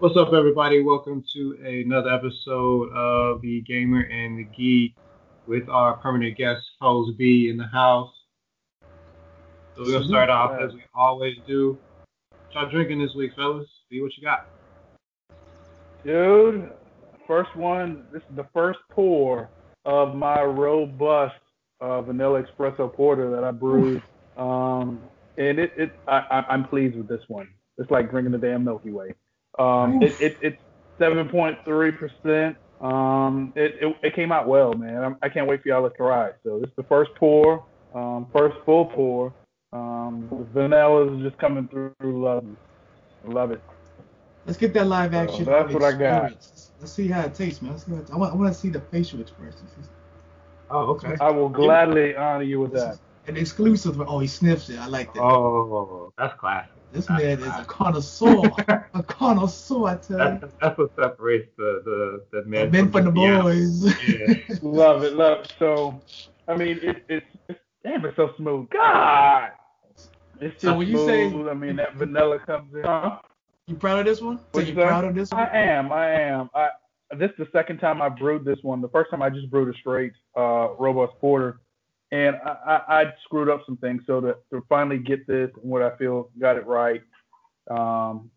What's up, everybody? Welcome to another episode of The Gamer and the Geek with our permanent guest, Pose B, in the house. So we're gonna start off as we always do. Y'all drinking this week, fellas? See what you got. Dude, first one. This is the first pour of my robust uh, vanilla espresso porter that I brewed, um, and it, it I, I'm pleased with this one. It's like drinking the damn Milky Way. Um, it, it, it's 7.3 percent. Um, it, it, it came out well, man. I'm, I can not wait for y'all to try. So this is the first pour, um, first full pour. Um, the vanilla is just coming through. Love it. Love it. Let's get that live action. So that's what I got. Let's see how it tastes, man. Let's see I want, I want to see the facial expressions. Oh, okay. I will gladly honor you with that. An exclusive. Oh, he sniffs it. I like that. Oh, that's classic. This that's man classic. is a connoisseur. a connoisseur, I tell you. that's what separates the the, the men, Men from the yeah. boys. Yeah. Love it, love it. So, I mean, it, it's, it's damn, it's so smooth. God, it's So just when you say- smooth. I mean, that vanilla comes in. Huh? You proud of this one? So you you proud of this one? I am, I am. I this is the second time I brewed this one. The first time I just brewed a straight uh, robust porter, and I, I, I screwed up some things. So to, to finally get this, and what I feel got it right, um,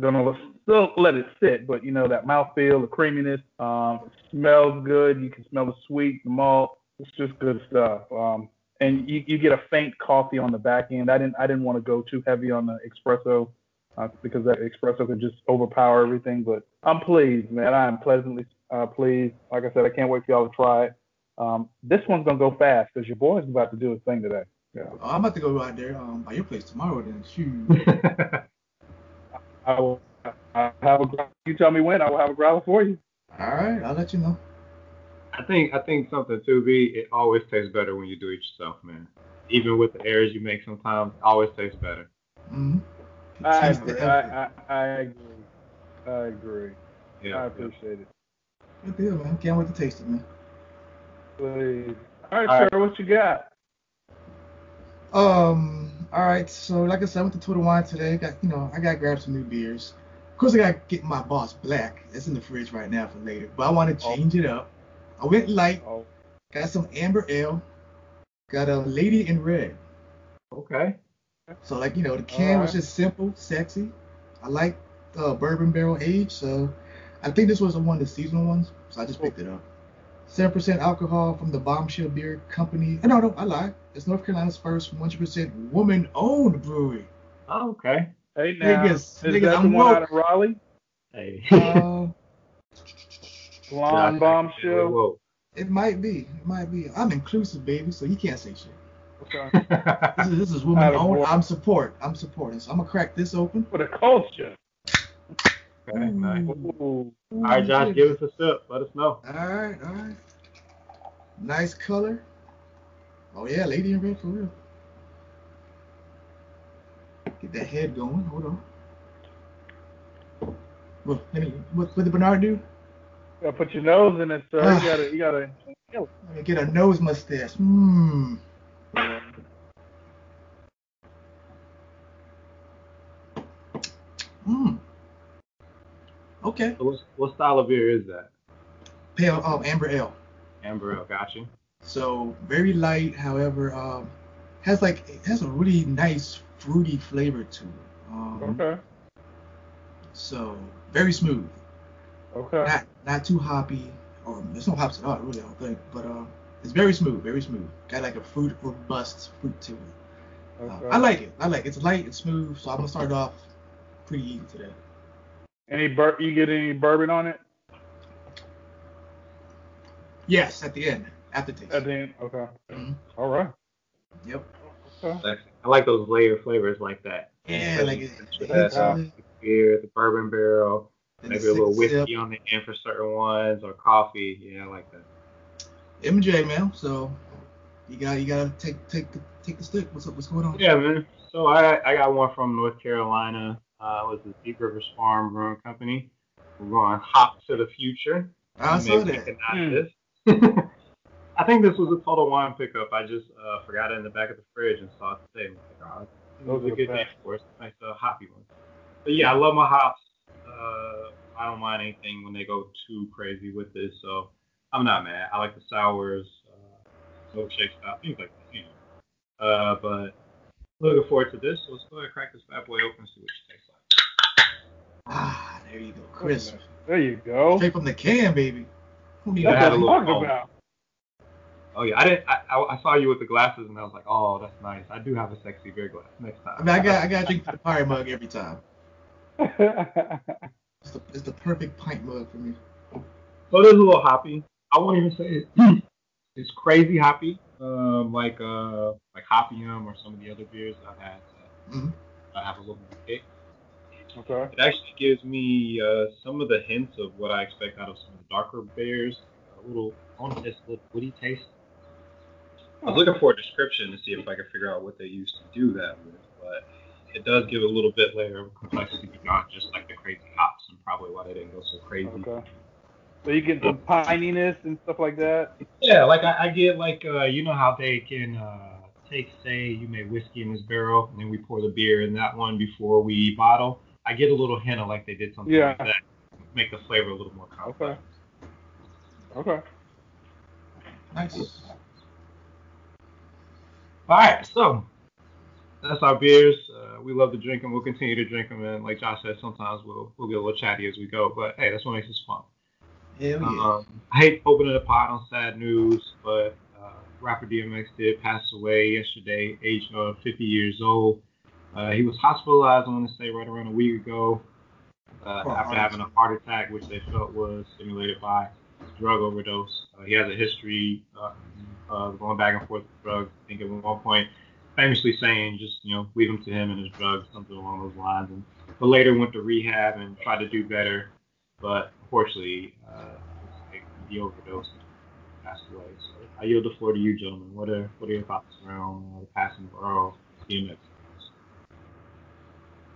gonna let- still let it sit, but you know that mouthfeel, the creaminess, um, smells good. You can smell the sweet, the malt. It's just good stuff. Um, and you, you get a faint coffee on the back end. I didn't I didn't want to go too heavy on the espresso uh, because that espresso could just overpower everything. But I'm pleased, man. I am pleasantly uh, pleased. Like I said, I can't wait for y'all to try it. Um, this one's gonna go fast because your boy's about to do his thing today. Yeah. Oh, I'm about to go out there um, by your place tomorrow then. Shoot. I will. I have a. You tell me when. I will have a growler for you. All right, I'll let you know. I think I think something too, B. It always tastes better when you do it yourself, man. Even with the errors you make sometimes, it always tastes better. Mm-hmm. I agree. I, I, I agree. I agree. Yeah. I appreciate it. Good deal, man. Can't wait to taste it, man. Please. All right, All right. sir. What you got? Um. All right. So, like I said, I went to Total Wine today. Got you know, I got to grab some new beers. Of course, I got to get my Boss Black. It's in the fridge right now for later. But I want to Oh. change it up. I went light. Oh, Got some Amber Ale. Got a Lady in Red. Okay. So, like you know, the can was just simple, sexy. I like uh, bourbon barrel aged, so I think this was one of the seasonal ones. So I just picked it up. Seven percent alcohol from the Bombshell Beer Company. Uh, No, no, I lied. It's North Carolina's first 100% woman-owned brewery. Oh, okay. hey now. Niggas, is niggas, that I'm one woke. out of Raleigh? Hey. Uh, Blonde bombshell. Whoa. it might be. It might be. I'm inclusive, baby, so you can't say shit. Okay. This is this is woman-owned. I'm support. I'm supporting. So I'm gonna crack this open. For the culture. okay, nice. Ooh. Ooh. All right, Josh, give us a sip. Let us know. All right, all right. Nice color. Oh yeah, lady in red for real. Get that head going. Hold on. What, let me, what, what did Bernard do? You gotta put your nose in it, sir. Ah. You gotta, you gotta. Let me get a nose mustache. Mmm. Mmm. Okay. So what, what style of beer is that? Pale um, amber ale. Amber Ale, got you. So very light, however, um, has like it has a really nice fruity flavor to it. Um, Okay. So very smooth, Okay. not not too hoppy, or there's no hops at all, really. I don't think, but uh, it's very smooth, very smooth. Got like a fruit, robust fruit to it. Uh, okay. I like it. I like it. It's light, it's smooth. So I'm gonna start off pretty easy today. Any bur- You get any bourbon on it? Yes, at the end, aftertaste. At the end. Okay. Mhm. All right. Yep. Okay. I like those layered flavors like that. Yeah, like it, it Yeah. hits on it, Beer, the bourbon barrel, then maybe a little whiskey sip. on the end for certain ones, or coffee. Yeah, I like that. MJ, man. So you got you gotta take take the take the stick. What's up? What's going on? Yeah, man. So I I got one from North Carolina. Uh, it was the Deep Rivers Farm Brewing Company. We're going hop to the future. I You saw that. recognize this. I think this was a total wine pickup. I just uh, forgot it in the back of the fridge and saw it today. I oh, it was a good the name best. for it. It's a nice uh, hoppy one. But yeah, I love my hops. Uh, Uh, I don't mind anything when they go too crazy with this, so I'm not mad. I like the sours, uh, milkshake style, things like that, you know. Uh, but looking forward to this. So let's go ahead and crack this bad boy open and see what it tastes like. Ah, there you go, crisp. There you go. Straight from the can, baby. Who need That's had what a I'm little talking about. Oh yeah, I didn't. I, I, I saw you with the glasses, and I was like, oh, that's nice. I do have a sexy beer glass next time. I mean, I got I got to drink the pirate mug every time. It's the, it's the perfect pint mug for me. So it is a little hoppy. I won't even say it. it's crazy hoppy, um, like uh, like Hopium or some of the other beers I've had. That Mhm. I have a little bit of kick. Okay. It actually gives me uh, some of the hints of what I expect out of some of the darker beers. A little, I want to say it's a little woody taste. I was looking for a description to see if I could figure out what they used to do that with, but it does give a little bit layer of complexity beyond just like the crazy hops, and probably why they didn't go so crazy. Okay. So you get some pininess and stuff like that. Yeah, like I, I get like uh, you know how they can uh, take say you made whiskey in this barrel and then we pour the beer in that one before we bottle. I get a little hint of like they did something Yeah. like that, make the flavor a little more complex. Okay. Okay. Nice. All right, so that's our beers. Uh, we love to drink them. We'll continue to drink them, and like Josh said, sometimes we'll we'll get a little chatty as we go. But hey, that's what makes us fun. Hell yeah. Um, I hate opening the pot on sad news, but uh, rapper DMX did pass away yesterday, age of 50 years old. Uh, he was hospitalized, I want to say, right around a week ago uh, a after having a heart attack, which they felt was stimulated by drug overdose. Uh, he has a history uh, of going back and forth with drugs. I think at one point, famously saying, just you know, leave him to him and his drugs, something along those lines. And but later went to rehab and tried to do better, but unfortunately, uh, he overdosed and passed away. So I yield the floor to you, gentlemen. What are what are your thoughts around uh, the passing of Earl DMX?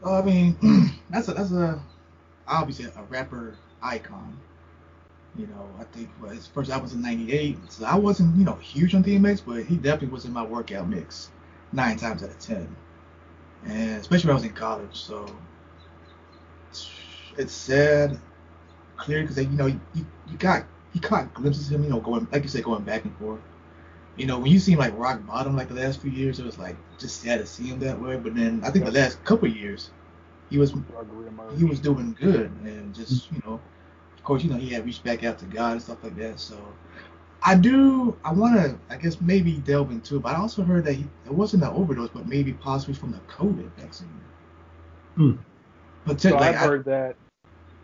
Well, I mean, that's a that's a obviously a rapper icon. You know, I think well, his first album was in '98, so I wasn't you know huge on DMX, but he definitely was in my workout mix nine times out of ten, and especially when I was in college. So it's, sad, clear because you know you, you got you caught glimpses of him, you know, going like you said, going back and forth. You know, when you see him like rock bottom like the last few years, it was like just sad to see him that way. But then I think the last couple of years, he was he was doing good and just you know of course you know he had reached back out to god and stuff like that so i do i want to i guess maybe delve into it but i also heard that he, it wasn't an overdose but maybe possibly from the covid vaccine Hmm. but So like, I'd heard that.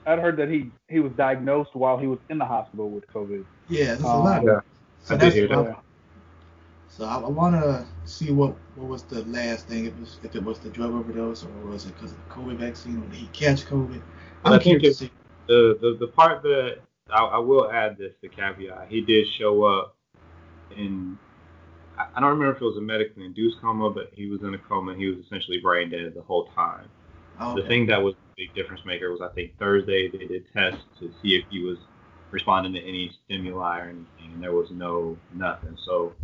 I'd heard that he he was diagnosed while he was in the hospital with COVID. yeah there's a Um, lot Yeah, so I did hear what that. So i, I want to see what what was the last thing if it was, if it was the drug overdose or was it because of the covid vaccine or did he catch covid i'm I think it- the, the the part that I, I will add this the caveat. He did show up in I don't remember if it was a medically induced coma, but he was in a coma. He was essentially brain dead the whole time. oh, The thing that was the big difference maker was I think Thursday they did tests to see if he was responding to any stimuli or anything, and there was no nothing. So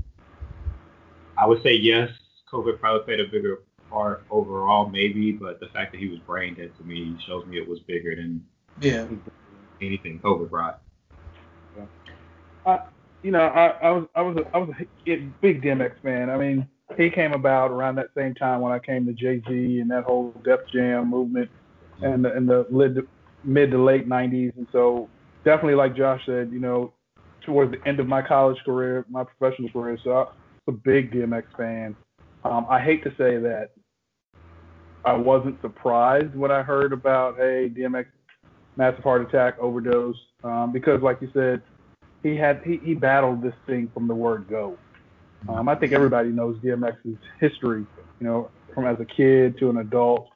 I would say yes, COVID probably played a bigger part overall, maybe, but the fact that he was brain dead to me shows me it was bigger than yeah anything COVID brought. You know, I, I was I was a, I was a big DMX fan. I mean, he came about around that same time when I came to Jay Z and that whole Def Jam movement, and the, in the mid mid to late '90s. And so, definitely, like Josh said, you know, towards the end of my college career, my professional career, so I was a big DMX fan. Um, I hate to say that I wasn't surprised when I heard about, hey, DMX massive heart attack, overdose, um, because like you said, he had he, he battled this thing from the word go. Um, I think everybody knows DMX's history, you know, from as a kid to an adult,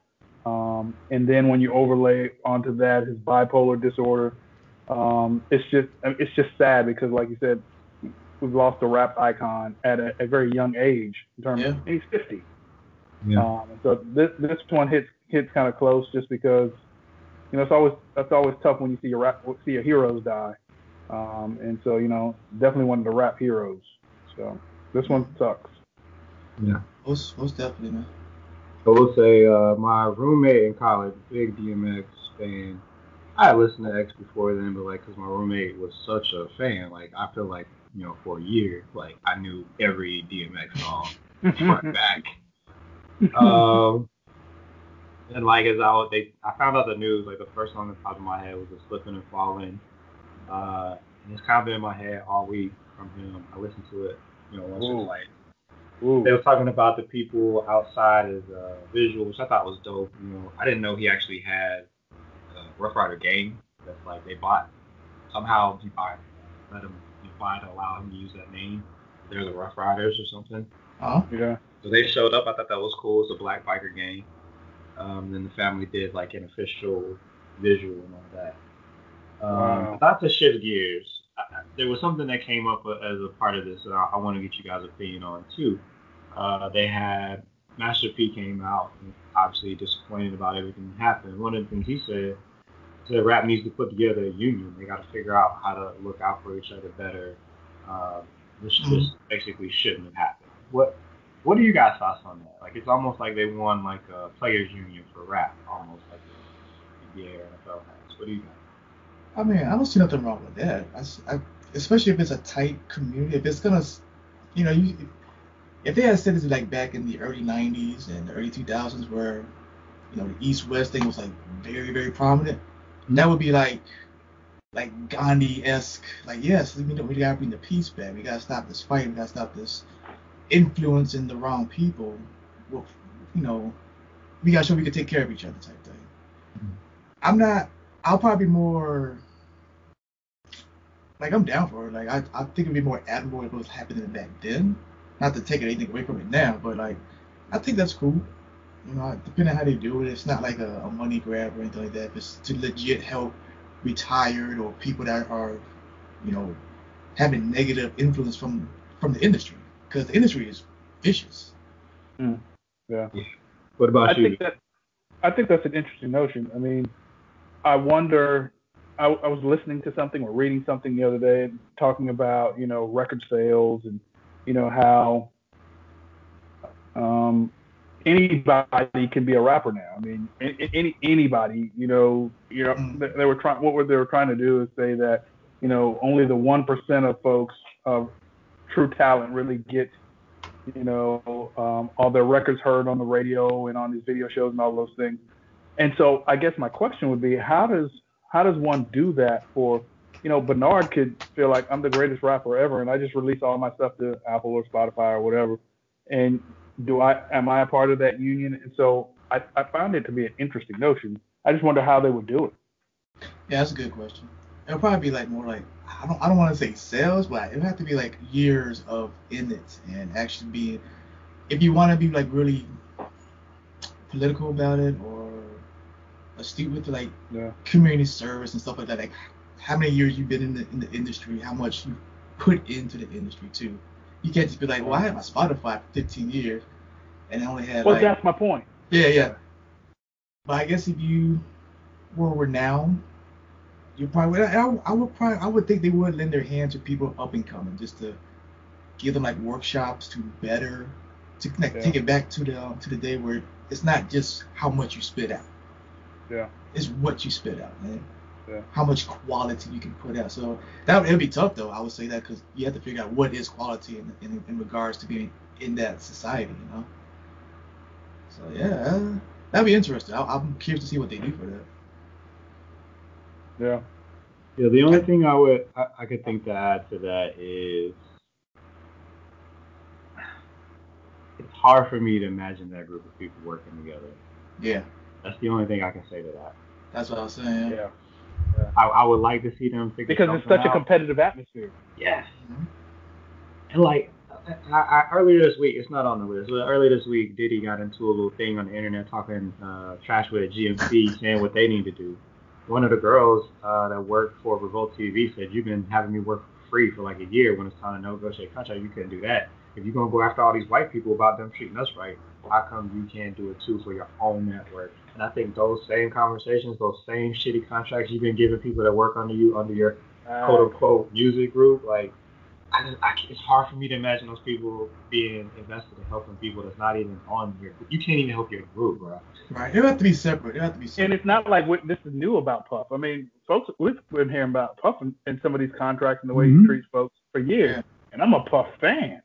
um, and then when you overlay onto that his bipolar disorder, um, it's just it's just sad because like you said, we've lost a rap icon at a, a very young age. In terms, Yeah. of, he's 50. Yeah. Um, so this this one hits hits kind of close just because you know it's always that's always tough when you see your rap see your heroes die. Um, and so you know definitely one of the rap heroes. So this one sucks. Yeah, most most definitely man I will say uh, my roommate in college, big DMX fan, I listened to X before then, but like, cause my roommate was such a fan, like I feel like you know for a year, like I knew every DMX song front back. Um, and like as I was, they, I found out the news. Like the first song that popped in my head was "The Slipping and Falling." Uh, and it's kind of been in my head all week from him. I listened to it, you know, once or Ooh. twice. Ooh. They were talking about the people outside as uh, visual, which I thought was dope. You know, I didn't know he actually had a Ruff Ryder game that's like they bought somehow he bought let him he buy to allow him to use that name. They're the Ruff Ryders or something. Oh, Yeah. So they showed up. I thought that was cool. It's a black biker gang. Um, then the family did like an official visual and all that. Um, Wow. Not to shift gears, I, I- there was something that came up as a part of this that I, I want to get you guys' opinion on too. Uh, they had Master P came out, and obviously disappointed about everything that happened. One of the things he said that rap needs to put together a union. They got to figure out how to look out for each other better. Um, this, this basically shouldn't have happened. What what are you guys' thoughts on that? Like it's almost like they won like a players union for rap, almost like the NBA or NFL has. What do you guys? I mean, I don't see nothing wrong with that. I I especially if it's a tight community. If it's gonna, you know, you if they had said this like back in the early '90s and the early 2000s, where you know the East-West thing was like very, very prominent, that would be like like Gandhi-esque. Like, yes, we know we gotta bring the peace back. We gotta stop this fight. We gotta stop this influencing the wrong people. Well, you know, we gotta show we can take care of each other type thing. Mm-hmm. I'm not. I'll probably be more. Like I'm down for it. Like I, I think it'd be more admirable if it was happening back then. Not to take anything away from it now, but like I think that's cool. You know, depending on how they do it, it's not like a, a money grab or anything like that. If it's to legit help retired or people that are, you know, having negative influence from from the industry, because the industry is vicious. Yeah. What about I you? think that I think that's an interesting notion. I mean, I wonder. I, I was listening to something or reading something the other day talking about you know record sales and you know how um, anybody can be a rapper now. I mean, any anybody. You know, you know Mm. they, they were trying. What were they were trying to do is say that you know only the one percent of folks of true talent really get you know, um, all their records heard on the radio and on these video shows and all those things. And so I guess my question would be, how does how does one do that for, you know, Bernard could feel like I'm the greatest rapper ever, and I just release all my stuff to Apple or Spotify or whatever. And do I am I a part of that union? And so I, I found it to be an interesting notion. I just wonder how they would do it. Yeah, that's a good question. It'll probably be like more like I don't I don't want to say sales, but it'll have to be like years of in it and actually being if you want to be like really political about it or astute with like Yeah. community service and stuff like that. Like how many years you've been in the in the industry, how much you put into the industry too. You can't just be like, well, I had my Spotify for 15 years and I only had Well, like that's my point. yeah, yeah. But I guess if you were renowned, you probably I, I would probably I would think they would lend their hand to people up and coming just to give them like workshops to better to like, Yeah. take it back to the to the day where it's not just how much you spit out. Yeah. It's what you spit out, man. Yeah. How much quality you can put out. So that would it'd be tough though. I would say that because you have to figure out what is quality in, in in regards to being in that society, you know. So yeah, uh, that'd be interesting. I, I'm curious to see what they do for that. Yeah. Yeah, the only thing I would I, I could think to add to that is it's hard for me to imagine that group of people working together. Yeah, That's the only thing I can say to that. that's what I was saying. Yeah. I, I would like to see them figure Because it's something such a competitive atmosphere. Yes. Mhm. And like I, I, earlier this week, it's not on the list. But earlier this week, Diddy got into a little thing on the internet talking uh, trash with GMC, saying what they need to do. One of the girls uh, that worked for Revolt TV said, "You've been having me work for free for like a year. When it's time to negotiate a contract, you couldn't do that. If you're gonna go after all these white people about them treating us right, how come you can't do it too for your own network?" And I think those same conversations, those same shitty contracts you've been giving people that work under you, under your quote unquote music group, like I just, I, it's hard for me to imagine those people being invested in helping people that's not even on your. You can't even help your group, bro. Right. It have to be separate. It have to be separate. And it's not like we, this is new about Puff. I mean, folks, we've been hearing about Puff and, and some of these contracts and the way Mhm. he treats folks for years. Yeah. And I'm a Puff fan.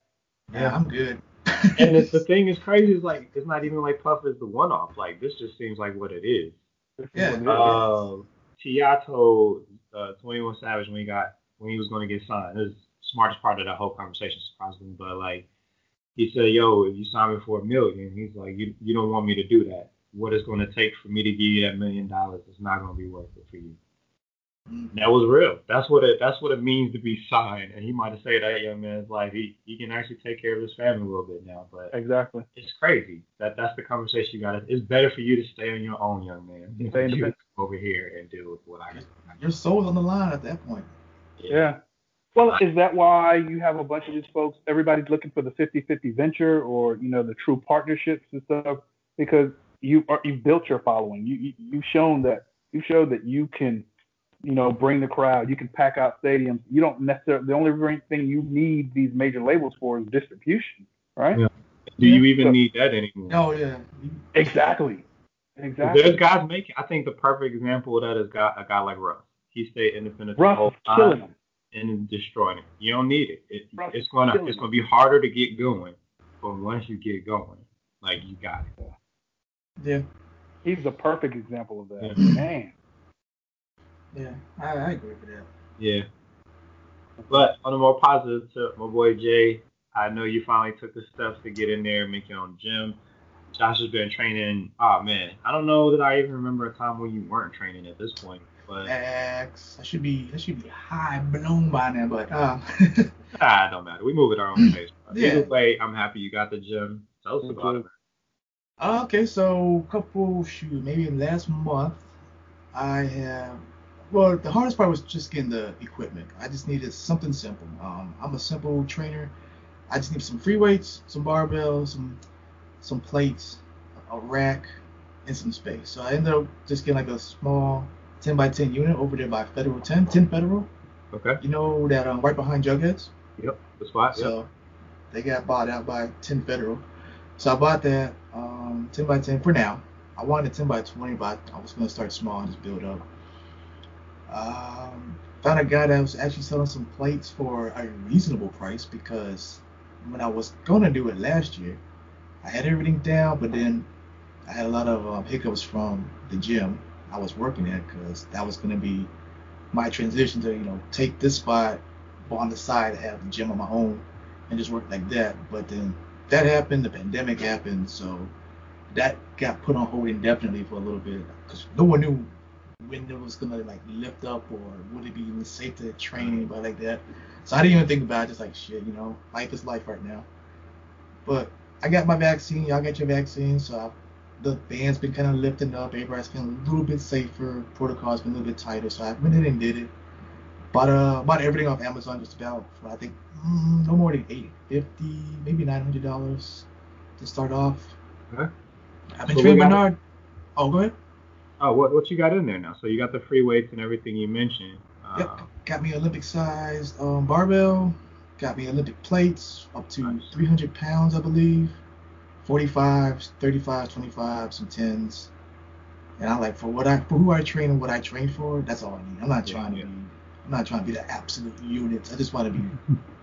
yeah, I'm good. And it's, the thing is crazy is like it's not even like Puff is the one off. Like this just seems like what it is. This is Yeah. what it is. Um, T.I. told uh, 21 Savage when he got when he was going to get signed. It was the smartest part of that whole conversation, surprisingly. But like, he said, "Yo, if you sign me for a million, he's like, you you don't want me to do that. What it's going to take for me to give you that million dollars is not going to be worth it for you." And that was real. That's what it. That's what it means to be signed. And he might have said that young man's life. He he can actually take care of his family a little bit now. But exactly. it's crazy. That that's the conversation you got. to It's better for you to stay on your own, young man. than Stay you independent. come over here and deal with what I got. Your soul's on the line at that point. Yeah. Well, is that why you have a bunch of these folks? Everybody's looking for the 50-50 venture or you know the true partnerships and stuff because you are you've built your following. You, you you've shown that you showed that you can you know bring the crowd. You can pack out stadiums. You don't necessarily the only thing you need these major labels for is distribution, right? Yeah. Do you Yeah. even need that anymore? Oh yeah. Exactly. 'Cause Exactly. There's guys making. I think the perfect example of that is guy, a guy like Russ. He stayed independent the Russ whole is killing time and destroying it. You don't need it. it Russ it's gonna it's gonna be harder to get going, but once you get going, like you got it. Yeah. He's the perfect example of that. Yeah. Man. Yeah. I, I agree with that. Yeah. But on a more positive tip, my boy Jay, I know you finally took the steps to get in there and make your own gym. Josh has been training. Oh man, I don't know that I even remember a time when you weren't training at this point. But X. I should be I should be high blown by now, but uh, ah, don't matter. We move at our own pace. Yeah. Either way, I'm happy you got the gym. Tell us Me about too. it. Okay, so couple shoot, maybe last month I have well the hardest part was just getting the equipment. I just needed something simple. Um, I'm a simple trainer. I just need some free weights, some barbells, some some plates, a rack, and some space. So I ended up just getting like a small 10 by 10 unit over there by Federal 10, 10 Federal. Okay. You know that um, right behind Jugheads. Yep. The spot. Yep. So they got bought out by 10 Federal. So I bought that um, 10 by 10 for now. I wanted 10 by 20, but I was going to start small and just build up. Um, found a guy that was actually selling some plates for a reasonable price because when I was going to do it last year, I had everything down, but then I had a lot of um, hiccups from the gym I was working at because that was going to be my transition to, you know, take this spot on the side, have the gym on my own, and just work like that. But then that happened, the pandemic happened, so that got put on hold indefinitely for a little bit because no one knew when it was gonna like lift up or would it be even safe to train anybody like that. So I didn't even think about it. Just like shit, you know, life is life right now. But I got my vaccine. Y'all got your vaccine, so I, the band's been kind of lifting up. Everybody's feeling a little bit safer. Protocol's been a little bit tighter, so I went in and did it. Bought uh bought everything off Amazon just about for I think mm, no more than eight fifty, maybe nine hundred dollars to start off. Okay. I've been So training Bernard. Oh, go ahead. Oh, what what you got in there now? So you got the free weights and everything you mentioned. Uh, Yep. Got me Olympic sized um, barbell. Got me Olympic plates up to Nice. 300 pounds, I believe. 45, 35, 25, some 10s. And I like for what I for who I train and what I train for, that's all I need. I'm not Yeah, trying yeah. to be I'm not trying to be the absolute units. I just want to be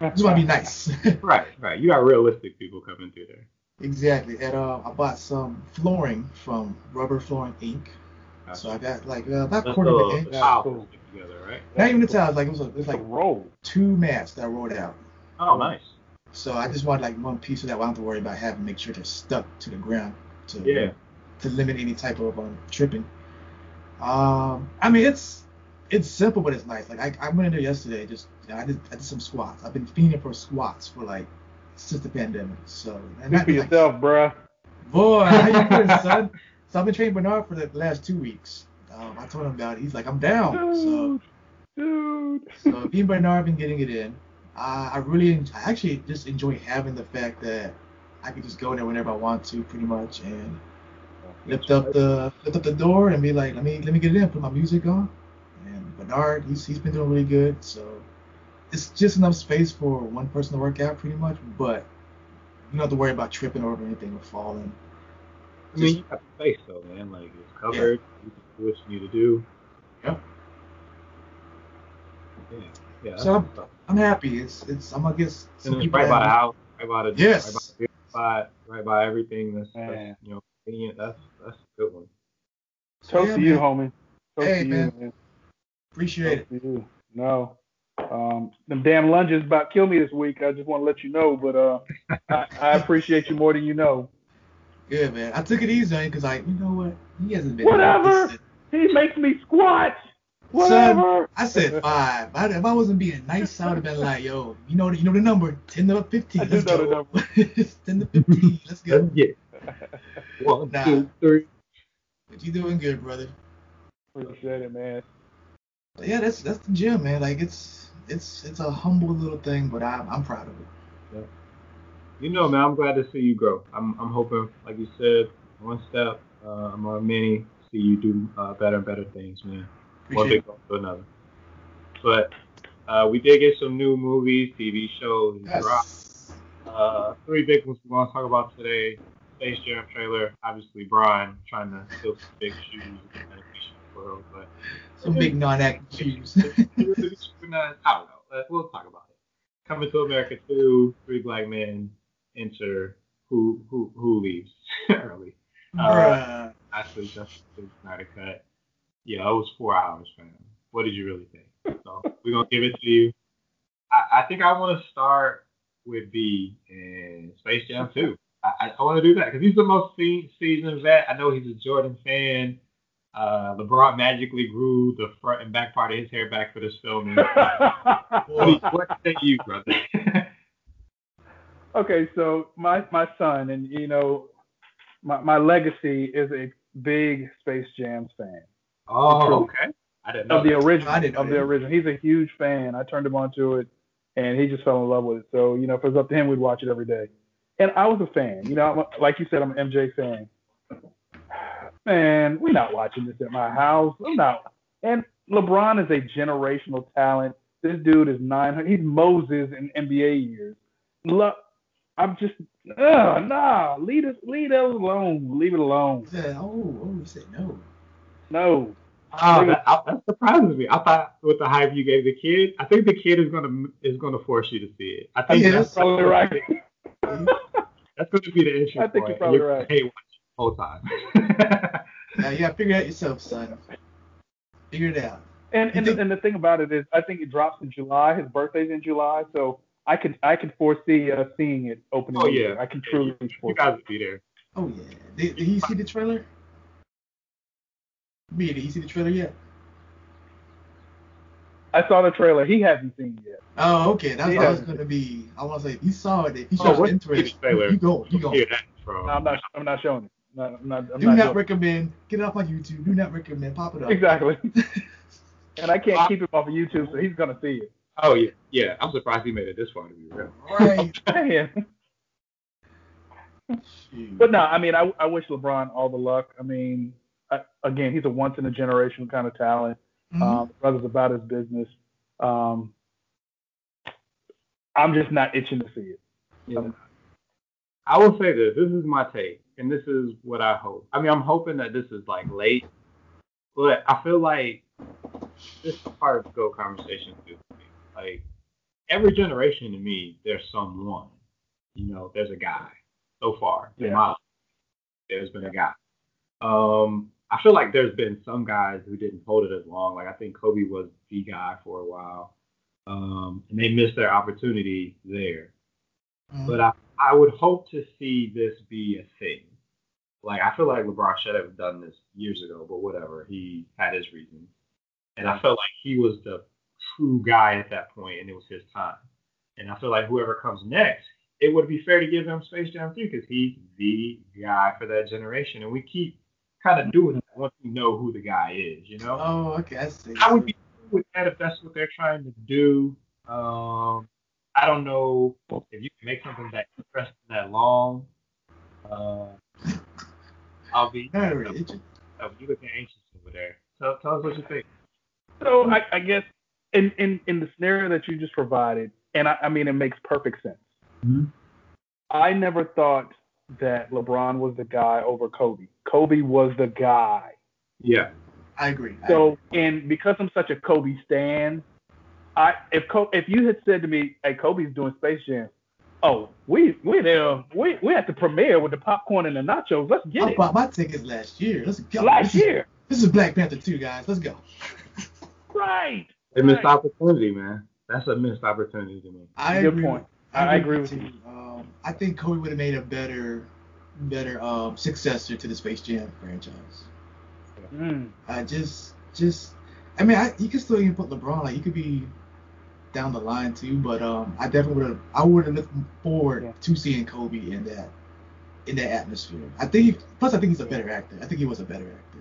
I just want to be nice. Right, right. You got realistic people coming through there. exactly. And uh, I bought some flooring from Rubber Flooring Inc. So I got like uh, about That's quarter of the, an the inch. tile cool. stick together, right? Not even the tiles, like it was a, it was like like roll. two mats that I rolled out. Oh, nice. So I just wanted like one piece of that. I don't have to worry about having to make sure they're stuck to the ground to Yeah. to limit any type of um, tripping. Um, I mean it's it's simple but it's nice. Like I, I went in there yesterday. Just you know, I did I did some squats. I've been fiending for squats for like since the pandemic. So and Speak for like, yourself, bruh. boy, how you doing, son? So I've been training Bernard for the last two weeks. Um, I told him about it. He's like, I'm down. So Dude. Dude. so me and Bernard have been getting it in. Uh, I really, I actually just enjoy having the fact that I can just go in there whenever I want to, pretty much, and lift up the lift up the door and be like, let me let me get it in, put my music on. And Bernard, he's he's been doing really good. So it's just enough space for one person to work out, pretty much. But you don't have to worry about tripping over anything or falling. I mean, you got the space though, man. Like it's covered. You can do what you need to do. Yeah. Yeah. Yeah. So I'm, I'm happy. It's it's I'm gonna get some and it's people right by the house, right by the Yes. right by right by everything. That's, Man. that's you know convenient. That's that's a good one. Toast Yeah, to you, man. homie. Toast Hey, to man. you, man. Appreciate it. Toast to you. No. Um, them damn lunges about killed me this week. I just want to let you know, but uh, I, I appreciate you more than you know. Yeah, man. I took it easy on because like you know what? He hasn't been Whatever. He makes me squat. Whatever. I said five. I, if I wasn't being nice, I would have been like, yo, you know, the, you know the number, ten to fifteen. I do Let's know the go. number. Ten to fifteen. Let's go. Yeah. One, Nah. two, three. But you doing good, brother. Appreciate it, man. But yeah, that's that's the gym, man. Like it's it's it's a humble little thing, but I'm I'm proud of it. You know, man, I'm glad to see you grow. I'm I'm hoping, like you said, one step uh, among many, see you do uh, better and better things, man. One big to another. But uh, we did get some new movies, TV shows. Yes. Uh, three big ones we want to talk about today. Space Jam trailer, obviously Brian trying to fill some big shoes in the animation world, but Some big non-act shoes. I don't know. Uh, We'll talk about it. Coming to America 2, three black men enter. Who who who leaves early? Uh, actually, Justice League Snyder cut. Yeah, it was four hours, man. What did you really think? So we're gonna give it to you. I, I think I want to start with B and Space Jam 2. I, I, I want to do that because he's the most se- seasoned vet. I know he's a Jordan fan. Uh, LeBron magically grew the front and back part of his hair back for this film. what, what say you, brother? Okay, so my my son, and you know, my my legacy is a big Space Jam fan oh, okay. I didn't know. of the original. I didn't know of the original. He's a huge fan. I turned him onto it, and he just fell in love with it. So you know, if it was up to him, we'd watch it every day. And I was a fan. You know, I'm a- like you said, I'm an MJ fan. Man, we're not watching this at my house. I'm not. And LeBron is a generational talent. This dude is 900. He's Moses in NBA years. Look, I'm just, uh, nah, leave it, leave it alone. Leave it alone. He said, oh, oh, he said no. No. Oh, that, I- that surprises me. I thought with the hype you gave the kid, I think the kid is gonna is gonna force you to see it. I think Yeah, that's, That's probably right. that's gonna be the issue. I think point. you're probably You're right. Hey, watch it the whole time. Now you gotta figure it out yourself, son. Figure it out. And and, think- the, and the thing about it is, I think it drops in July. His birthday's in July, so I can I can foresee uh, seeing it opening. Oh, weekend. yeah. I can truly you foresee. guys will be there. Oh yeah. Did, did he see the trailer? Me, did he see the trailer yet? I saw the trailer. He hasn't seen it yet. Oh, okay. That's what I was gonna be. I want to say he saw it. If he Oh, interest, the trailer? you go. You go. Hear that from? No, I'm not. I'm not showing it. Not, I'm not. I'm Do not not recommend. Get it off my YouTube. Do not recommend. Pop it up. Exactly. and I can't keep him off of YouTube, so he's gonna see it. Oh yeah, yeah. I'm surprised he made it this far to be real. right. Man. But no, I mean, I, I wish LeBron all the luck. I mean, I, again, he's a once in a generation kind of talent. Mhm. Um, brother's about his business. Um, I'm just not itching to see it. Yeah. I will say this. This is my take, and this is what I hope. I mean, I'm hoping that this is like late, but I feel like this is part of the go conversation too. Like every generation to me, there's someone. You know, there's a guy. So far, in my life, there's been a guy. Um, I feel like there's been some guys who didn't hold it as long. Like I think Kobe was the guy for a while, um, and they missed their opportunity there. Mhm. But I, I would hope to see this be a thing. Like I feel like LeBron should have done this years ago, but whatever. He had his reasons, and I felt like he was the true guy at that point, and it was his time. And I feel like whoever comes next, it would be fair to give him Space Jam 3 because he's the guy for that generation, and we keep kind of doing that once we know who the guy is, you know. Oh, okay. I see. I would be with that if that's what they're trying to do. Um, I don't know if you can make something that interesting that long. Uh, I'll be. Not really. It just- Oh, you looking anxious over there. Tell, tell us what you think. So I, I guess in, in in the scenario that you just provided, and I, I mean it makes perfect sense. Mm-hmm. I never thought that LeBron was the guy over Kobe. Kobe was the guy. Yeah. I agree. I So, and because I'm such a Kobe stan, I if Co- if you had said to me, "Hey, Kobe's doing Space Jam," oh, we we there, we we at the premiere with the popcorn and the nachos. Let's get I it. bought my tickets last year. Let's go. Last this is, year, This is Black Panther 2, guys. Let's go. right? They missed Right. opportunity, man. That's a missed opportunity to me. I Good agree. point. With, I agree with you. Um, I think Kobe would have made a better, better um, successor to the Space Jam franchise. Mm. I just, just, I mean, I, you can still even put LeBron. Like, he could be down the line too, but um, I definitely would have. I would have looked forward Yeah. to seeing Kobe in that, in that atmosphere. I think. He, plus, I think he's a better actor. I think he was a better actor.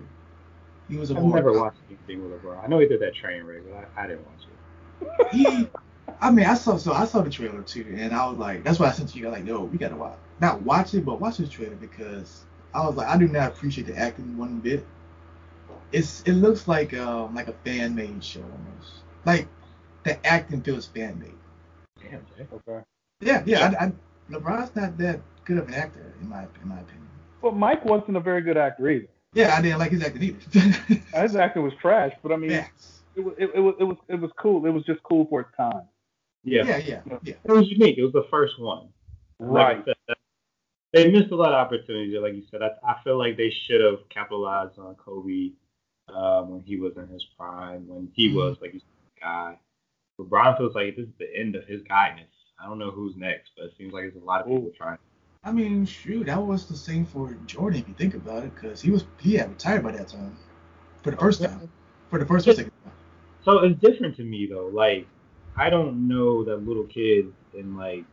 He was a I've never watched anything with LeBron. I know he did that train wreck, but I, I didn't watch it. he I mean I saw so I saw the trailer too and I was like that's why I sent you I like yo we gotta watch not watch it but watch this trailer because I was like I do not appreciate the acting one bit. It's it looks like um like a fan made show almost. Like the acting feels fan made. Damn, Jay. Okay. Yeah, yeah. I, I, LeBron's not that good of an actor in my in my opinion. But Mike wasn't a very good actor either. Yeah, I didn't like his acting either. His acting was trash, but I mean, yeah. it, was, it, it was it was it was cool. It was just cool for its time. Yeah. yeah, yeah, yeah. It was unique. It was the first one. Like I said, they missed a lot of opportunities. Like you said, I, I feel like they should have capitalized on Kobe um, when he was in his prime, when he was like you said, the guy. LeBron feels like this is the end of his guyness. I don't know who's next, but it seems like there's a lot of people trying. I mean, shoot, that was the same for Jordan if you think about it, because he was he had retired by that time, for the first time, for the first or second time. So it's different to me though. Like I don't know that little kids in like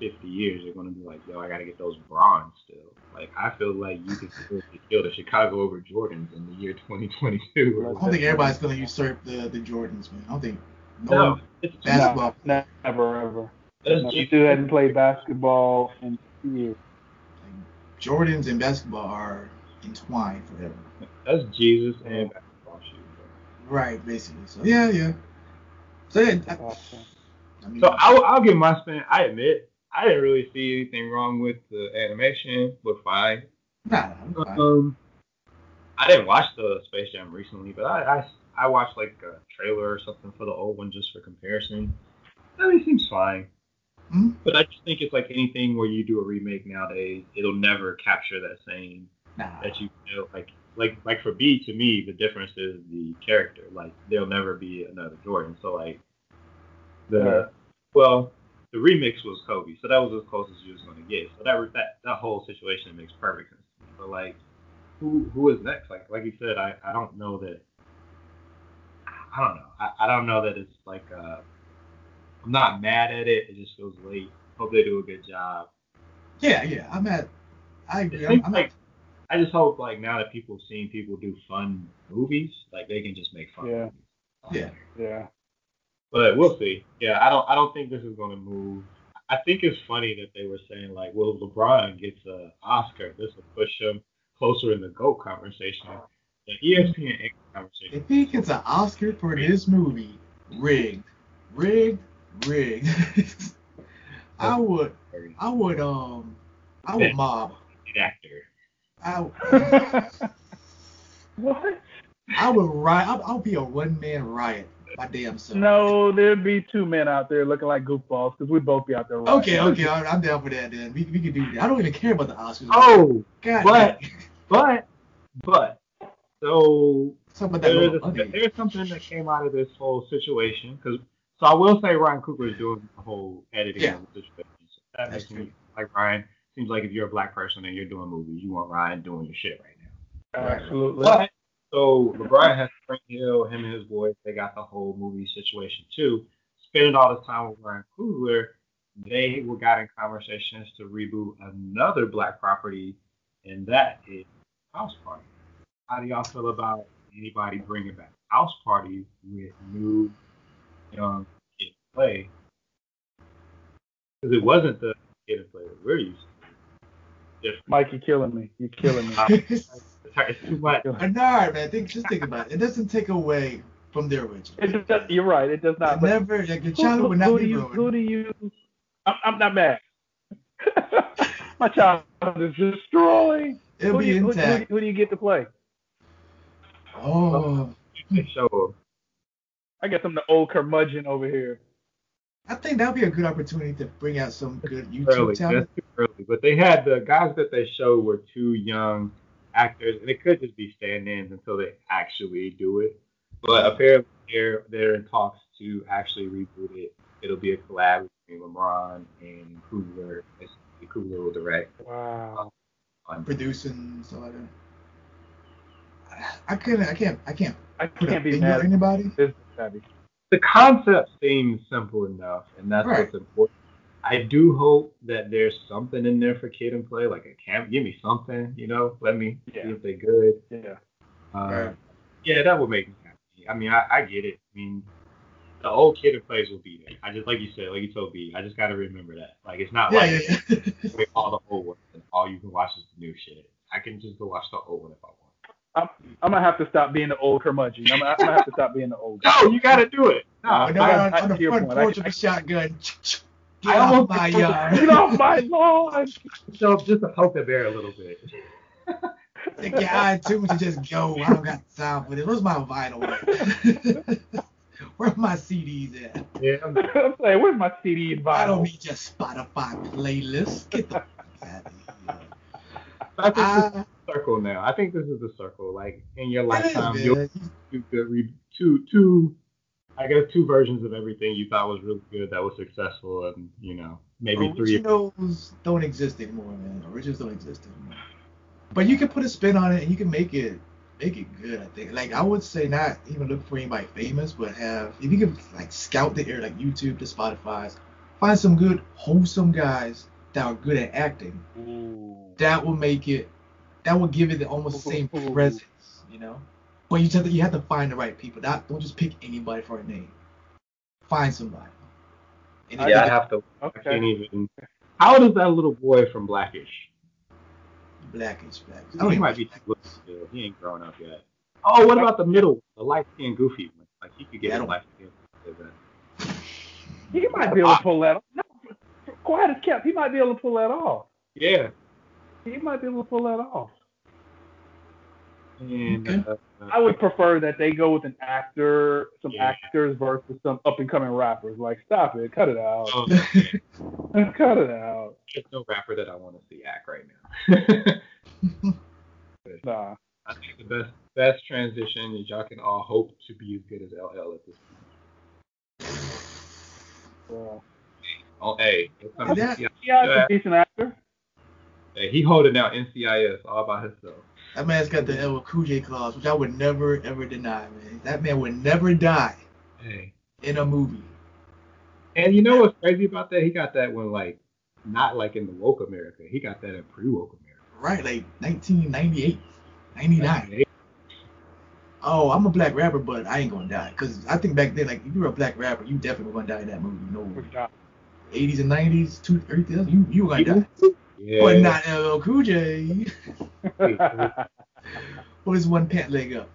50 years are gonna be like, yo, I gotta get those bronze still. Like I feel like you could still kill the Chicago over Jordans in the year 2022. I don't think everybody's gonna usurp the the Jordans, man. I don't think no, No, it's Basketball. No, never ever. That's No, Jesus. this dude hadn't played basketball in years. Jordans and basketball are entwined forever. That's Jesus and basketball shoes. Right, basically. So yeah, yeah. So yeah, I, I mean, So I'll, I'll give my spin. I admit I didn't really see anything wrong with the animation, but fine. nah, I'm fine. Um, I didn't watch the Space Jam recently, but I, I I watched like a trailer or something for the old one just for comparison. I mean, it seems fine. Mhm. But I just think it's like anything where you do a remake nowadays, it'll never capture that same Nah. that you feel like like like for B to me the difference is the character. Like there'll never be another Jordan. So like the Right. well the remix was Kobe, so that was as close as you was gonna get. So that that that whole situation makes perfect sense. But like who who is next? Like like you said, I I don't know that. I don't know. I, I don't know that it's like uh I'm not mad at it. It just feels late. Hope they do a good job. Yeah, yeah. I'm at. I agree. I'm, I'm like I just hope like now that people have seen people do fun movies, like they can just make fun. Yeah. movies. Yeah. Yeah. But we'll see. Yeah, I don't I don't think this is gonna move. I think it's funny that they were saying like, well, LeBron gets a Oscar, this will push him closer in the GOAT conversation. The ESPN conversation. If he gets an Oscar for this movie, rigged, rigged, rigged. I would, I would, um, I would mob. actor. I, what? I would riot. I, I would be a one man riot. My damn self. No, there'd be two men out there looking like goofballs because we'd both be out there. Okay, rioting. okay, all right, I'm down for that. Then we, we can do that. I don't even care about the Oscars. Oh, God, but- dang. but but so Something about that there's, a, there's something that came out of this whole situation because so I will say Ryan Coogler is doing the whole editing Yeah. of the situation. So that That's makes me true. like Ryan. Seems like if you're a black person and you're doing movies, you want Ryan doing your shit right now. Absolutely. But so LeBron has SpringHill, him and his boys, they got the whole movie situation too. Spending all this time with Ryan Coogler, they were got in conversations to reboot another black property, and that is House Party. How do y'all feel about anybody bringing back House Party with new Um, young kid play? Because it wasn't the Kid 'n Play that we're used to. Different. Mike, you're killing me. You're killing me. It's too much. Bernard, man, think, just think about it. It doesn't take away from their original. It does, you're right. It does not. It never, like, your who, childhood who, would not who be do you? ruined. Who do you? I'm, I'm not mad. My childhood is destroyed. It'll Who do, be you, who, who, intact. who do you get to play? Oh, They show I guess I'm the old curmudgeon over here. I think that'd be a good opportunity to bring out some good them YouTube early. talent. That's too early. But they had the guys that they showed were two young actors, and it could just be stand-ins until they actually do it. But apparently they're they're in talks to actually reboot it. It'll be a collab between LeBron and Coogler. Basically, Coogler will direct. Wow. Um, on, producing and stuff like that. I couldn't. I can't. I can't I can't be mad on at anybody. business the concept seems simple enough, and that's Right. what's important. I do hope that there's something in there for Kid 'n Play, like a camp. Give me something, you know. Let me Yeah. see if they're good. Yeah. Uh, Right. Yeah, that would make me happy. I mean, I, I get it. I mean, the old Kid 'n Plays will be there. I just like you said, like you told me, I just got to remember that. Like it's not Yeah, like yeah. all the old ones and all you can watch is the new shit. I can just go watch the old one if I want. I'm gonna have to stop being the old curmudgeon. I'm, I'm gonna have to stop being the old. guy. No, you got to do it. No, Uh, You know, I- on, I- on the to front point, I- porch with I- a shotgun. Get I off almost- my Get off my lawn. so just to poke the bear a little bit. Take your iTunes to just go. I don't got time for this. Where's my vinyl? at? Where's my CDs at? Yeah, I'm I'm saying, where's my CD and I don't vinyl? need your Spotify playlist. Get the fuck out of here. I think this I, is the circle now. I think this is the circle. Like in your it is, lifetime, you'll man. do good two two I guess two versions of everything you thought was really good that was successful and you know maybe three Originals don't exist anymore, man. Originals don't exist anymore. But you can put a spin on it and you can make it make it good. I think. Like I would say, not even look for anybody famous, but have if you could like scout the air, like YouTube to Spotify's, find some good wholesome guys that are good at acting. That will make it. That will give it the almost the same presence, you know. But you have to, you have to find the right people. Not don't just pick anybody for a name. Find somebody. And if yeah I have to I Okay. can't even how old is that little boy from Blackish? blackish, blackish. I He might be too little still. He ain't grown up yet. Oh, what about the middle, one, the light skinned goofy one? Like he could get Yeah, I a don't- light skinned. He might be able to pull that off. No, quiet as kept. He might be able to pull that off. Yeah. He might be able to pull that off. And Okay. uh, I would prefer that they go with an actor, some Yeah. actors versus some up and coming rappers. Like, stop it, cut it out, oh, cut it out. there's no rapper that I want to see act right now. Nah. I think the best best transition is y'all can all hope to be as good as LL at this point. Well, Oh, hey, it's yeah, yeah, he's a decent actor. hey, he holding out NCIS all by himself. That man's got the LL Cool J clause, which I would never ever deny, man. That man would never die Hey, in a movie. and you know what's crazy about that? He got that when like not like in the woke America. He got that in pre-woke America. Right, like 1998, 99. Oh, I'm a black rapper, but I ain't gonna die. Cause I think back then, like, if you were a black rapper, you definitely were gonna die in that movie. No, 80s and 90s, two, everything else, you you were gonna die. Yeah. But not LL Cool J. Yeah. His one pant leg up.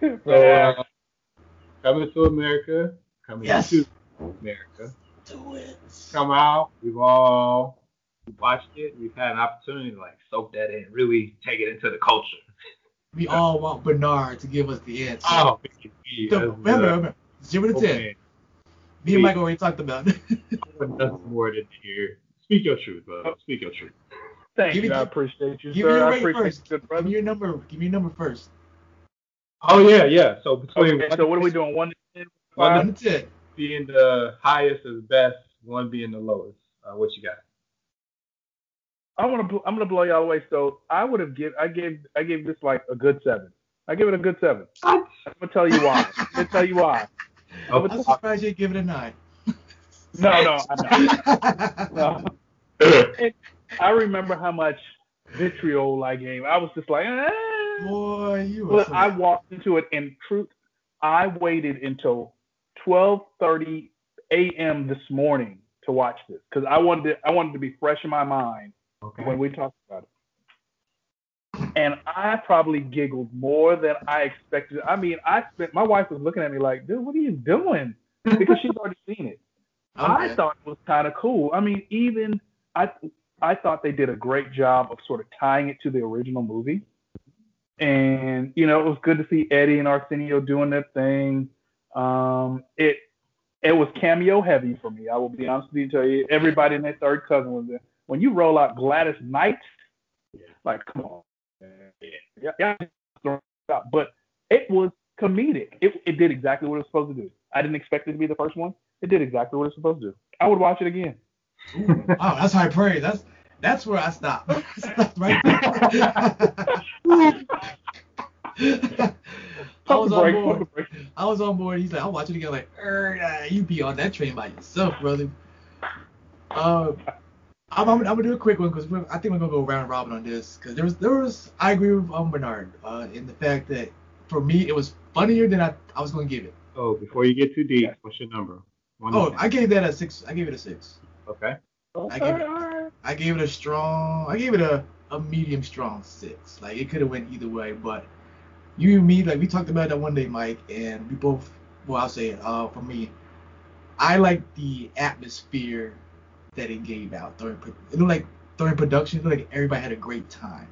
So uh, coming to America, coming Yes. to America. Do it. come out. We've all watched it. We've had an opportunity to like soak that in, really take it into the culture. We all want Bernard to give us the answer. Oh, The- remember, remember, zero to ten. man, Me and Michael already talked about it. nothing more than to hear. Speak your truth, brother. Speak your truth. Thank Give you. me- I appreciate you, give me sir. your I rate appreciate first. you, good give me your number. Give me your number first. Oh yeah, yeah. So between Okay, so what are we doing? One to ten? One One to ten. being the highest is best, one being the lowest. Uh, what you got? I want to. I'm gonna blow y'all away. So I would have give. I gave. I gave this like a good seven. I give it a good seven. What? I'm gonna tell you why. I'm gonna tell you why. Oh, I'm surprised you didn't give it a nine. No, no, I I remember how much vitriol I gave. I was just like, eh. Boy, you But so I walked into it. and truth, I waited until 12:30 a.m. this morning to watch this because I wanted to, I wanted to be fresh in my mind okay. when we talked about it. and I probably giggled more than I expected. I mean, I spent. My wife was looking at me like, "Dude, what are you doing?" Because she's already seen it. Okay. I thought it was kind of cool. I mean, even I I thought they did a great job of sort of tying it to the original movie. And you know, it was good to see Eddie and Arsenio doing their thing. Um, it it was cameo heavy for me. I will be honest with you. Tell you, everybody in their third cousin was there. When you roll out Gladys Knight, like come on, yeah, yeah. But it was comedic. It it did exactly what it was supposed to do. I didn't expect it to be the first one. It did exactly what it's supposed to do. I would watch it again. Ooh, wow, that's high praise. That's that's where I stop. Stopped right there. I was on board. I was on board. He's like, I'll watch it again. I'm like, er, you be on that train by yourself, brother. Uh, I'm, I'm, I'm gonna do a quick one because I think we're gonna go round robin on this because there was there was I agree with um, Bernard uh, in the fact that for me it was funnier than I, I was gonna give it. Oh, before you get too deep, what's your number? One to Oh, ten. I gave that a six. I gave it a six. Okay. I give it- I gave it a strong. I gave it a, a medium strong six. Like it could have went either way, but you and me, like we talked about that one day, Mike, and we both. Well, I'll say it. Uh, for me, I like the atmosphere that it gave out during. It looked like during production, it looked like everybody had a great time.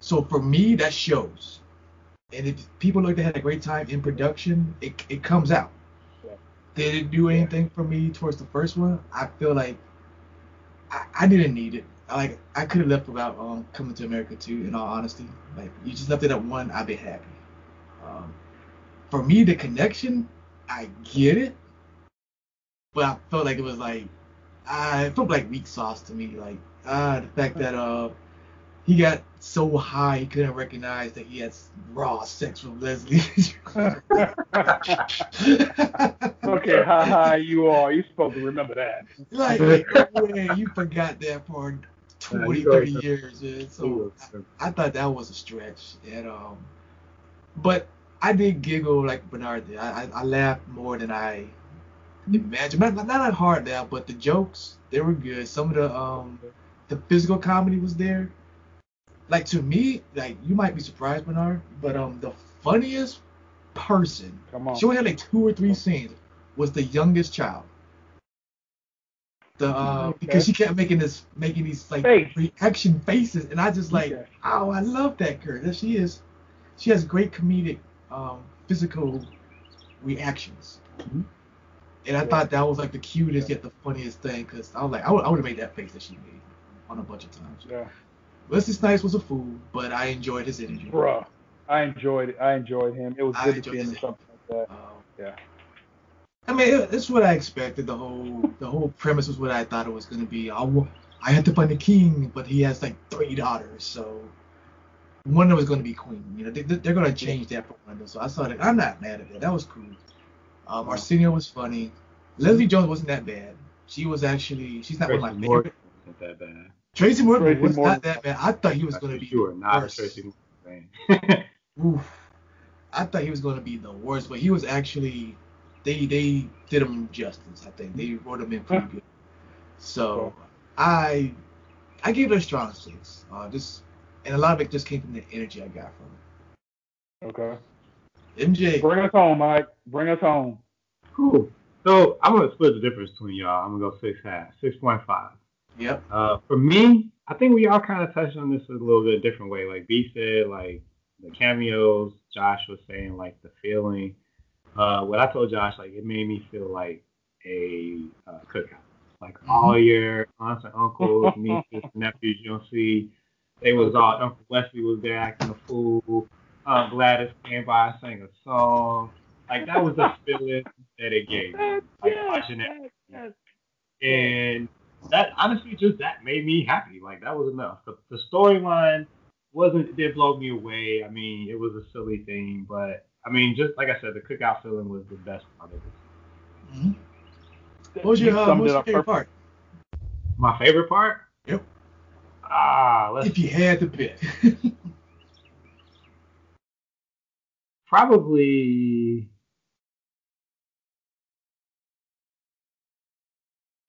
So for me, that shows. And if people look like they had a great time in production, it it comes out. Yeah. Did it do anything for me towards the first one? I feel like I, I didn't need it. I, like I could have left without um coming to America too. In all honesty, like you just left it at one, I'd be happy. Um, for me, the connection, I get it, but I felt like it was like I it felt like weak sauce to me. Like ah, the fact that uh he got so high he couldn't recognize that he had raw sex with Leslie. okay, how high you are? You're supposed to remember that. like, like no you forgot that for 20, 30 years. Man. So I thought that was a stretch, and um, but I did giggle like Bernard did. I, I, I laughed more than I imagined. Not, not not hard now, but the jokes they were good. Some of the um, the physical comedy was there. Like to me, like you might be surprised, Bernard, but um, the funniest person. Come on. She only had like two or three scenes. Was the youngest child. The uh, Okay. because she kept making this making these like Face. reaction faces, and I just like, Okay. oh, I love that girl. That she is, she has great comedic, um, physical reactions. Mhm. And I Yeah. thought that was like the cutest yet the funniest thing, cause I was like, I would, I would have made that face that she made on a bunch of times. Yeah. Wesley Snipes was a fool, but I enjoyed his energy. Bruh. I enjoyed it. I enjoyed him. It was I good to enjoyed see him in something like that. Um, Yeah. I mean, it, it's what I expected. The whole the whole premise was what I thought it was gonna be. I, I had to find the king, but he has like three daughters, so one of them was gonna be queen. You know, they, they're gonna change that for one of them. So I saw that. I'm not mad at that. That was cool. Um, Arsenio was funny. Leslie Jones wasn't that bad. She was actually she's not one of my Tracy favorite. wasn't that bad. Tracy Morgan Tracy was Morgan. not that bad. I thought he was gonna be sure, not a worse. Tracy Morgan fan. Oof. I thought he was going to be the worst, but he was actually they they did him justice. I think they wrote him in pretty good. So I I gave it a strong six. Uh, just and a lot of it just came from the energy I got from it. Okay. MJ, Bring us home, Mike. Bring us home. cool. So I'm gonna split the difference between y'all. I'm gonna go six half, six point five. Yep, Uh, for me, I think we all kind of touched on this a little bit different way. Like B said, like the cameos. Josh was saying like the feeling. Uh, what I told Josh, like it made me feel like a uh, cookout. Like all your aunts and uncles, nieces, nephews you don't see. They was all Uncle Wesley was there acting a fool. Uh, Gladys came by, sang a song. Like that was the feeling that it gave. me. Like watching it. And that honestly just that made me happy. Like that was enough. The, the storyline wasn't did blow me away. I mean, it was a silly thing, but I mean, just like I said, the cookout feeling was the best part of it. Mhm. what was your, uh, summed what was it your favorite part? My favorite part? Yep. Ah, let's If you had to pick. probably.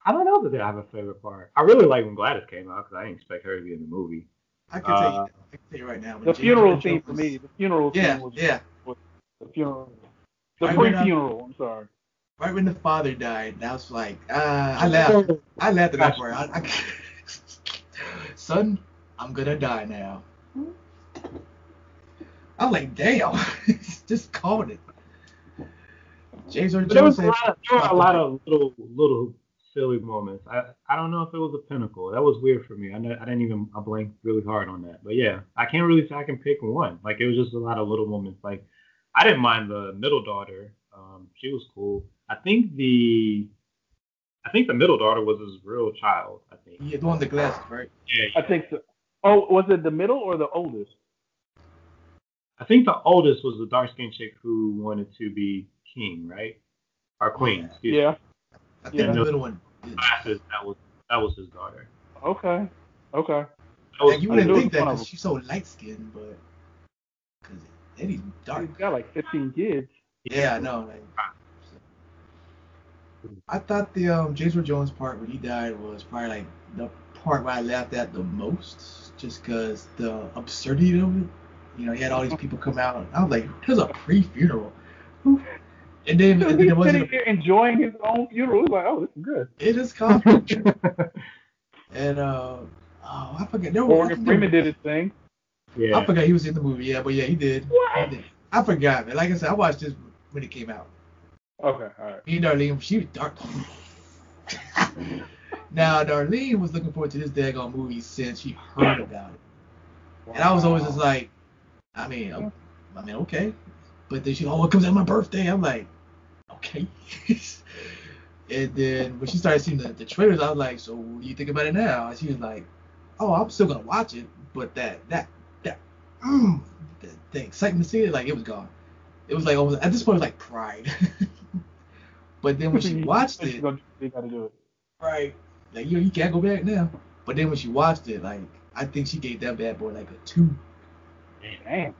I don't know that I have a favorite part. I really like when Gladys came out because I didn't expect her to be in the movie. I can tell you, Uh, I can tell you right now. The James funeral Earl scene for me. The funeral Yeah, scene was yeah. the funeral. The Right pre-funeral. I'm sorry. Right when the father died, that was like, uh, I laughed. I laughed at that part. I, I, son, I'm gonna die now. I'm like, damn, just called it. James Earl But there was Jones a lot, of, there were a lot of little little silly moments. I I don't know if it was a pinnacle. That was weird for me. I know, I didn't even I blanked really hard on that. But yeah, I can't really say I can pick one. Like it was just a lot of little moments. Like I didn't mind the middle daughter. Um, she was cool. I think the I think the middle daughter was his real child. I think. yeah, the one the glasses, right? Yeah. I think so. Oh, was it the middle or the oldest? I think the oldest was the dark skinned chick who wanted to be king, right? Or queen. excuse me. Yeah. I think Yeah. the middle one. Is. Glasses. That was that was his daughter. Okay. Okay. Was, Like, you wouldn't think that because she's so light skinned, but because Eddie's dark. He's got like 15 kids. Yeah, I know. Like, I thought the um, James Earl Jones part when he died was probably like the part where I laughed at the most, just because the absurdity of it. You know, he had all these people come out. I was like, "There's a pre-funeral," and then, and then He's wasn't. sitting A, here enjoying his own funeral. He's like, oh, this is good. it is called. and uh, oh, I forget. There were, Morgan think Freeman did his thing. yeah. I forgot he was in the movie. Yeah, but yeah, he did. What? He did. I forgot, man. Like I said, I watched this when it came out. Okay, all right. Me and Darlene, she was dark. now, Darlene was looking forward to this daggone movie since she heard about it. And I was always just like, I mean, I mean, okay. But then she, oh, it comes out my birthday. I'm like, okay. and then when she started seeing the, the trailers, I was like, so what do you think about it now? And she was like, oh, I'm still gonna watch it, but that that that mm, the, the excitement to see it, like it was gone. It was like almost at this point, it was like pride. but then when she watched it, You gotta do it. right, like you know, you can't go back now. But then when she watched it, like I think she gave that bad boy like a two. Damn.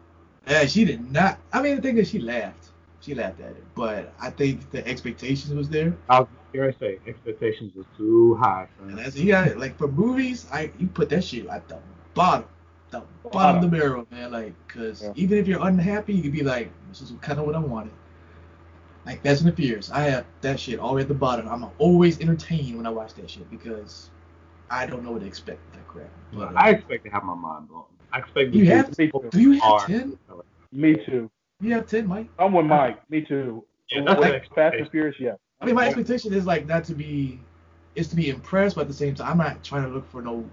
Yeah, she did not. I mean, the thing is, she laughed. She laughed at it, but I think the expectations was there. I was here I say expectations was too high. And Son. that's you got like for movies, I you put that shit at the bottom, the bottom of the barrel, man. Like, cause Yeah. even if you're unhappy, you could be like, this is kind of what I wanted. Like Fast and the Furious, I have that shit all the way at the bottom. I'm always entertained when I watch that shit because I don't know what to expect with that crap. But, I expect to have my mind blown. I expect You to have be Me too. do you have ten? Me too. You have ten, Mike. I'm with Mike. Me too. Yeah, that's like Fast and Furious, yeah. I mean, my expectation is like not to be, is to be impressed, but at the same time, I'm not trying to look for no,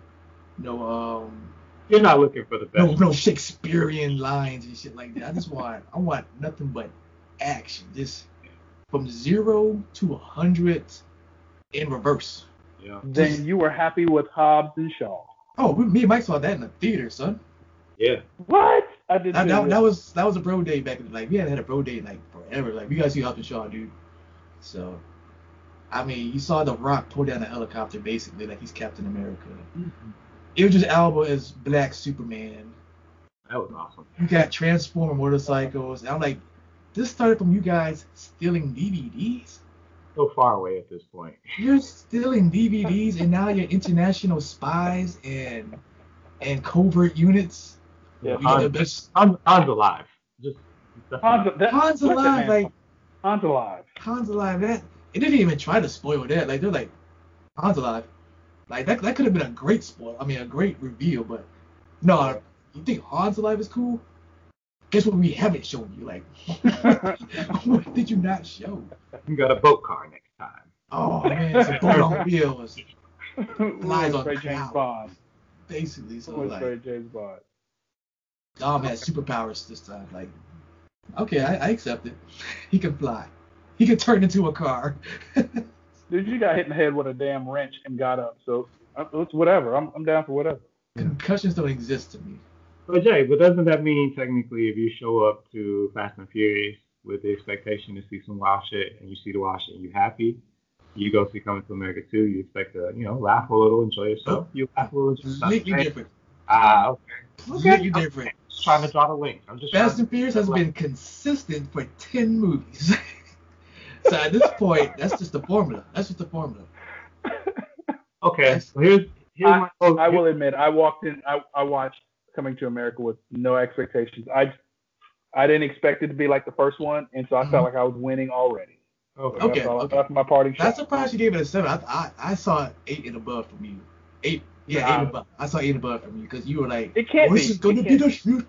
no, um, You're not looking for the no, best. no Shakespearean lines and shit like that. I just want, I want nothing but action, just from zero to a hundred in reverse. Yeah. Then you were happy with Hobbs and Shaw. Oh, me and Mike saw that in the theater, son. Yeah. What? I did That, too, that, that was that was a bro day back in the like we hadn't had a bro day like forever. Like we gotta see Hobbs and Shaw, dude. So, I mean, you saw The Rock pull down a helicopter basically like he's Captain America. Mm-hmm. Idris Elba as Black Superman. That was awesome. You got Transformer motorcycles. And I'm like, this started from you guys stealing DVDs. So far away at this point. You're stealing DVDs, and now you're international spies and and covert units. Yeah, You got the Hans, best Hans, Hans alive. Just Hans, that, Hans alive, like Hans alive. Hans alive. That it didn't even try to spoil that. Like they're like Hans alive. Like that that could have been a great spoil. I mean, a great reveal. But no, you think Hans alive is cool? Guess what we haven't shown you? Like, what did you not show? you got a boat car next time. Oh man, it's a boat on wheels, Lies on Straight James clouds. Bond. basically. So like, straight James Bond. Dom has superpowers this time. Like, okay, I, I accept it. He can fly. He can turn into a car. Dude, you got hit in the head with a damn wrench and got up. So uh, it's whatever. I'm, I'm down for whatever. Concussions don't exist to me. But Jay, but doesn't that mean technically if you show up to Fast and Furious with the expectation to see some wild shit and you see the wild shit and you happy, you go see Coming to America too, you expect to, you know, laugh a little, enjoy yourself. You laugh a little, enjoy yourself. Completely different. Ah, okay. Completely different. Just trying to draw the link. I'm just Fast and Furious has been consistent for ten movies. so at this point, that's just the formula. That's just the formula. Okay, so here's here's I, my, oh, I will admit, I walked in, I, I watched Coming to America with no expectations. I I didn't expect it to be like the first one, and so I felt Mhm. like I was winning already. Okay. So Okay, That's, all, okay. that's my parting shot. That's surprised you gave it a seven. I, I, I saw eight and above from you. Eight, yeah, Nah. eight. I saw eight and above from you because you were like, It can't oh, be. this is gonna It be the future.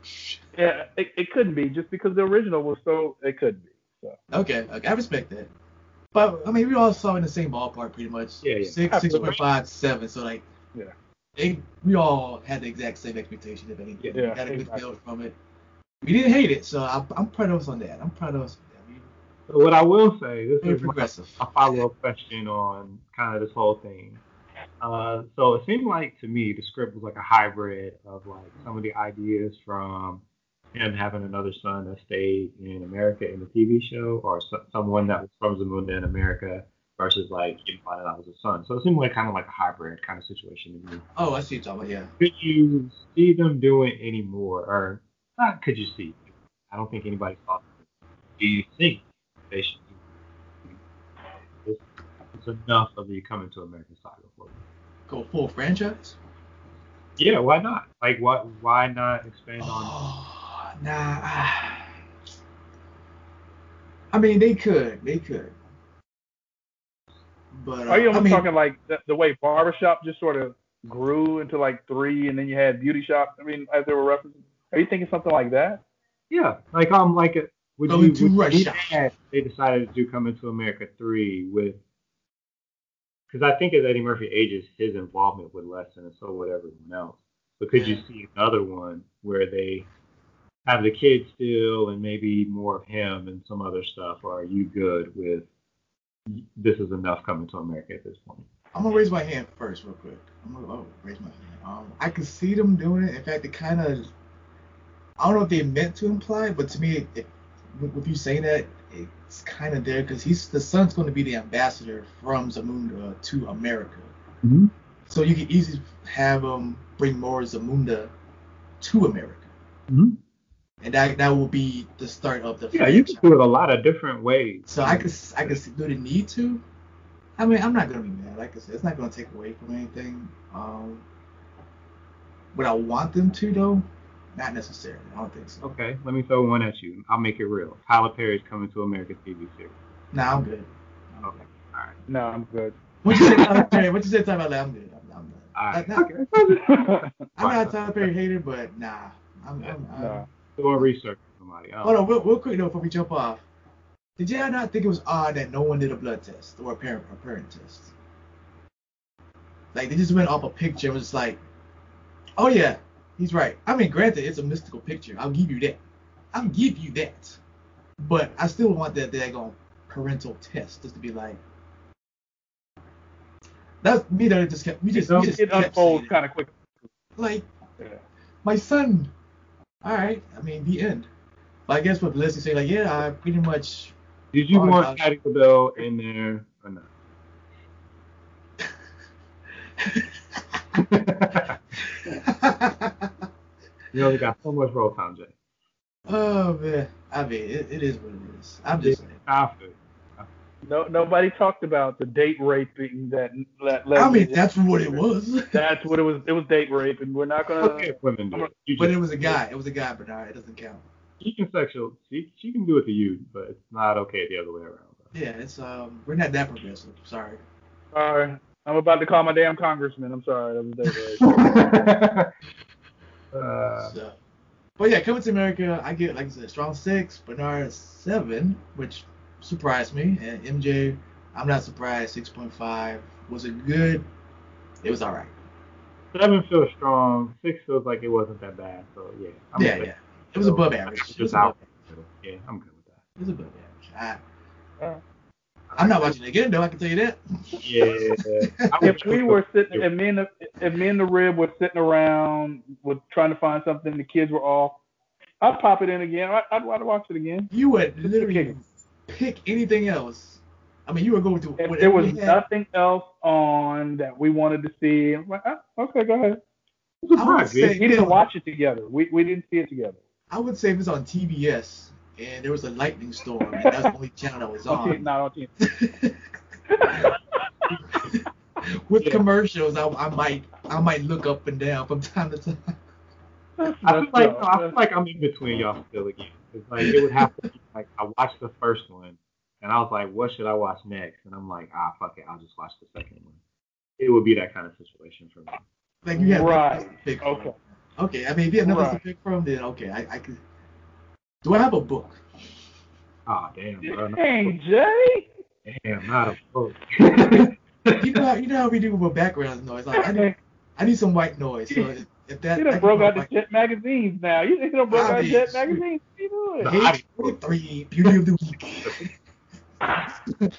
Yeah, it, it couldn't be just because the original was so. It couldn't be. So Okay, okay, I respect that. But I mean, we all saw in the same ballpark pretty much. Yeah, yeah. Six, six point five, seven. So like, Yeah. they, we all had the exact same expectation if anything. Yeah, we got a good exactly. feel from it. We didn't hate it, so I, I'm proud of us on that. I'm proud of us. on that. We So what I will say, this is progressive. a follow-up question on kind of this whole thing. Uh, so it seemed like to me the script was like a hybrid of like some of the ideas from him having another son that stayed in America in the TV show, or so, someone that was from Zamunda in America versus like him finding out was a son. So it seemed like kind of like a hybrid kind of situation to me. Oh, I see what you're talking about. Yeah. Could you see them doing any more, or not? Could you see? I don't think anybody thought. Do you think they should? It's, enough of the coming to America saga for you. Go full franchise. Yeah, why not? Like, what? Why not expand on? Oh, nah. ah. I mean, they could. They could. But uh, are you I mean, talking like the, the way barbershop just sort of grew into like three, and then you had beauty shop? I mean, as they were referencing. Are you thinking something like that? Yeah, like um, like a, would Coming you? to Would you Russia. had they decided to do Coming to America three with? Because I think as Eddie Murphy ages, his involvement would lessen, and so would everyone else. But could you see another one where they have the kid still, and maybe more of him and some other stuff? Or are you good with this is enough Coming to America at this point? I'm gonna raise my hand first, real quick. I'm gonna oh, raise my hand. Um, I can see them doing it. In fact, it kind of. I don't know if they meant to imply, but to me, it, with you saying that, it's kind of there because he's the son's going to be the ambassador from Zamunda to America. Mm-hmm. So you can easily have him bring more Zamunda to America, Mm-hmm. and that that will be the start of the. Yeah, you can do it a lot of different ways. So I could I could do the need to. I mean, I'm not gonna be mad. Like I said, it's not gonna take away from anything. Um, would I want them to though? Not necessarily. I don't think so. Okay, let me throw one at you. I'll make it real. Tyler Perry's Coming to America TV series. Nah, I'm good. Okay, all right. No, I'm good. What you say, Tyler Perry? What you say, Tyler Perry? I'm good. I'm, I'm good. All right. Uh, nah, Okay. I'm not a Tyler Perry hater, but nah. I'm, I'm, I'm, no. Doing research somebody. Oh. Hold on, real, real quick though, before we jump off. Did y'all not think it was odd that no one did a blood test or a parent a parent test? Like they just went off a picture and was just like, oh yeah, he's right. I mean, granted, it's a mystical picture. I'll give you that. I'll give you that. But I still want that daggone parental test just to be like. That's me. That it just kept. We just, we just it kept unfolds saying it. kind of quick. like Yeah. my son. All right. I mean, the end. But I guess what Leslie say, like, yeah, I pretty much. Did you want gosh. Patti LaBelle in there or not? you only got so much roll time, Jay. oh man, I mean, it, it is what it is. I'm just saying. Stop it. No, nobody talked about the date raping that that. I Leslie mean, that's what it was. That's what it was. It was date rape, and we're not gonna. Okay, women do it. You But just, it was a guy. It was a guy, Bernard. It doesn't count. she can sexual. She, she can do it to you, but it's not okay the other way around. Yeah, it's um, we're not that progressive. Sorry. Sorry, I'm about to call my damn congressman. I'm sorry. That was date rape. uh, So, but yeah, coming to America, I get like I said, strong six, Bernard seven, which surprised me, and MJ, I'm not surprised. Six point five. Was it good? It was all right. seven feels strong. Six feels like it wasn't that bad. So yeah. I'm yeah, good. yeah. It was above average. It was just above out. average. Yeah, I'm good with that. It was above average. I, Uh, I'm not watching it again, though. I can tell you that. Yeah. If we we were sitting, if me and the, if me and the rib were sitting around, with trying to find something, the kids were off, I'd pop it in again. I, I'd, I'd watch it again. You would Just literally pick anything else. I mean, you were going to. If there was had. nothing else on that we wanted to see, I'm like, ah, okay, go ahead. I'm surprised, I would say- We didn't watch it together. We we didn't see it together. I would say if it's on TBS and there was a lightning storm and that's the only channel that was On T- on. not on TV. With Yeah. commercials, I, I might I might look up and down from time to time. I feel like no, I feel like I'm in between y'all still again. It's like it would have to be like I watched the first one and I was like, what should I watch next? And I'm like, ah, fuck it, I'll just watch the second one. It would be that kind of situation for me. Like you have Right. Pick. Okay. Okay. I mean, if you have nothing to pick from, then okay, I, I could. Do I have a book? Ah, damn, bro. not a Dang, Jay. Damn, not a book. You know, how, you know how we do with background noise. Like, I need, I need some white noise. So if, if that, You I done broke out the like, Jet magazines now. You you done broke I out mean, Jet shit. magazines. What you doing? No. Page 43, Beauty of the Week.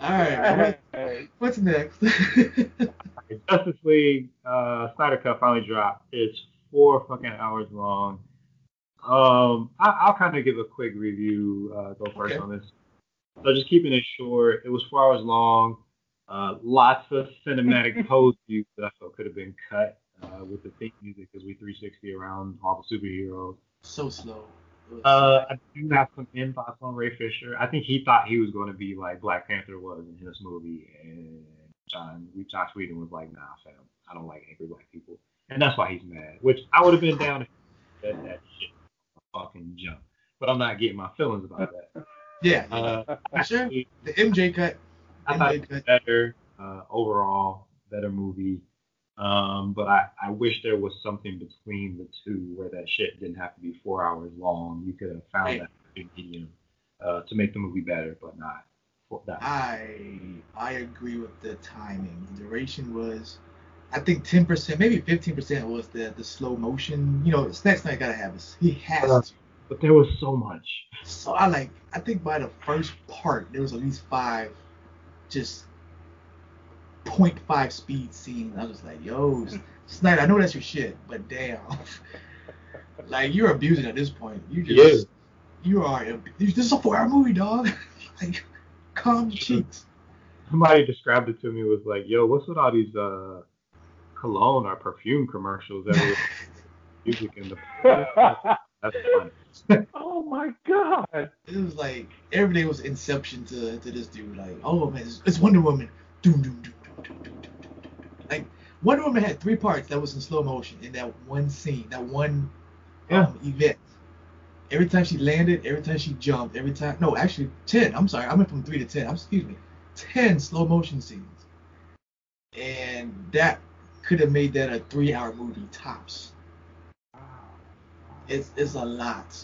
All right, what- what's next? Justice League uh, Snyder Cut finally dropped. It's four fucking hours long. Um, I, I'll kind of give a quick review. Uh, go first Okay. on this. So just keeping it short. It was four hours long. Uh, lots of cinematic pose views that I felt could have been cut uh, with the theme music because we 360 around all the superheroes. so slow. Uh, I do have some in thoughts on Ray Fisher. I think he thought he was going to be like Black Panther was in this movie, and John, Joss Whedon was like, "Nah, fam, I don't like angry black people," and that's why he's mad. Which I would have been down said that shit fucking jump, but I'm not getting my feelings about that. yeah, Uh, for sure. The MJ cut. I thought it was better uh, overall, better movie. Um, but I, I wish there was something between the two where that shit didn't have to be four hours long. You could have found Right. that medium uh, to make the movie better, but not that. I I agree with the timing. The duration was, I think, ten percent, maybe fifteen percent was the the slow motion. You know, Snack Snack gotta have this. He has Uh, to. but there was so much. So I like. I think by the first part, there was at least five, just 0.5 speed scenes. I was like, yo, Snyder, I know that's your shit, but damn, like you're abusing at this point. You just, He is. you are. This is a four-hour movie, dog. like, calm your cheeks. Somebody described it to me was like, "Yo, what's with all these uh, cologne or perfume commercials that were music in the that's funny." oh my God. it was like every day was Inception to, to this dude. Like, oh man, it's, it's Wonder Woman. Doom, doom, doom, doom, doom, doom, doom, doom, doom. Like Wonder Woman had three parts that was in slow motion in that one scene, that one um, event. Every time she landed, every time she jumped, every time. No, actually, ten. I'm sorry, I went from three to ten. I'm excuse me, ten slow motion scenes, and that could have made that a three-hour movie tops. It's it's a lot.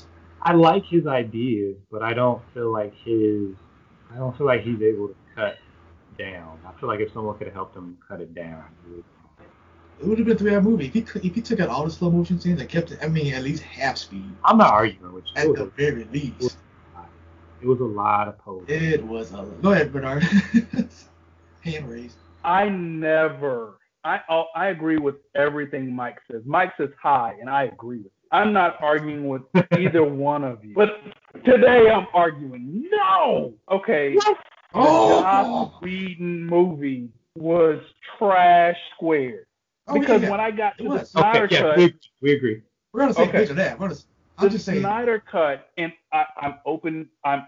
I like his ideas, but I don't feel like his. I don't feel like he's able to cut down. I feel like if someone could have helped him cut it down, it would- have been a three-hour movie if he could- if he took out all the slow motion scenes and kept it. I mean, at least half speed I'm not arguing with you. at the very least. it was a lot of pose. It was a. Go ahead, Bernard. Hand raised. I never. I oh, I agree with everything Mike says. Mike says hi, and I agree with it. I'm not arguing with either one of you. But today I'm arguing. No. Okay. The oh. Joss Oh, Whedon movie was trash squared. oh because yeah, when I got to the. Snyder Okay, yeah, cut, we agree. We agree. we're on the same okay. page on that. We're on the, I'm the just saying. Snyder cut, and I, I'm open. I'm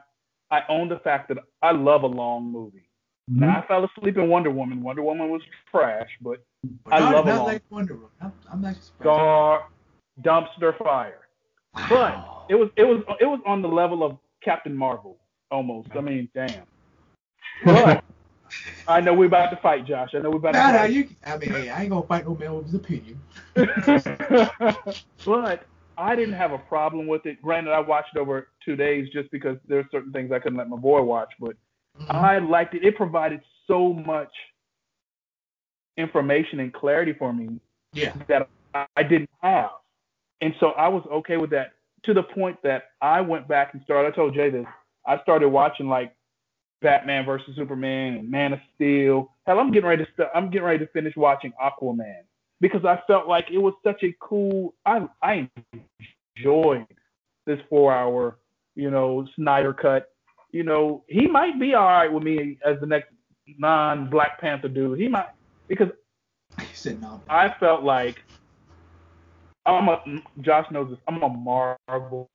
I own the fact that I love a long movie. Mm-hmm. Now I fell asleep in Wonder Woman. Wonder Woman was trash, but I love not like Wonder Woman. I'm, I'm not surprised. gar dumpster fire. But it was it was it was on the level of Captain Marvel almost. I mean, damn. But I know we're about to fight, Josh. I know we're about Nah, to nah, you, I mean, hey, I ain't gonna fight no man with his opinion. but I didn't have a problem with it. Granted, I watched it over two days just because there's certain things I couldn't let my boy watch, but Mhm. I liked it. It provided so much information and clarity for me yeah. that I, I didn't have. And so I was okay with that to the point that I went back and started. I told Jay this. I started watching like Batman versus Superman and Man of Steel. Hell, I'm getting ready to st- I'm getting ready to finish watching Aquaman because I felt like it was such a cool. I I enjoyed this four hour, you know, Snyder cut. You know, he might be all right with me as the next non Black Panther dude. He might because He said no. I felt like I'm a Josh knows this. I'm a Marvel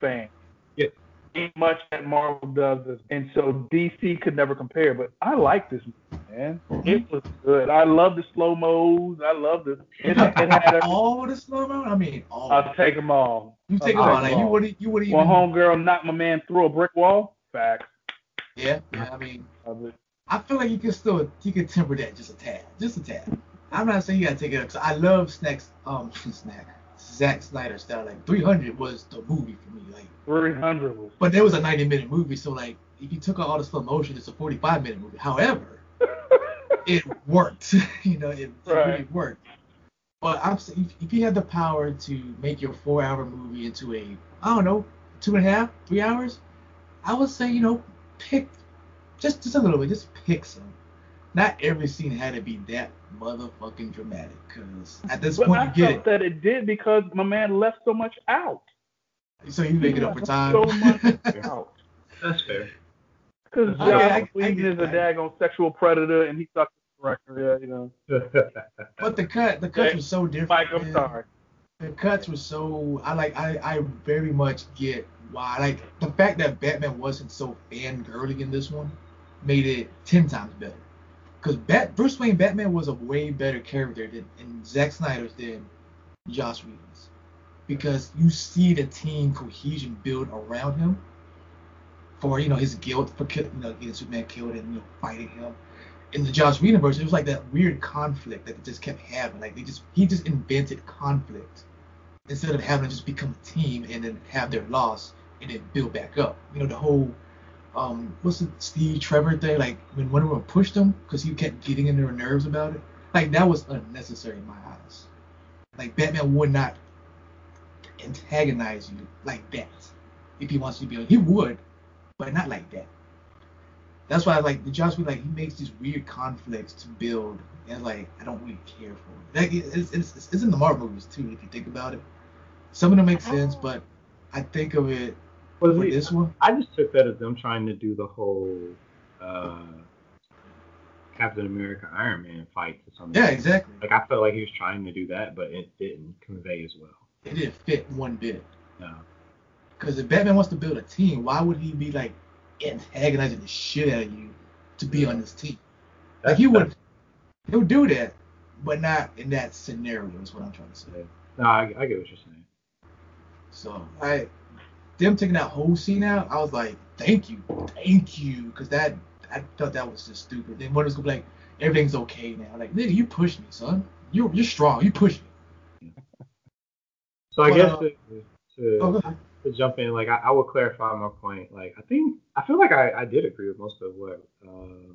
fan. Yeah. ain't much that Marvel does, this, and so DC could never compare. But I like this movie, man. Mm-hmm. It was good. I love the slow mos. I love the. It, it had a, all the slow mo. I mean, all. I'll take them all. You take I'll them all. take Like them you would you would even. One homegirl knocked my man through a brick wall. Facts. Yeah. I mean, I feel like you can still you can temper that just a tad, just a tad. I'm not saying you gotta take it up. 'cause I love snacks. Um, snack. Zack Snyder style. Like 300 was the movie for me. Like, 300 was. but there was a 90 minute movie, so like if you took out all the slow motion, it's a 45 minute movie. However, it worked. you know, it, it really worked. But I'm if, if you had the power to make your four hour movie into a I don't know two and a half, three hours, I would say you know pick just just a little bit, just pick some. Not every scene had to be that motherfucking dramatic, because at this But point I you get felt that it did because my man left so much out. So you make it up for time. So much out. That's fair. Because Okay, Joss I- I Whedon get is a that. daggone sexual predator, and he sucks as a director. Yeah, you know. but the cut, the cut Hey, were so different. Mike, I'm man. sorry. The cuts were so I like I I very much get why like the fact that Batman wasn't so fangirly in this one made it ten times better. Because Bat Bruce Wayne Batman was a way better character than in Zack Snyder's than Joss Whedon's. Because you see the team cohesion build around him for you know his guilt for you know getting Superman killed and you know fighting him. In the Joss Whedon version, it was like that weird conflict that they just kept having. Like they just he just invented conflict instead of having to just become a team and then have their loss and then build back up. You know, the whole um what's the Steve Trevor thing? Like when Wonder Woman pushed him because he kept getting in their nerves about it. Like that was unnecessary in my eyes. Like Batman would not antagonize you like that if he wants to be. He would, but not like that. That's why like the Whedon like he makes these weird conflicts to build, and like I don't really care for it. Like it's, it's, it's in the Marvel movies too if you think about it. Some of them make sense, but I think of it Was for he- this one. I just took that as them trying to do the whole uh, Captain America Iron Man fight to some Yeah, exactly. Like I felt like he was trying to do that, but it didn't convey as well. It didn't fit one bit. No. Because if Batman wants to build a team, why would he be like antagonizing the shit out of you to be on this team? Like he would, he would do that, but not in that scenario. Is what I'm trying to say. No, I, I get what you're saying. So I, them taking that whole scene out, I was like, thank you, thank you, because that I thought that was just stupid. Then one was gonna be like, everything's okay now. Like nigga, you pushed me, son. You you're strong. You pushed me. So I Well, guess uh, to, to, Oh, to jump in, like I, I will clarify my point. Like I think I feel like I, I did agree with most of what uh,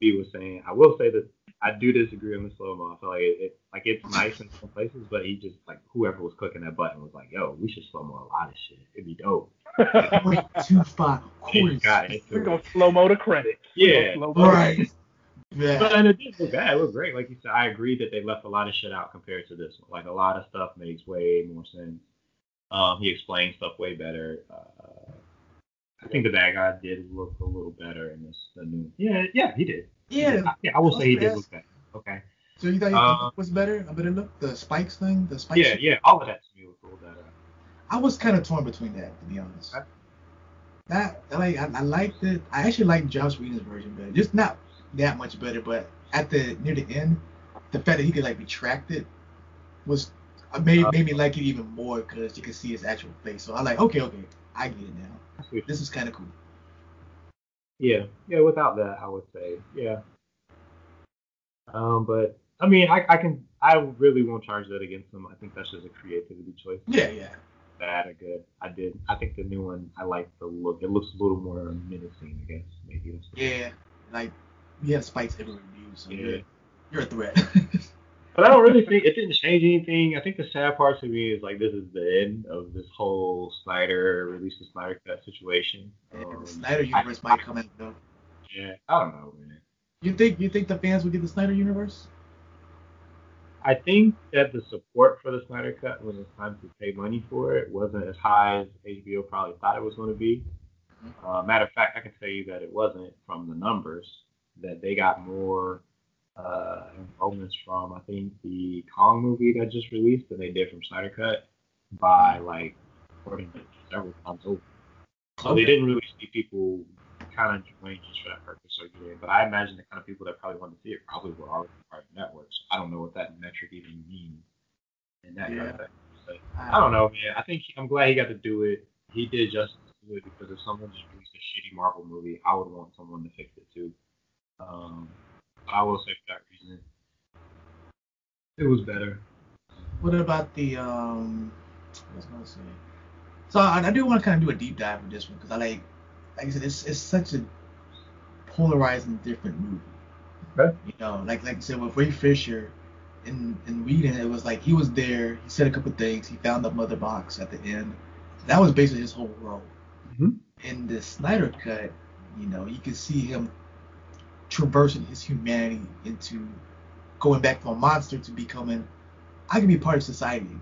B was saying. I will say that I do disagree on the slow mo. I feel like it, it like it's nice in some places, but he just like whoever was clicking that button was like, "Yo, we should slow mo a lot of shit. It'd be dope." Point two five He quarters. got into We're it. gonna slow mo the credits. Yeah. We're gonna slow-mo. Right. Yeah. But and it did look bad. It looked great. Like you said, I agree that they left a lot of shit out compared to this one. Like a lot of stuff makes way more sense. Um, he explained stuff way better. Uh, I think the bad guy did look a little better in this. The new. Yeah, yeah, he did. Yeah. I, yeah, I will say he did Yes. look better. Okay. So you thought you Uh, was better? A better look? The spikes thing? The spikes? Yeah, yeah, all of that to me looked a little better. I was kind of torn between that, to be honest. Okay. That I like I, I liked it. I actually like Joss Whedon's version better. Just not that much better, but at the near the end, the fact that he could like retract it was uh, made made me like it even more because you could see his actual face. So I like okay, okay, I get it now. I see what you- This is kind of cool. Yeah, yeah. Without that, I would say, yeah. Um, but I mean, I, I can, I really won't charge that against them. I think that's just a creativity choice. Yeah, yeah. bad or good. I did. I think the new one. I like the look. It looks a little more menacing. I guess maybe. Yeah, like we have spikes everywhere you, so Yeah. you're, you're a threat. But I don't really think it didn't change anything. I think the sad part to me is like this is the end of this whole Snyder release the Snyder cut situation. And Um, the Snyder universe might come out though. yeah, I don't know, man. You think you think the fans would get the Snyder universe? I think that the support for the Snyder Cut when it's time to pay money for it wasn't as high as HBO probably thought it was going to be. Uh, matter of fact, I can tell you that it wasn't from the numbers. That they got more uh, from I think the Kong movie that just released that they did from Snyder Cut by like according to several times over. So they didn't really see people kind of join just for that purpose or get in. But I imagine the kind of people that probably want to see it probably were already part of the network. So I don't know what that metric even means and that kind of thing. I don't know, man. I think I'm glad he got to do it. He did justice to it because if someone just released a shitty Marvel movie, I would want someone to fix it too. Um, I will say for that reason, it was better. What about the um? I was gonna say? So I, I do want to kind of do a deep dive with this one because I like, like I said, it's it's such a polarizing, different movie. Okay. You know, like like I said with Ray Fisher, in in reading it was like he was there. He said a couple things. He found the mother box at the end. That was basically his whole role. Mhm. In the Snyder cut, you know, you can see him traversing his humanity into going back from a monster to becoming I can be part of society again.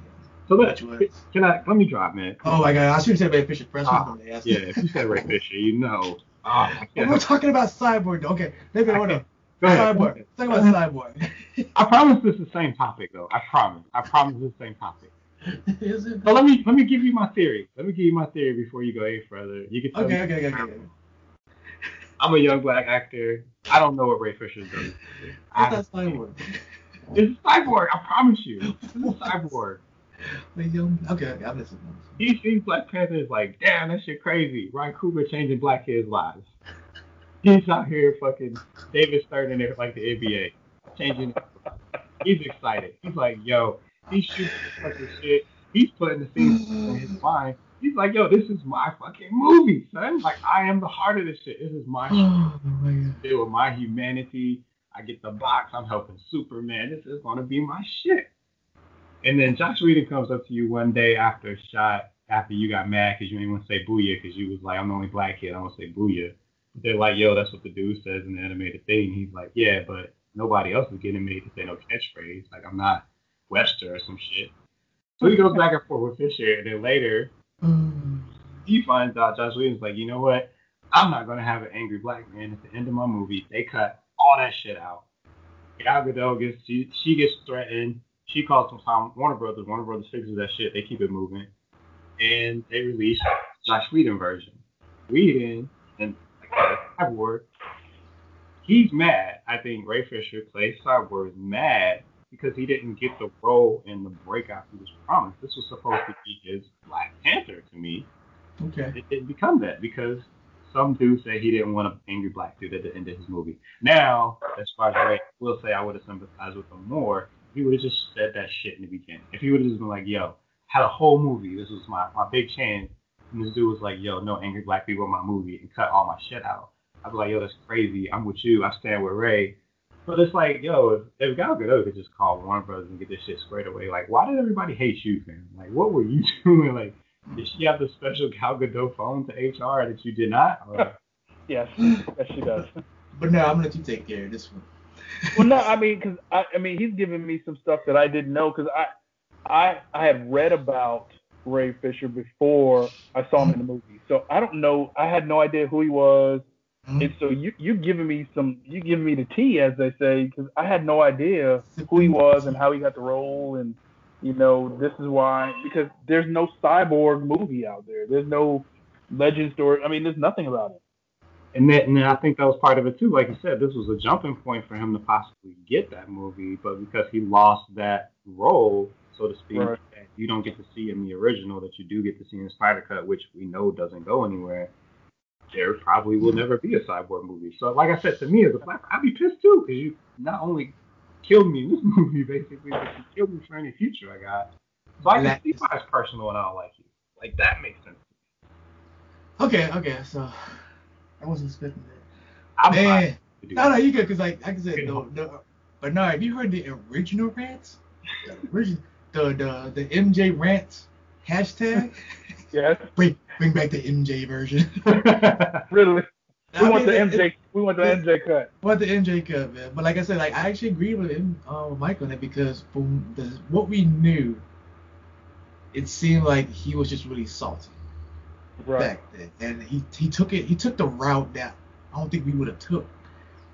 So let, Which can I let me drop, man? Oh my god, I should have said Ray Fisher first. Ah, I'm gonna Yeah, if you said Ray Fisher, you know. I But can't we're talking about Cyborg. though. Okay, maybe hold on. Go ahead. Cyborg. Talk about Cyborg. I promise this is the same topic though. I promise. I promise it's the same topic. Is it? So let me let me give you my theory. Let me give you my theory before you go any further. You can tell Okay, me okay, okay, okay. I'm a young black actor. I don't know what Ray Fisher does. I thought Cyborg. It's cyborg. I promise you. It's cyborg. Wait, yo, okay, okay, I'm listening. He sees Black Panther is like, damn, that shit crazy. Ryan Coogler changing black kids' lives. He's out here fucking David Stern in it like the NBA, changing. He's excited. He's like, yo, he's shooting fucking shit. He's putting the things in his mind. He's like, yo, this is my fucking movie, son. Like, I am the heart of this shit. This is my oh, shit. Oh my deal with my humanity. I get the box. I'm helping Superman. This is gonna be my shit. And then Joss Whedon comes up to you one day after a shot, after you got mad because you didn't want to say booyah because you was like, I'm the only black kid. I want to say booyah. They're like, yo, that's what the dude says in the animated thing. He's like, yeah, but nobody else is getting made to say no catchphrase. Like, I'm not Webster or some shit. So he goes back and forth with Fisher, and then later Mm. he finds out Joss Whedon's like, you know what? I'm not gonna have an angry black man at the end of my movie. They cut all that shit out. Gal Gadot gets she, she gets threatened. She calls some time Warner Brothers. Warner Brothers fixes that shit. They keep it moving, and they release Joss Whedon version. Whedon and like Cyborg. He's mad. I think Ray Fisher plays Cyborg is mad because he didn't get the role in the breakout he was promised. This was supposed to be his Black Panther to me. Okay. It didn't become that because some dude said he didn't want an angry black dude at the end of his movie. Now, as far as Ray, I will say I would have sympathized with him more if he would have just said that shit in the beginning. If he would have just been like, yo, had a whole movie, this was my, my big chance, and this dude was like, yo, no angry black people in my movie, and cut all my shit out. I'd be like, yo, that's crazy. I'm with you. I stand with Ray. But it's like, yo, if, if Gal Gadot oh, could just call Warner Brothers and get this shit squared away, like, why did everybody hate you, fam? Like, what were you doing? Like, did she have the special Gal Gadot phone to HR that you did not? Or, Yes, yes, she does. But no, I'm gonna let you take care of this one. well, no, I mean, because I, I mean, he's giving me some stuff that I didn't know because I, I, I had read about Ray Fisher before I saw him in the movie, so I don't know. I had no idea who he was, Mhm. and so you you giving me some, you giving me the tea, as they say, because I had no idea who he was and how he got the role, and you know, this is why because there's no cyborg movie out there. There's no legend story. I mean, there's nothing about it. and then, and then I think that was part of it too. Like you said, this was a jumping point for him to possibly get that movie, but because he lost that role, so to speak, Right. that you don't get to see in the original that you do get to see in the Snyder Cut, which we know doesn't go anywhere. There probably will hmm. never be a cyborg movie. So, like I said, to me as a black, I'd be pissed too because you not only killed me in this movie basically, but you killed me for any future I got. So I can Black see is- why it's personal and I don't like you. Like that makes sense. Okay, okay, so I wasn't expecting that. I'm Man, fine to do no, no, you good because like, like I said, Good the, help. the, but no, have you heard the original rants? The original, the the the MJ rants hashtag. Yes, bring bring back the MJ version. really. I We want the mean, it- MJ. it- We want the it- MJ cut. What the MJ cut, man. But like I said, like I actually agree with him, uh, Mike on it because from the what we knew, it seemed like he was just really salty Right. back then, and he he took it. He took the route that I don't think we would have took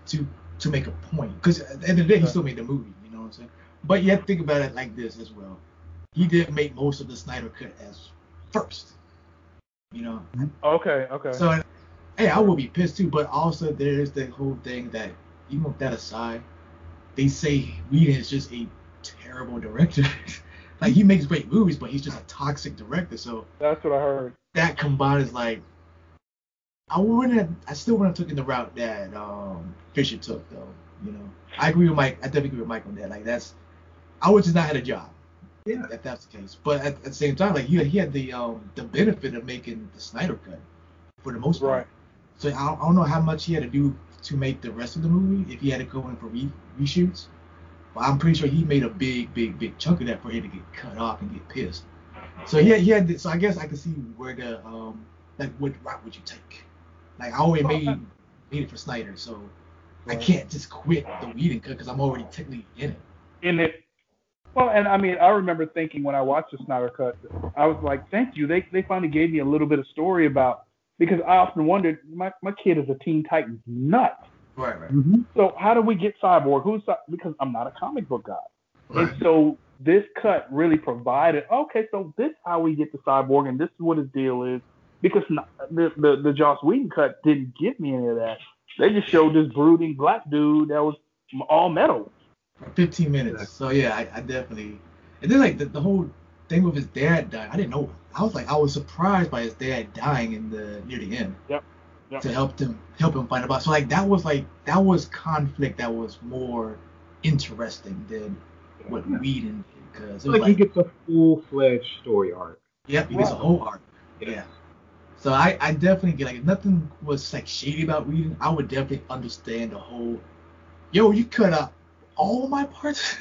to to make a point. Because at the end of the day, he still made the movie. You know what I'm saying? But you have to think about it like this as well. He did make most of the Snyder cut as first. You know. Okay, okay. So, hey, I will be pissed too. But also, there's the whole thing that even with that aside, they say Whedon is just a terrible director. like he makes great movies, but he's just a toxic director. So That's what I heard. that combined is like, I wouldn't. Have, I still wouldn't have taken the route that um, Fisher took, though. You know, I agree with Mike. I definitely agree with Mike on that. Like that's, I would just not had a job. Yeah. If that's the case. But at, at the same time, like he, he had the um the benefit of making the Snyder cut for the most part. Right. So I don't, I don't know how much he had to do to make the rest of the movie if he had to go in for re- reshoots. But I'm pretty sure he made a big, big, big chunk of that for him to get cut off and get pissed. So yeah, he had. To, so I guess I can see where the um like what route would you take? Like I already made made it for Snyder, so I can't just quit the Whedon cut because I'm already technically in it. in it. Well, and I mean, I remember thinking when I watched the Snyder Cut, I was like, "Thank you." They they finally gave me a little bit of story about because I often wondered, my my kid is a Teen Titans nut. Right, right. Mm-hmm. So how do we get Cyborg? Who's because I'm not a comic book guy, Right. and so this cut really provided. Okay, so this is how we get the Cyborg, and this is what his deal is. Because the, the the Joss Whedon cut didn't give me any of that. They just showed this brooding black dude that was all metal. For 15 minutes. So yeah, I, I definitely. And then like the, the whole thing with his dad dying, I didn't know. I was like, I was surprised by his dad dying in the near the end. Yep. Yep. To help him help him find out. So like that was like that was conflict that was more interesting than what Yeah. Whedon did because it Like, like, he gets a full fledged story arc. yep, he oh, gets a whole arc. Yeah. So I, I definitely get like if nothing was like shady about Whedon, I would definitely understand the whole. Yo, you cut out all my parts.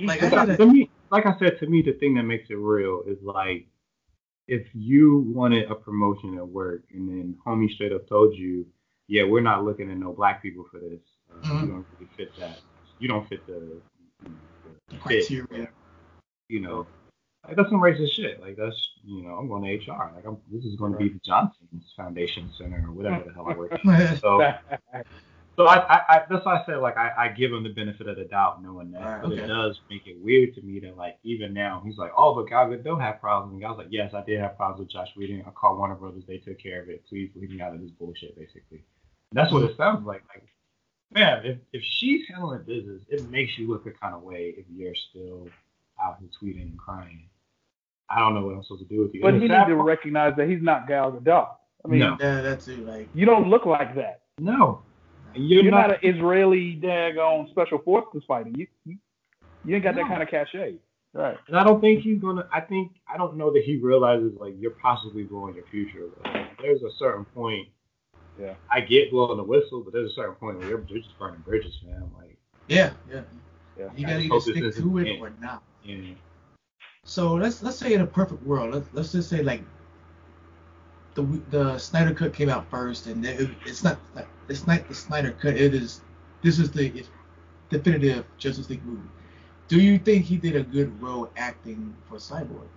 like I gotta. to me, like I said, to me, the thing that makes it real is like if you wanted a promotion at work and then homie straight up told you, yeah, we're not looking at no black people for this. Uh, Mhm. You don't really fit that. You don't fit the, you the, the fit, criteria. You know, like that's some racist shit. Like that's, you know, I'm going to HR. Like I'm, this is going to be the Johnson's Foundation Center or whatever the hell I work. at. So, so I, I, I that's why I say like I, I give him the benefit of the doubt knowing that, Right, but okay. it does make it weird to me that like even now he's like, oh, but Gal Gadot have problems, and I was like, yes, I did have problems with Joss Whedon. I called Warner Brothers, they took care of it. Please leave me out of this bullshit, basically. And that's what it sounds like. Like, man, if if she's handling business, it makes you look a kind of way if you're still out here tweeting and crying. I don't know what I'm supposed to do with you. But And he needs to recognize that he's not Gal Gadot. I mean, No. Yeah, that's it. Like, you don't look like that. no, And you're, You're, not, not an Israeli daggone special forces fighter. You you, you ain't got that kind of cachet. Right. And I don't think he's gonna. I think I don't know that he realizes like you're possibly blowing your future. Like, there's a certain point. Yeah. I get blowing the whistle, but there's a certain point where you're, you're just burning bridges, man. Like, yeah, yeah. Yeah. You gotta either stick to it it. or not. yeah, So let's let's say in a perfect world, let's let's just say like the the Snyder cut came out first, and it, it's not it's not the Snyder cut. It is this is the definitive Justice League movie. Do you think he did a good role acting for Cyborg?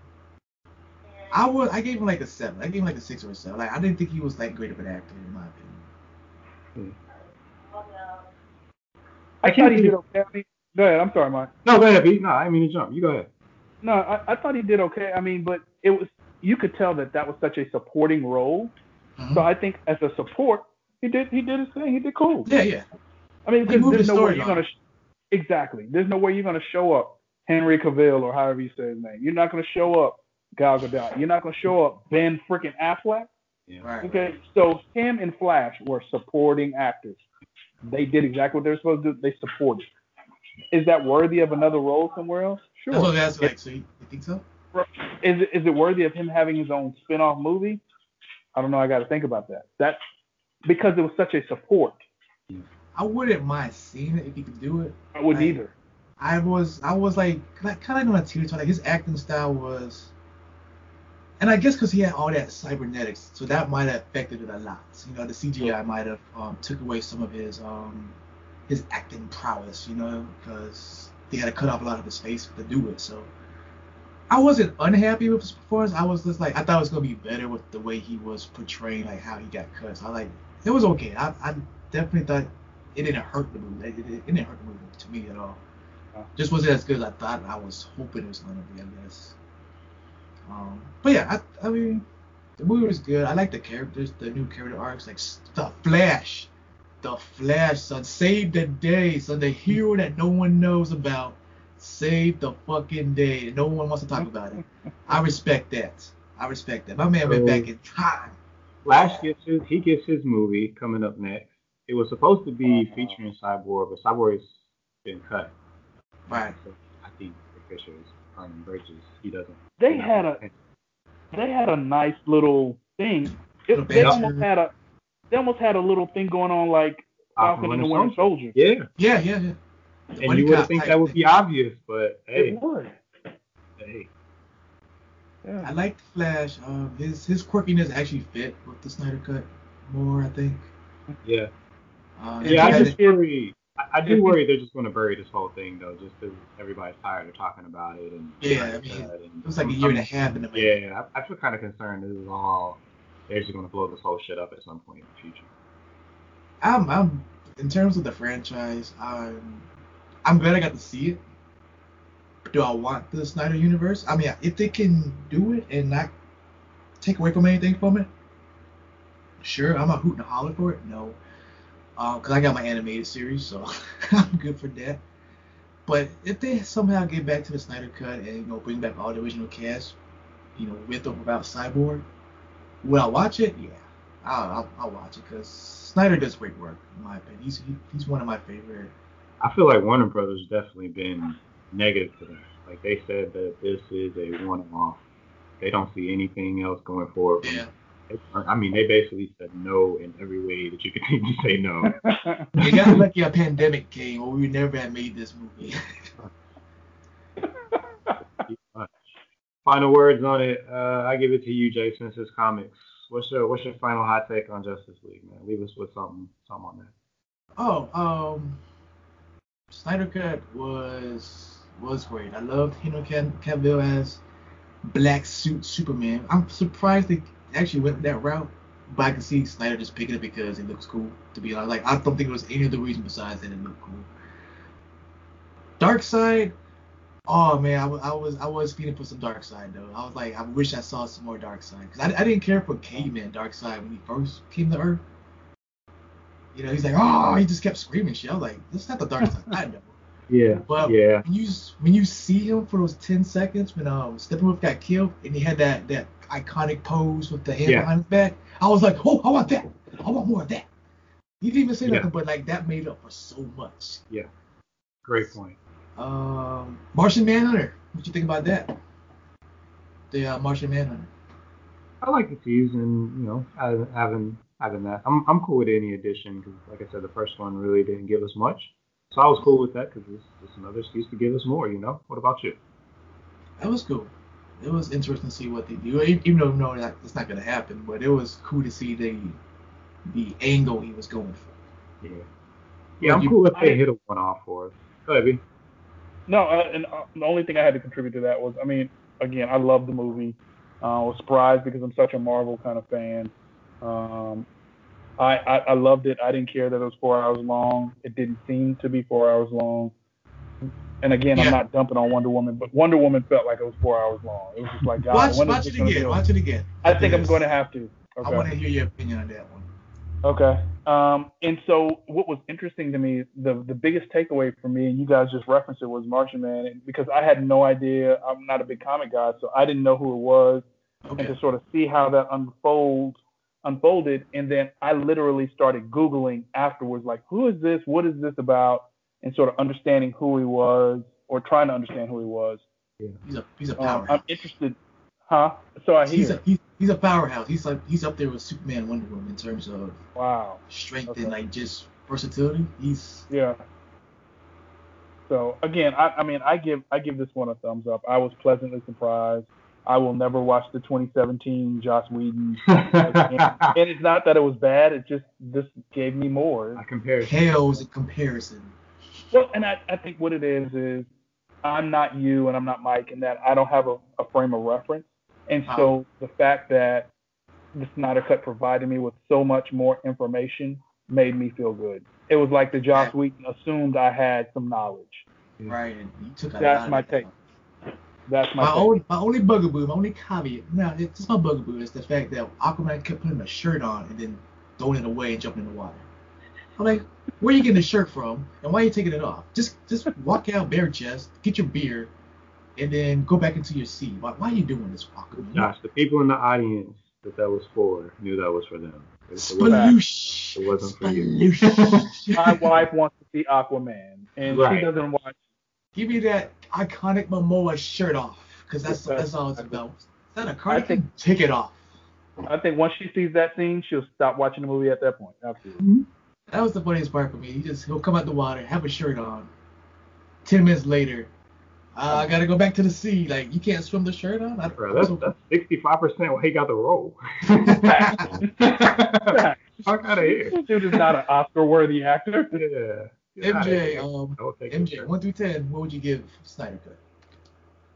I would. I gave him like a seven. I gave him like a six or a seven. Like I didn't think he was that great of an actor in my opinion. I, I can't thought he think did okay. I mean, go ahead. I'm sorry, Mike. no, go ahead, B. No, I didn't mean to jump. You go ahead. No, I, I thought he did okay. I mean, but it was you could tell that that was such a supporting role. Mhm. So I think as a support, he did he did his thing. He did cool. Yeah, yeah. I mean, because there's the no way you're storyline. gonna sh- exactly. There's no way you're gonna show up Henry Cavill or however you say his name. You're not gonna show up Gal Gadot. You're not gonna show up Ben freaking Affleck. Yeah. Right. Okay, so him and Flash were supporting actors. They did exactly what they're supposed to do. They supported. Is that worthy of another role somewhere else? Sure. That's what I was like. So you, you think so? Is it, is it worthy of him having his own spin-off movie? I don't know. I got to think about that. That because it was such a support. I wouldn't mind seeing it if he could do it. I wouldn't Right. either. I was I was like kind of on a teeter. Like his acting style was, and I guess because he had all that cybernetics, so that might have affected it a lot. You know, the CGI might have um, took away some of his um his acting prowess. You know, because they had to cut off a lot of his face to do it. So I wasn't unhappy with his performance. I was just like I thought it was gonna be better with the way he was portraying like how he got cut. So I like it was okay. I, I definitely thought it didn't hurt the movie. It, it, it didn't hurt the movie to me at all just wasn't as good as I thought I was hoping it was gonna be, I guess. Um, but yeah, I, I mean, the movie was good. I like the characters, the new character arcs, like the Flash, the Flash, son, save the day, son, the hero that no one knows about, save the fucking day. No one wants to talk about it. I respect that. I respect that. My man went back in time. Flash gets his he gets his movie coming up next. It was supposed to be uh-huh. featuring Cyborg, but Cyborg's been cut. Right. So I think the Fisher is Armin Bridges. He doesn't. They had a they had a nice little thing. It, they almost had a they almost had a little thing going on like Falcon and the Winter Soldier. Yeah, Yeah, yeah, yeah. The and buddy you would think type that would be obvious, but hey, It would. hey, Yeah. I like the Flash. Um, his his quirkiness actually fit with the Snyder cut more, I think. yeah, Uh, yeah. I just worry. I, I do worry they're just going to bury this whole thing though, just because everybody's tired of talking about it and Yeah, I mean, and it was like a year and a half in the making. Yeah, I, I feel kind of concerned. This is all they're just going to blow this whole shit up at some point in the future. I'm, I'm in terms of the franchise, I'm I'm glad I got to see it. Do I want the Snyder universe? I mean, if they can do it and not take away from anything from it, sure. I'm not hooting and holler for it. No, uh, because I got my animated series, so I'm good for that. But if they somehow get back to the Snyder cut and you know bring back all the original cast, you know, with or without Cyborg, will I watch it? Yeah, I'll, I'll, I'll watch it because Snyder does great work in my opinion. He's he, he's one of my favorite. I feel like Warner Brothers definitely been negative to that. Like they said that this is a one-off. They don't see anything else going forward. from Yeah, it. I mean, they basically said no in every way that you could think to say no. they got lucky a pandemic came, or we never had made this movie. Final words on it. Uh, I give it to you, Jason. This is comics. What's your What's your final hot take on Justice League, man? Leave us with something something on that. oh, um, Snyder cut was was great. I loved Henry Cav- Cavill as Black Suit Superman. I'm surprised they actually went that route, but I can see Snyder just picking it because it looks cool. To be honest, like I don't think there was any other reason besides that it looked cool. Darkseid. Oh man, I, I was I was feeling for some Darkseid though. I was like, I wish I saw some more Darkseid because I, I didn't care for Caveman Darkseid when he first came to Earth. You know, he's like, oh, he just kept screaming shit. I was like, this is not the Darkseid. I know. Yeah. But yeah. when you when you see him for those ten seconds when um Steppenwolf got killed and he had that that iconic pose with the hand Yeah. behind his back, I was like, oh, I want that. I want more of that. He didn't even say Yeah. nothing, but like that made up for so much. Yeah. Great point. Um, Martian Manhunter. What you think about that? The uh, Martian Manhunter. I like the season. You know, having having having that. I'm I'm cool with any addition because, like I said, the first one really didn't give us much. So I was cool with that because it's just another excuse to give us more. You know. What about you? That was cool. It was interesting to see what they do, even though we know that it's not gonna happen. But it was cool to see the the angle he was going for. Yeah. Yeah, I'm You- cool if they I- hit a one off for us. Go ahead, B. No, uh, and uh, the only thing I had to contribute to that was, I mean, again, I love the movie. Uh, I was surprised because I'm such a Marvel kind of fan. Um, I, I I loved it. I didn't care that it was four hours long. It didn't seem to be four hours long. And again, Yeah. I'm not dumping on Wonder Woman, but Wonder Woman felt like it was four hours long. It was just like, God, watch watch it again. Watch it again. I think I'm going to have to. I want to hear your opinion on that one. Okay. Um, and so what was interesting to me, the the biggest takeaway for me, and you guys just referenced it, was Martian Man, and because I had no idea. I'm not a big comic guy, so I didn't know who it was, okay. and to sort of see how that unfolds unfolded, and then I literally started googling afterwards, like, who is this? What is this about? And sort of understanding who he was, or trying to understand who he was. He's a he's a Um, powerhouse. I'm interested, huh? So I he's hear. a he's, he's a powerhouse. He's like he's up there with Superman, Wonder Woman in terms of wow. strength Okay. and like just versatility. He's Yeah. So again, I, I mean, I give I give this one a thumbs up. I was pleasantly surprised. I will never watch the 2017 Joss Whedon. and it's not that it was bad. It just this gave me more. I compare. pales in comparison. Well, and I, I think what it is is I'm not you and I'm not Mike, and that I don't have a, a frame of reference. And so the fact that the Snyder Cut provided me with so much more information made me feel good. It was like the Joss Whedon assumed I had some knowledge. Right, and you took a That's lot of my that. Take. That's my My only, my only bugaboo, my only caveat, Now it's just my bugaboo is the fact that Aquaman kept putting a shirt on and then throwing it away and jumping in the water. I'm like, where are you getting the shirt from, and why are you taking it off? Just, just walk out bare chest, get your beer, and then go back into your seat. Why, why are you doing this, Aquaman? Josh, the people in the audience that that was for knew that was for them. It, it wasn't, Sploosh. it wasn't for you. My wife wants to see Aquaman, and Right. she doesn't watch. Give me that iconic Momoa shirt off, because that's that's all it's about. Is that a cardigan? Take it off. I think once she sees that scene, she'll stop watching the movie at that point. Absolutely. That was the funniest part for me. He just he'll come out the water, have a shirt on. Ten minutes later, uh, I gotta go back to the sea. Like you can't swim the shirt on. I, Bro, that's that's sixty five percent what he got the role. Fuck out of here. This dude is not an Oscar-worthy actor. Yeah. Get outta MJ, um, I will take MJ, one through ten, what would you give Snyder Cut?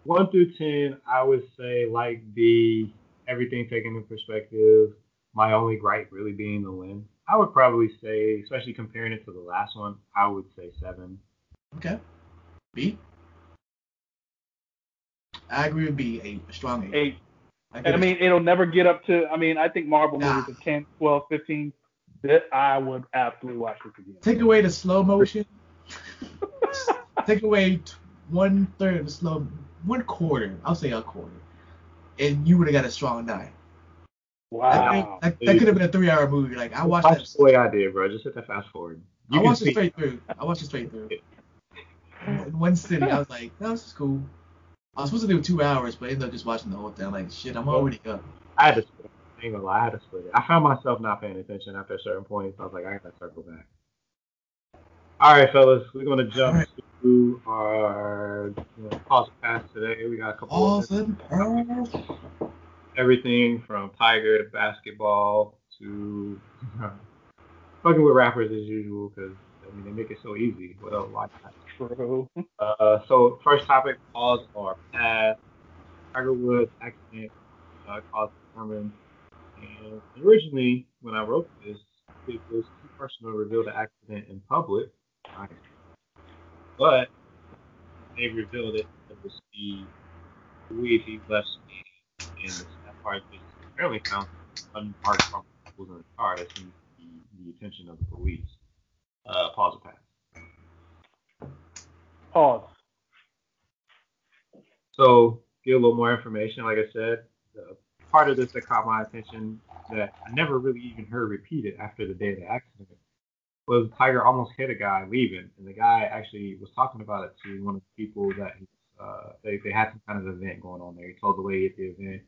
One through ten, I would say like the everything taken in perspective. My only gripe really being the win. I would probably say, especially comparing it to the last one, I would say seven. Okay. B. I agree with B. Eight, a strong eight. Eight. I, And I mean, it'll never get up to. I mean, I think Marvel Nah. movies are 10, 12, 15. That I would absolutely watch this again. take away the slow motion. take away t- one third of the slow, one quarter. I'll say a quarter, and you would have got a strong nine. Wow. That, that, that could have been a three-hour movie. Like I watched Watch that. the way I did, bro. Just hit that fast forward. I can watched it straight through. I watched it straight through. In one city, I was like, no, this is cool. I was supposed to do two hours, but I ended up just watching the whole thing. I'm like, shit, I'm already up. I had to split it. I ain't gonna lie, I had to split it. I found myself not paying attention after a certain point. So I was like, I gotta circle back. All right, fellas, we're gonna jump All right. to our you know, pause pass today. We got a couple Balls of and pearls. everything from Tiger to basketball to fucking with rappers as usual because I mean they make it so easy. What else? Why not? True. Uh, so first topic, pause or pass. Tiger Woods accident uh, caused Herman. And originally, when I wrote this, it was too personal to reveal the accident in public. But they revealed it. It was the he left standing, and the sad part is apparently found unmarked from was in the car that seems to be the attention of the police. Uh, pause or pass. Pause. So, get a little more information. Like I said, part of this that caught my attention that I never really even heard repeated after the day of the accident was Tiger almost hit a guy leaving, and the guy actually was talking about it to one of the people that he, uh, they they had some kind of event going on there. He told the lady at the event,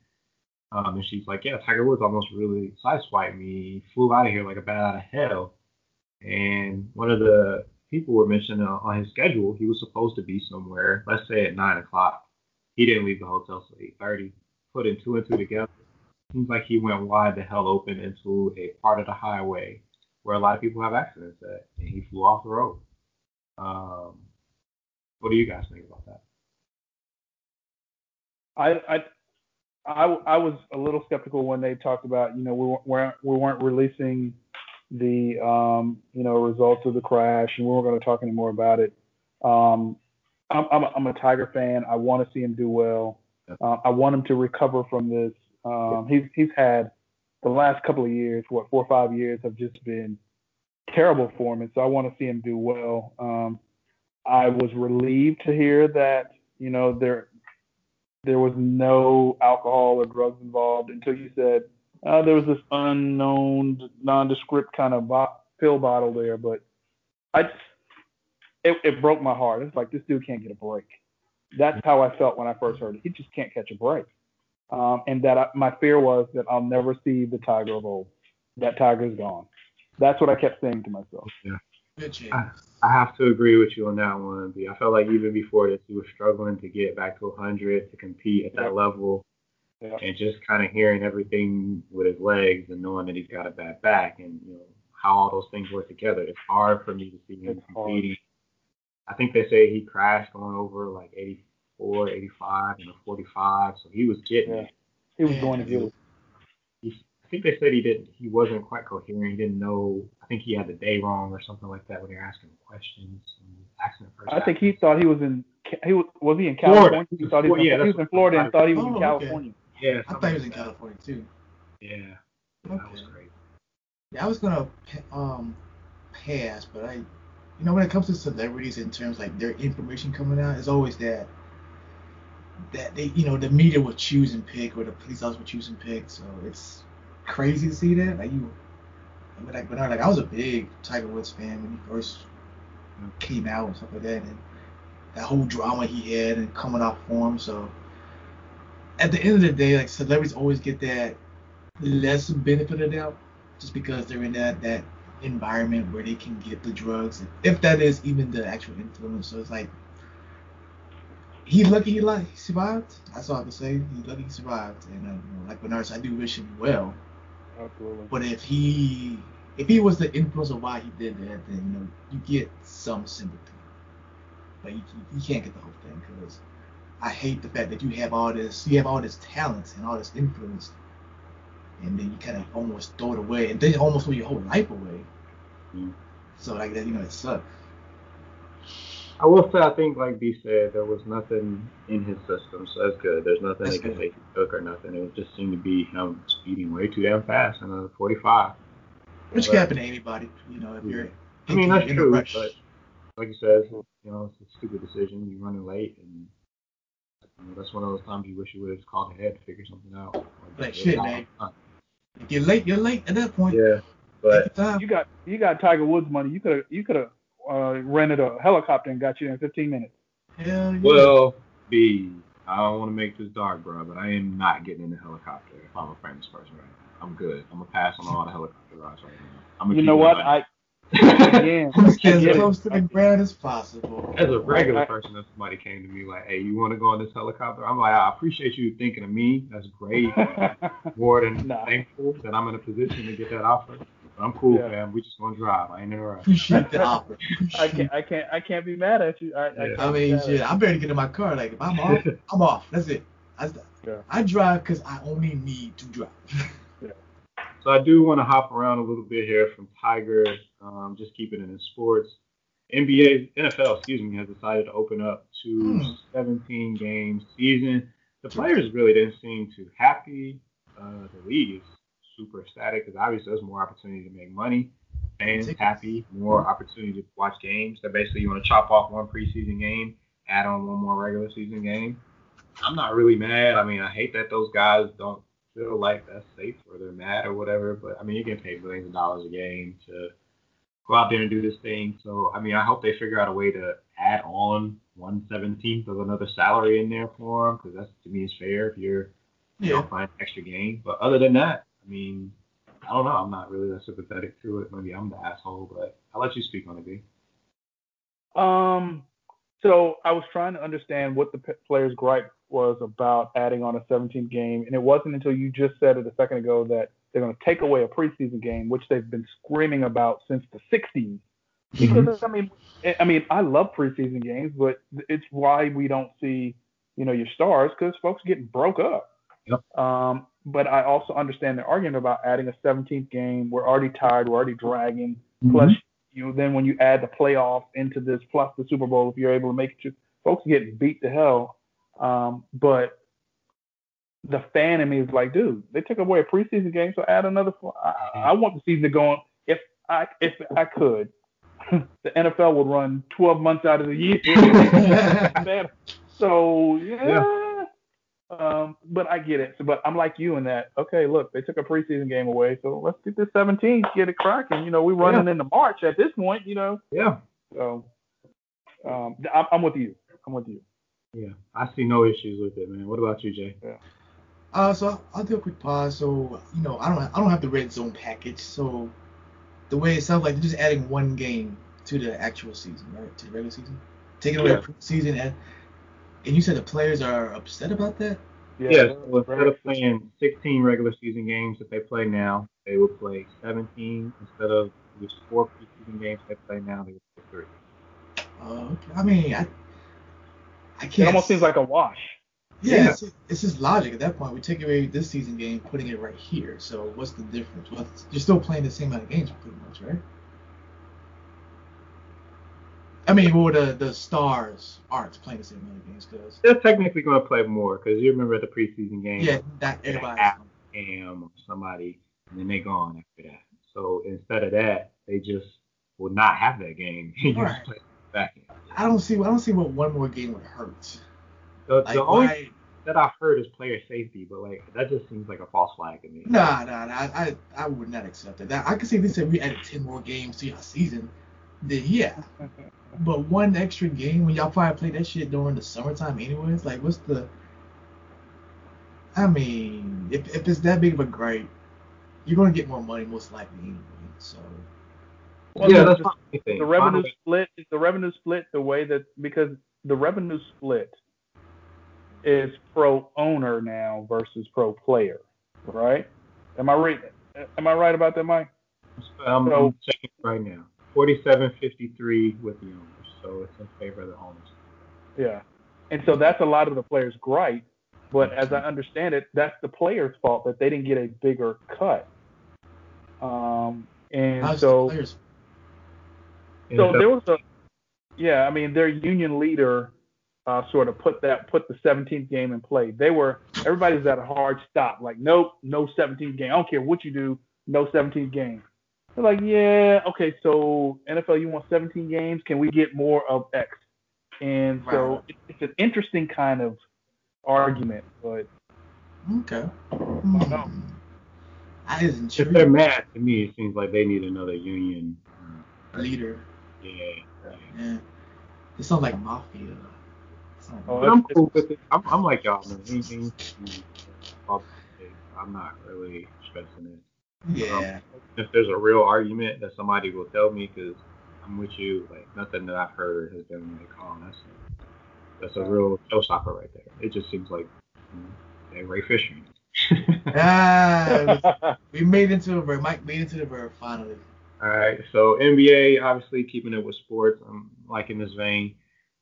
um, and she's like, "Yeah, Tiger Woods almost really sideswiped me. He flew out of here like a bat out of hell." And one of the people were mentioning uh, on his schedule, he was supposed to be somewhere, let's say at nine o'clock. He didn't leave the hotel till eight thirty. Putting two and two together, seems like he went wide the hell open into a part of the highway where a lot of people have accidents at, and he flew off the road. Um, what do you guys think about that? I, I, I, I was a little skeptical when they talked about, you know, we weren't we weren't releasing the, um, you know, results of the crash, and we weren't going to talk anymore about it. Um, I'm, I'm, a, I'm a Tiger fan. I want to see him do well. Uh, I want him to recover from this. Um, he's he's had the last couple of years, what four or five years, have just been terrible for him, and so I want to see him do well. Um, I was relieved to hear that you know there there was no alcohol or drugs involved until you said uh, there was this unknown, nondescript kind of bo- pill bottle there. But I just, it, it broke my heart. It's like this dude can't get a break. That's how I felt when I first heard it. He just can't catch a break. Um, and that I, my fear was that I'll never see the Tiger of old. That Tiger's gone. That's what I kept saying to myself. Good James. Ah. I have to agree with you on that one. B. I felt like even before this, he was struggling to get back to 100 to compete at that Yep. level, Yep. and just kind of hearing everything with his legs and knowing that he's got a bad back and you know how all those things work together. It's hard for me to see him It's hard. competing. I think they say he crashed going over like 84, 85, and a 45, so he was getting Yeah. it. He was going to get it. He, I think they said he didn't. He wasn't quite coherent. He didn't know. I think he had the day wrong or something like that when they were asking him questions. And asking him first I think he thought he was in he was was he in Florida. California? He thought he was, Yeah, in, he was in Florida and thought he was Oh, in okay. California. Yeah, I thought he was in California too. Yeah, Okay. that was great. Yeah, I was gonna um pass, but I, you know, when it comes to celebrities in terms like their information coming out, it's always that that they, you know, the media will choose and pick, or the police officers will choose and pick. So it's crazy to see that. Like you, I mean, like I like I was a big Tiger Woods fan when he first came out and stuff like that, and that whole drama he had and coming off form. So at the end of the day, like celebrities always get that less benefit of doubt just because they're in that that environment where they can get the drugs, if that is even the actual influence. So it's like he's lucky he like he survived. That's all I can say. He's lucky he survived, and uh, like Bernard, I do wish him well. Absolutely. But if he if he was the influence of why he did that, then you know you get some sympathy, but you, you can't get the whole thing because I hate the fact that you have all this you have all this talent and all this influence, and then you kind of almost throw it away, and then almost throw your whole life away. Mm. So like that, you know, it sucks. I will say, I think, like B said, there was nothing in his system, so that's good. There's nothing That's they could good. say he took or nothing. It just seemed to be him speeding way too damn fast, another 45. Which But- can happen to anybody, you know, if Yeah. you're. I mean, that's you're in a true, rush. but like you said, you know, it's a stupid decision. You're running late, and you know, that's one of those times you wish you would have just called ahead to figure something out. Like, just shit, man. If you're late, you're late at that point. Yeah, but Take your time. You got you got Tiger Woods money. You could have you could have uh, rented a helicopter and got you there in 15 minutes. Hell yeah. well, B, I don't want to make this dark, bro, but I am not getting in the helicopter if I'm a famous person right now. I'm good. I'm gonna pass on all the helicopter rides right now. I'm gonna You know what? money. I again. Let's get as close to the ground as possible. As a regular I- person, if somebody came to me like, "Hey, you want to go on this helicopter?" I'm like, "I appreciate you thinking of me. That's great. More than Nah. thankful that I'm in a position to get that offer. But I'm cool, Yeah. fam. We just gonna drive. I ain't in a rush." Appreciate the offer. I can't I can't I can't be mad at you. I, I, Yeah. can't I mean, shit, I'm ready to get in my car. Like, if I'm off, I'm off. That's it. I, Yeah. I drive because I only need to drive. yeah. So I do want to hop around a little bit here from Tiger, um, just keeping it in sports. NBA, NFL, excuse me, has decided to open up to Hmm. 17 game season. The players really didn't seem too happy. Uh, the league is super ecstatic because obviously there's more opportunity to make money. Fans happy, more opportunity to watch games. So basically, you want to chop off one preseason game, add on one more regular season game. I'm not really mad. I mean, I hate that those guys don't feel like that's safe or they're mad or whatever. But I mean, you get paid millions of dollars a game to go out there and do this thing. So I mean, I hope they figure out a way to add on one seventeenth of another salary in there for them because that's to me is fair if you're you know Yeah. playing extra game. But other than that, I mean, I don't know. I'm not really that sympathetic to it. Maybe I'm the asshole, but I'll let you speak on it, B. Um, so I was trying to understand what the p- players' gripe was about adding on a 17th game, and it wasn't until you just said it a second ago that they're going to take away a preseason game, which they've been screaming about since the 60s. Because I mean, I- mean, I love preseason games, but it's why we don't see, you know, your stars because folks are getting broke up. Yep. Um, but I also understand the argument about adding a 17th game. We're already tired. We're already dragging. Plus, you know, then when you add the playoff into this, plus the Super Bowl, if you're able to make it, to, folks are getting beat to hell. Um, but the fan in me is like, dude, they took away a preseason game, so add another. I, I want the season to go on. If I if I could, the NFL would run 12 months out of the year. so yeah. Um, but I get it. So, but I'm like you in that. Okay, look, they took a preseason game away, so let's get this 17, get it cracking. You know, we're running into March at this point. You know, Yeah. so um, I'm, I'm with you. I'm with you. Yeah. I see no issues with it, man. What about you, Jay? Yeah. Uh, so I'll, I'll do a quick pause. So you know, I don't I don't have the red zone package. So the way it sounds like they're just adding one game to the actual season, right? To the regular season, taking away Yeah. the season. And, and you said the players are upset about that. Yeah, so instead of playing 16 regular season games that they play now, they will play 17 instead of just four preseason games they play now. They will play three. Uh, okay. I mean, I I It can't. It almost seems like a wash. yeah, Yeah. It's, it's just logic at that point. We're taking away this season game, putting it right here. So what's the difference? Well, you're still playing the same amount of games, pretty much, right? I mean, well, the the stars aren't playing the same amount of games because They're technically going to play more because you remember the preseason game. yeah, that everybody. Cam or somebody, and then they gone after that. So instead of that, they just will not have that game. Right. play back in. I don't see. I don't see what one more game would hurt. The, Like the only why? that I've heard is player safety, but like that just seems like a false flag to me. Nah, nah, nah. I, I, I would not accept it. That I could see if they said we added ten more games to your season, then yeah. But one extra game when y'all probably play that shit during the summertime anyways. Like, what's the? I mean, if if it's that big of a gripe, you're gonna get more money most likely anyway. So Well, yeah, the- that's the, not the revenue split the revenue split the way that because the revenue split is pro owner now versus pro player, right? Am I right? Am I right about that, Mike? I'm, So- I'm checking right now. Forty-seven fifty-three with the owners, so it's in favor of the owners. Yeah. And so that's a lot of the players' gripe. But as I understand it, that's the players' fault that they didn't get a bigger cut. Um, and how's so the players? So NFL there was a, yeah, I mean, their union leader uh, sort of put that put the 17th game in play. They were everybody's at a hard stop, like nope, no 17th game. I don't care what you do, no 17th game. They're like, yeah, okay, so NFL, you want 17 games? Can we get more of X? And so Right. it's an interesting kind of argument, but Okay. Hmm. know. I isn't If they're mad, to me, it seems like they need another union. uh, Leader. Yeah. Yeah. It sounds like mafia. Sounds Oh, like- I'm it's- cool with it. I'm, I'm like y'all, man. Anything, I'm not really stressing it. Yeah. If there's a real argument that somebody will tell me, because I'm with you, like nothing that I've heard has been like, oh, that's that's a real showstopper right there. It just seems like you know, they're Ray Fisher. Ah, we made into a ver- Mike made it to the verb finally. All right, so NBA obviously keeping it with sports. I'm liking this vein.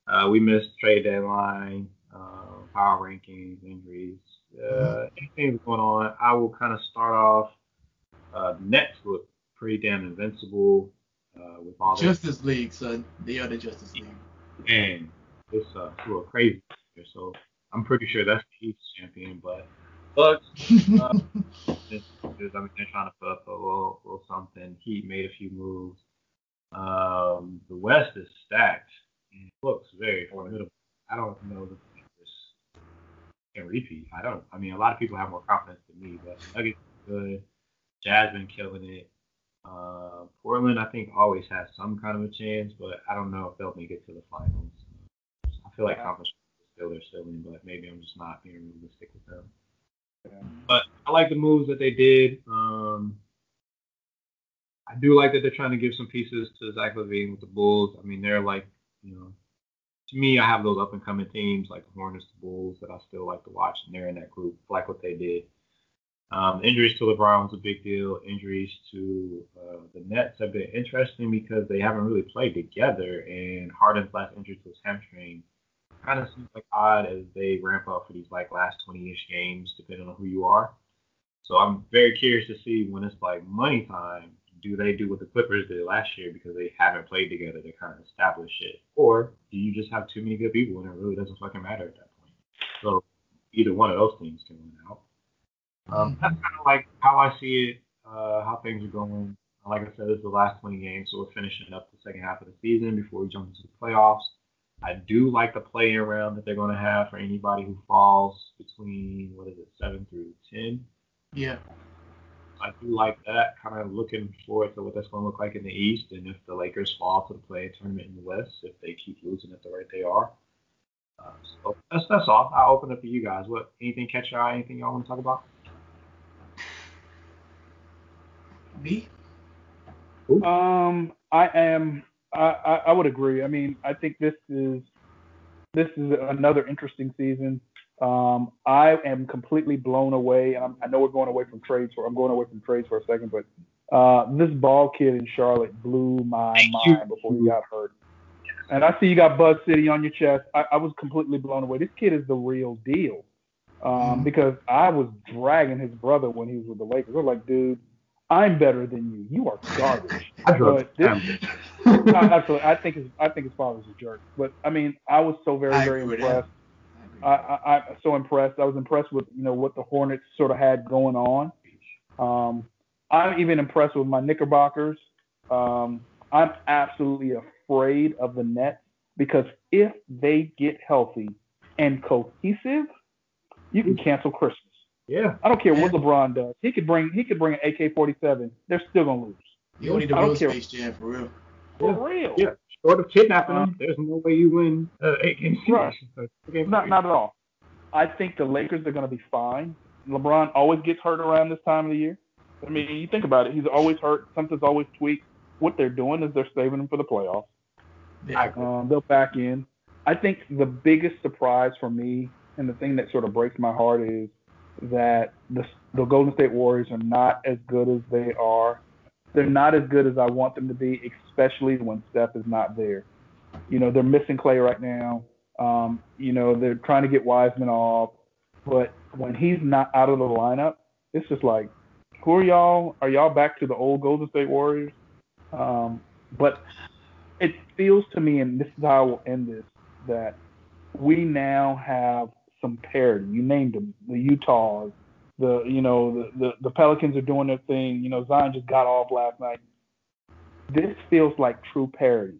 Uh, we missed trade deadline, uh, power rankings, injuries, uh, anything going on. I will kind of start off. Uh, look pretty damn invincible uh, with all this. Justice League, son. They are the Justice League. And it's uh, a little crazy. Here, so I'm pretty sure that's the East champion, but Bucks. Uh, just, I mean, they're trying to put up a little, little something. Heat made a few moves. Um, the West is stacked. And it looks very formidable. I don't know if this can repeat. I don't. I mean, a lot of people have more confidence than me, but Nuggets good. Jazz been killing it. Uh, Portland, I think, always has some kind of a chance, but I don't know if they'll make it to the finals. I feel like conference is still their ceiling, but maybe I'm just not being realistic with them. But I like the moves that they did. Um, I do like that they're trying to give some pieces to Zach LaVine with the Bulls. I mean, they're like, you know, to me, I have those up and coming teams like the Hornets, the Bulls that I still like to watch, and they're in that group. I like what they did. Um, injuries to LeBron was a big deal. Injuries to uh, the Nets have been interesting because they haven't really played together, and Harden's last injury to his hamstring kind of seems like odd as they ramp up for these like last 20-ish games, depending on who you are. So I'm very curious to see when it's like money time. Do they do what the Clippers did last year because they haven't played together to kind of establish it, or do you just have too many good people and it really doesn't fucking matter at that point? So either one of those teams can win out. Um, that's kind of like how I see it, uh, how things are going. Like I said, this is the last 20 games, so we're finishing up the second half of the season before we jump into the playoffs. I do like the play-in round that they're going to have for anybody who falls between what is it, seven through ten. Yeah. I do like that. Kind of looking forward to what that's going to look like in the East, and if the Lakers fall to the play-in tournament in the West, if they keep losing at the rate they are. Uh, so that's that's all. I'll open up to you guys. What anything catch your eye? Anything y'all want to talk about? Me? Um, I am. I, I, I would agree. I mean, I think this is this is another interesting season. Um, I am completely blown away, and I'm, I know we're going away from trades. For I'm going away from trades for a second, but uh, this ball kid in Charlotte blew my Thank you. mind before he got hurt. And I see you got Buzz City on your chest. I, I was completely blown away. This kid is the real deal. Um, Mhm. because I was dragging his brother when he was with the Lakers. I was like, dude, I'm better than you. You are garbage. I But this- I, absolutely, I think his I think his father's a jerk. But I mean, I was so very very agree impressed. I, I, I'm so impressed. I was impressed with you know what the Hornets sort of had going on. Um, I'm even impressed with my Knickerbockers. Um, I'm absolutely afraid of the Nets because if they get healthy and cohesive, you can cancel Christmas. Yeah. I don't care what LeBron does. He could bring he could bring an AK-47. They're still gonna lose. You don't need the I don't care. Space Jam for real. For Yeah. real. Yeah. Short of kidnapping Um, them, there's no way you win uh, eight game Right. series. Not not at all. I think the Lakers are going to be fine. LeBron always gets hurt around this time of the year. I mean, you think about it. He's always hurt. Something's always tweaked. What they're doing is they're saving him for the playoffs. Yeah. Um, they'll back in. I think the biggest surprise for me, and the thing that sort of breaks my heart, is that the the Golden State Warriors are not as good as they are. They're not as good as I want them to be, especially when Steph is not there. You know, they're missing Clay right now. Um, you know, they're trying to get Wiseman off, but when he's not out of the lineup, it's just like, who are y'all? Are y'all back to the old Golden State Warriors? Um, but it feels to me, and this is how I will end this, that we now have some parity. You named them, the Utahs, the you know the, the the Pelicans are doing their thing. You know Zion just got off last night. This feels like true parity,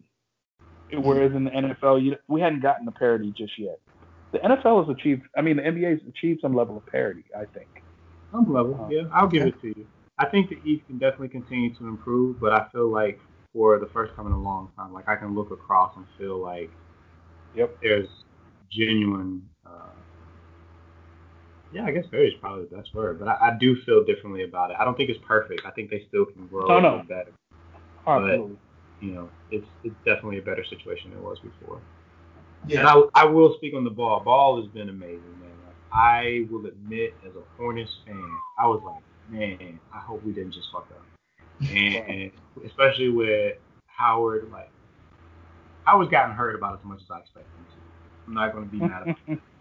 whereas in the NFL you, we hadn't gotten the parity just yet. The NFL has achieved. I mean, the NBA has achieved some level of parity. I think. Some level, Um, yeah. I'll give it to you. I think the East can definitely continue to improve, but I feel like for the first time in a long time, like I can look across and feel like Yep. there's genuine. Uh, yeah, I guess very is probably the best word, but I, I do feel differently about it. I don't think it's perfect. I think they still can grow Oh, no. better. Oh, absolutely. You know, it's it's definitely a better situation than it was before. Yeah. And I, I will speak on the ball. Ball has been amazing, man. Like, I will admit, as a Hornets fan, I was like, man, I hope we didn't just fuck up. And especially with Howard, like, Howard's gotten hurt about as much as I expected him to. I'm not going to be mad about it.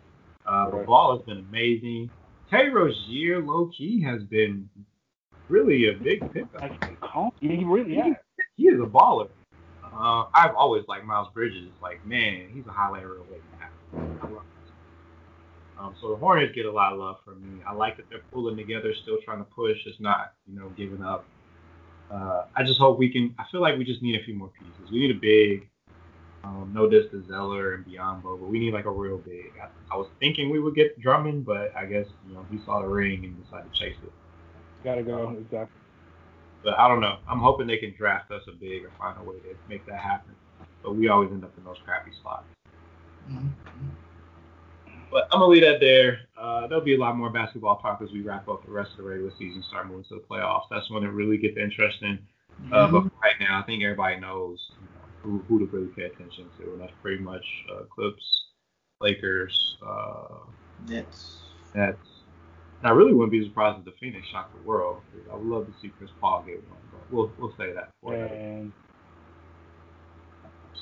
Uh, Right. Ball has been amazing. Terry Rozier, low key, has been really a big pickup. Like, calm- he really has. He is a baller. Uh, I've always liked Miles Bridges. Like, man, he's a highlight reel waiting to happen. I love this. Um, so the Hornets get a lot of love from me. I like that they're pulling together, still trying to push. It's not, you know, giving up. Uh, I just hope we can. I feel like we just need a few more pieces. We need a big. Um, no diss to Zeller and Biyombo, but we need like a real big. I, I was thinking we would get Drummond, but I guess you know he saw the ring and decided to chase it. Gotta go. Exactly. But I don't know. I'm hoping they can draft us a big or find a way to make that happen. But we always end up in those crappy spots. Mhm. But I'm gonna leave that there. Uh, there'll be a lot more basketball talk as we wrap up the rest of the regular season, start moving to the playoffs. That's when it really gets interesting. Uh, but right now, I think everybody knows who, who to really pay attention to, and that's pretty much uh, Clips, Lakers, uh, Nets. Nets. And I really wouldn't be surprised if the Phoenix shocked the world. I would love to see Chris Paul get one, but we'll we'll say that for And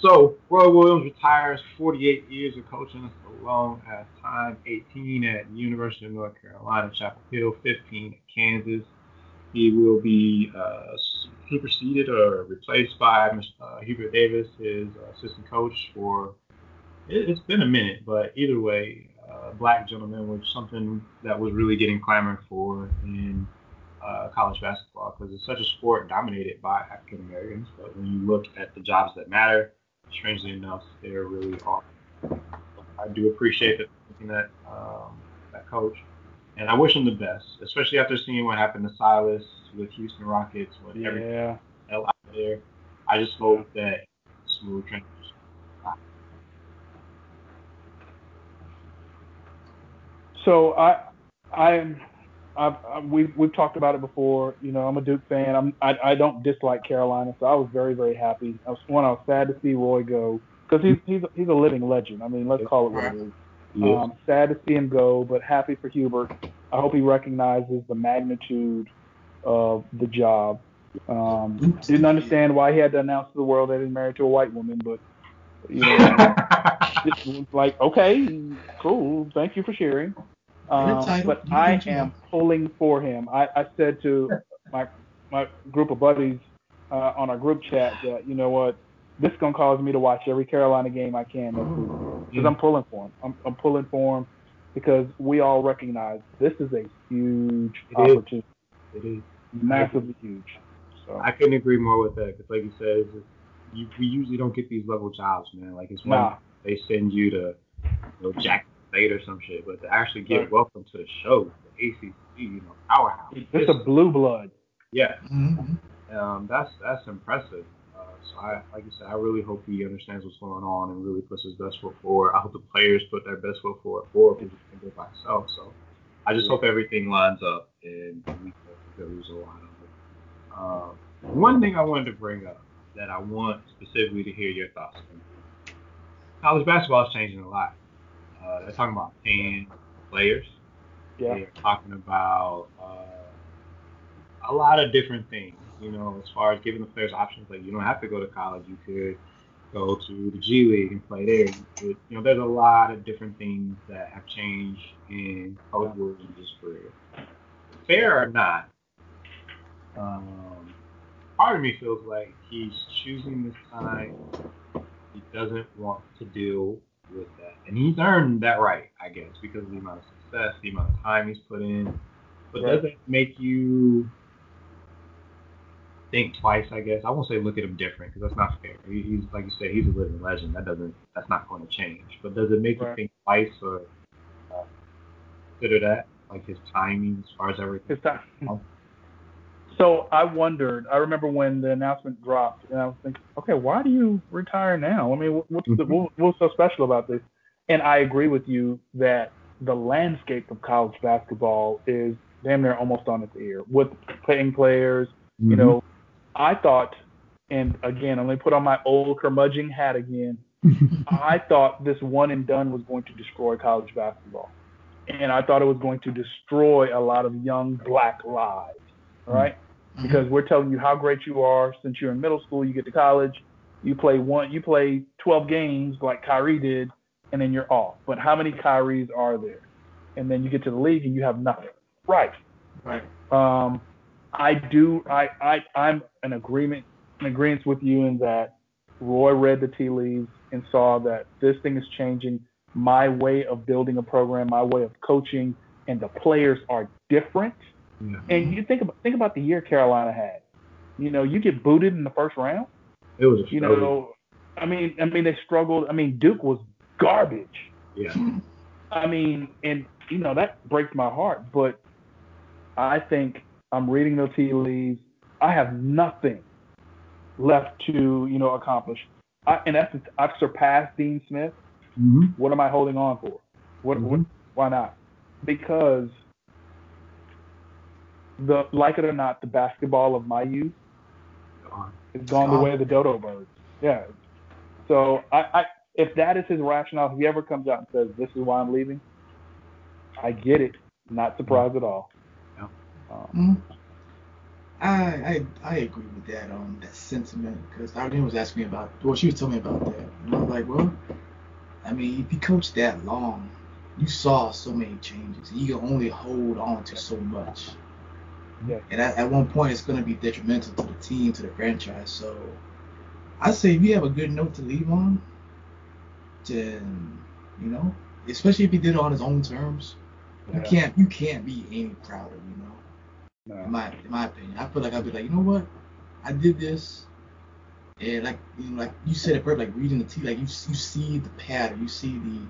So, Roy Williams retires 48 years of coaching. That's a long ass time. 18 at University of North Carolina, Chapel Hill. 15 at Kansas. He will be uh, superseded or replaced by uh, Hubert Davis, his assistant coach. For it, it's been a minute, but either way, uh, black gentleman was something that was really getting clamored for in uh, college basketball because it's such a sport dominated by African Americans. But when you look at the jobs that matter, strangely enough, there really are. I do appreciate that that um, that coach, and I wish him the best, especially after seeing what happened to Silas with Houston Rockets everything yeah, fell out there. I just hope that smooth transition. So I, I'm, I've, I've, we've we've talked about it before. You know, I'm a Duke fan. I'm I, I don't dislike Carolina, so I was very very happy. I was one. I was sad to see Roy go because he's he's a, he's a living legend. I mean, let's call it what it is. Um, sad to see him go, but happy for Hubert. I hope he recognizes the magnitude of the job. Um, didn't understand why he had to announce to the world that he's married to a white woman, but you know, it was like okay, cool, thank you for sharing. Um, but I am pulling for him. I, I said to my my group of buddies uh, on our group chat that you know what, this is gonna cause me to watch every Carolina game I can because I'm pulling for them. I'm, I'm pulling for them because we all recognize this is a huge It is. opportunity, It is. massively huge. So I couldn't agree more with that because, like you said, it's just, you, we usually don't get these level jobs, man. Like it's one nah, they send you to you know, Jack State or some shit, but to actually get Right. welcome to the show, the ACC, you know, powerhouse. it's a blue blood. yeah, Mhm. um, that's that's impressive. Uh, so I, like you said, I really hope he understands what's going on and really puts his best foot forward. I hope the players put their best foot forward for he can go by himself. So I just hope everything lines up and we can lose a lot of it. Um, one thing I wanted to bring up that I want specifically to hear your thoughts on. College basketball is changing a lot. Uh, they're talking about paying players. Yeah. They're talking about uh, a lot of different things. You know, as far as giving the players options, like you don't have to go to college. You could go to the G League and play there. You, could, you know, there's a lot of different things that have changed in Coach Williams' career. Fair or not, um, part of me feels like he's choosing this time. He doesn't want to deal with that, and he's earned that right, I guess, because of the amount of success, the amount of time he's put in. But Right. does it make you think twice? I guess I won't say look at him different because that's not fair. He, he's like you said, he's a living legend. That doesn't, that's not going to change. But does it make you think twice or uh, consider that, like his timing as far as everything? It's time. So I wondered. I remember when the announcement dropped, and I was thinking, okay, why do you retire now? I mean, what's the, Mhm. what, what's so special about this? And I agree with you that the landscape of college basketball is damn near almost on its ear with playing players. Mm-hmm. You know, I thought, and again, let me put on my old curmudgeon hat again. I thought this one and done was going to destroy college basketball. And I thought it was going to destroy a lot of young black lives, right? Because we're telling you how great you are since you're in middle school, you get to college, you play one you play 12 games like Kyrie did and then you're off. But how many Kyries are there? And then you get to the league and you have nothing. Right. Right. Um, I do. I, I I'm an agreement in agreement with you in that Roy read the tea leaves and saw that this thing is changing. My way of building a program, my way of coaching, and the players are different. Yeah. And you think about think about the year Carolina had. You know, you get booted in the first round. It was a You know, I mean, I mean they struggled. I mean, Duke was garbage. yeah. I mean, and you know that breaks my heart, but I think I'm reading the tea leaves. I have nothing left to you know accomplish. I, in essence, I've surpassed Dean Smith. Mm-hmm. What am I holding on for? What? what Mhm. why not? Because the like it or not, the basketball of my youth has gone the way of the dodo birds. Yeah. So I, I if that is his rationale, if he ever comes out and says this is why I'm leaving, I get it. Not surprised at all. Yeah. Um, Mhm. I, I I agree with that um that sentiment because Arlene was asking me about well she was telling me about that and I was like well I mean if you coached that long you saw so many changes you can only hold on to so much Yeah. and at, at one point it's going to be detrimental to the team to the franchise so I say if you have a good note to leave on then you know especially if he did it on his own terms you can't you can't be any prouder you know no. in my in my opinion. I feel like I'd be like, you know what? I did this, and like you know, like you said it perfect, like reading the tea, like you you see the pattern, you see the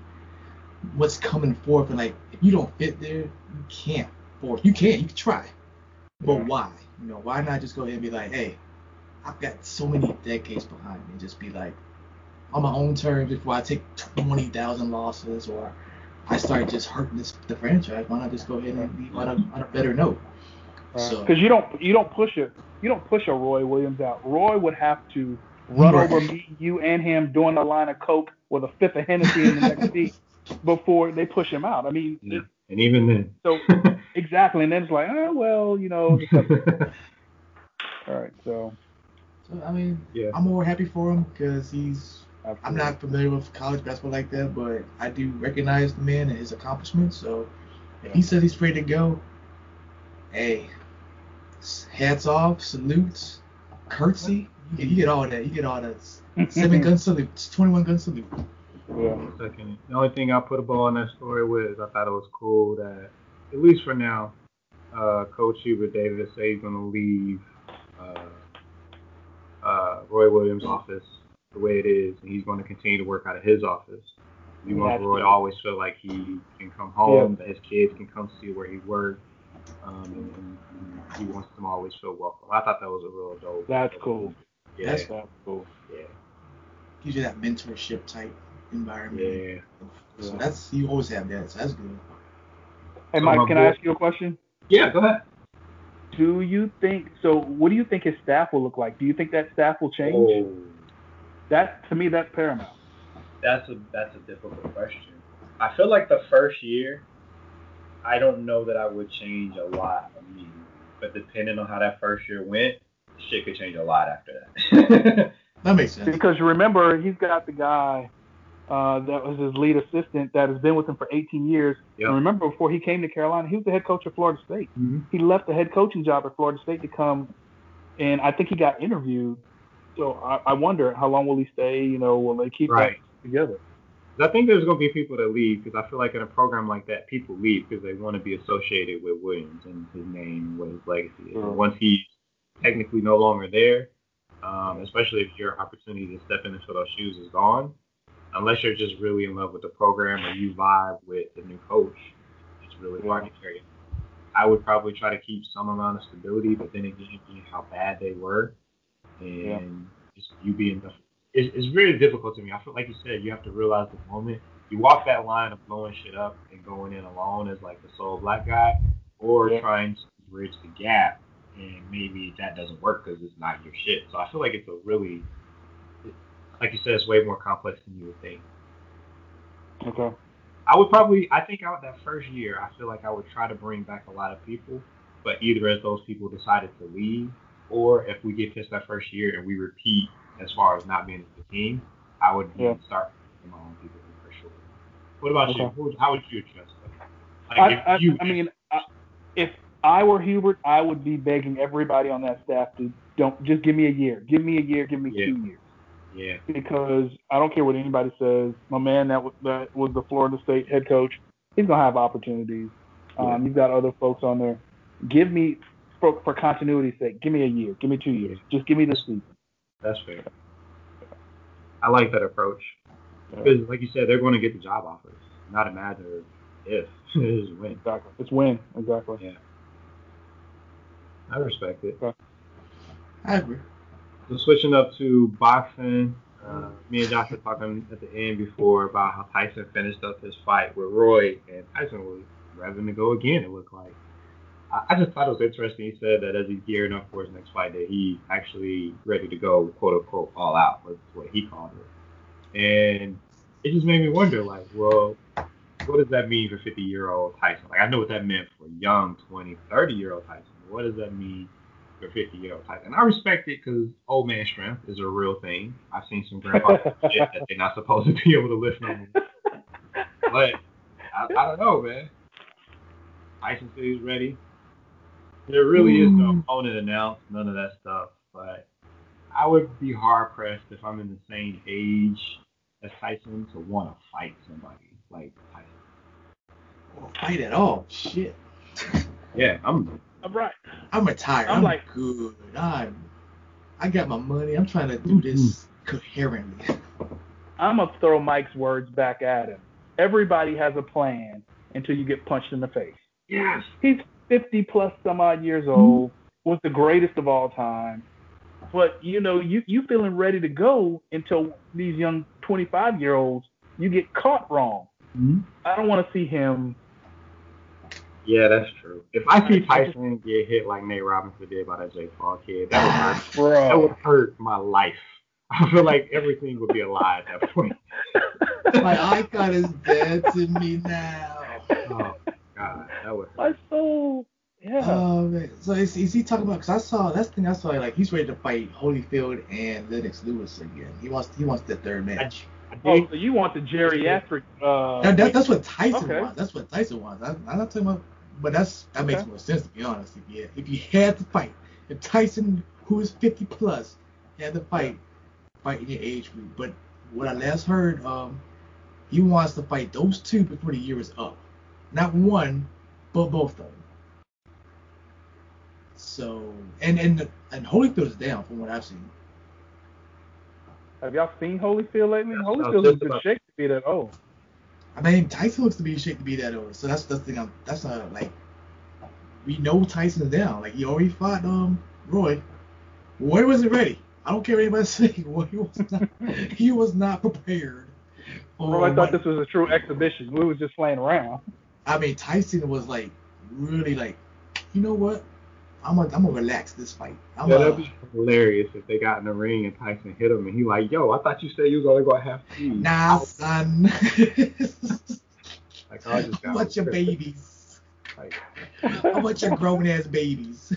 what's coming forth, and like if you don't fit there, you can't force. You can, you can try, but Yeah. why? You know, why not just go ahead and be like, hey, I've got so many decades behind me, and just be like on my own terms before I take twenty thousand losses or I start just hurting this the franchise. Why not just go ahead and leave on a, on a better note? So- Because you don't you don't push a you don't push a Roy Williams out. Roy would have to run Right. over me, you, and him doing a line of coke with a fifth of Hennessy in the next seat before they push him out. I mean, Yeah. And even then. so exactly, and then it's like, oh well, you know. all right, so So I mean, yeah. I'm more happy for him because he's. I'm not familiar with college basketball like that, but I do recognize the man and his accomplishments. So if he says he's ready to go, hey, hats off, salutes, curtsy. You get, you get all that. You get all that. Seven gun salute, 21 gun salute. Yeah. Second, the only thing I put a ball on that story with is I thought it was cool that, at least for now, uh, Coach Hubert Davis say he's going to leave uh, uh, Roy Williams' office the way it is, and he's going to continue to work out of his office. He wants Roy to always feel like he can come home, yeah. that his kids can come see where he works, um, and, and, he wants them to always feel welcome. I thought that was a real dope. That's cool. Yeah, that's, that's cool. Yeah. Gives you that mentorship type environment. Yeah. So yeah. that's you always have that. So that's good. Hey Mike, can I ask you a question? Yeah, go ahead. Do you think so? What do you think his staff will look like? Do you think that staff will change? Oh. That to me, that's paramount. That's a that's a difficult question. I feel like the first year, I don't know that I would change a lot. I mean, but depending on how that first year went, shit could change a lot after that. that makes sense. Because you remember, he's got the guy uh, that was his lead assistant that has been with him for 18 years. Yep. And remember, before he came to Carolina, he was the head coach of Florida State. Mm-hmm. He left the head coaching job at Florida State to come, and I think he got interviewed. So I, I wonder how long will he stay? You know, will they keep right. that together? I think there's going to be people that leave because I feel like in a program like that, people leave because they want to be associated with Williams and his name and what his legacy is. Mm-hmm. Once he's technically no longer there, um, especially if your opportunity to step into those shoes is gone, unless you're just really in love with the program or you vibe with the new coach, it's really hard to carry. I would probably try to keep some amount of stability, but then again, being how bad they were, and yeah. just you being the, it's, it's really difficult to me. I feel like you said you have to realize the moment you walk that line of blowing shit up and going in alone as like the sole black guy, or yeah. trying to bridge the gap, and maybe that doesn't work because it's not your shit. So I feel like it's a really like you said, it's way more complex than you would think. Okay. I would probably, I think out that first year, I feel like I would try to bring back a lot of people, but either as those people decided to leave, or if we get pissed that first year and we repeat as far as not being the team, I would yeah. start my own people for sure. What about okay. you? How would you adjust Like I, I, you, I mean, I, if I were Hubert, I would be begging everybody on that staff to don't just give me a year, give me a year, give me yeah. two years. Yeah. Because I don't care what anybody says. My man that was that was the Florida State head coach. He's gonna have opportunities. Um, You've got other folks on there. Give me for, for continuity's sake. Give me a year. Give me two years. Just give me this season. That's fair. I like that approach. Because, like you said, they're going to get the job offers. Not a matter of if. it's win. Exactly. It's win. Exactly. Yeah. I respect it. Okay. I agree. So switching up to boxing, uh, me and Josh were talking at the end before about how Tyson finished up his fight with Roy, and Tyson was ready to go again. It looked like. I, just thought it was interesting. He said that as he's gearing up for his next fight, that he's actually ready to go, quote unquote, all out. Was what he called it, and it just made me wonder, like, well, what does that mean for 50 year old Tyson? Like, I know what that meant for young 20, 30 year old Tyson. What does that mean for 50 year old type. And I respect it because old man strength is a real thing. I've seen some grandpa shit that they're not supposed to be able to lift no more. But I, I don't know, man. Tyson said he's ready. There really is no opponent announced, none of that stuff. But I would be hard pressed if I'm in the same age as Tyson to want to fight somebody like Tyson. Or fight at all. Shit. yeah, I'm I'm right. I'm retired. I'm, I'm like good. I'm. I got my money. I'm trying to do this mm-hmm. coherently. I'm gonna throw Mike's words back at him. Everybody has a plan until you get punched in the face. Yes. He's 50 plus some odd years old. Was the greatest of all time. But you know, you you feeling ready to go until these young 25 year olds you get caught wrong. Mm-hmm. I don't want to see him yeah, that's true. If I see Tyson get hit like Nate Robinson did by that Jake Paul kid, that would hurt. Bro. That would hurt my life. I feel like everything would be a lie at that point. my icon is dead to me now. Oh God, that would. My soul. Yeah. Oh man. So is, is he talking about? Because I saw that's the thing I saw. Like he's ready to fight Holyfield and Lennox Lewis again. He wants he wants the third match. Oh, so you want the geriatric? Uh, that, that, that's what Tyson okay. wants. That's what Tyson wants. I, I'm not talking about but that's that makes more sense to be honest. If you if you had to fight, if Tyson, who is 50 plus, had to fight, fight in your age group. But what I last heard, um, he wants to fight those two before the year is up. Not one, but both of them. So and and and Holyfield is down from what I've seen. Have y'all seen Holyfield lately? Yes, I was Holyfield's about- shaky to be that old. I mean, Tyson looks to be in shape to be that old. So that's that's the thing. I'm, that's not like we know Tyson's down. Like he already fought um Roy. Roy wasn't ready. I don't care what anybody say. Roy was not. he was not prepared. Bro, for I thought what- this was a true exhibition. We was just playing around. I mean, Tyson was like really like, you know what? I'm gonna I'm gonna relax this fight. I'm Yeah, that'd be hilarious if they got in the ring and Tyson hit him and he like, yo, I thought you said you was only gonna have three. nah, son. Like I just How got about your babies? Like, How about your grown ass babies?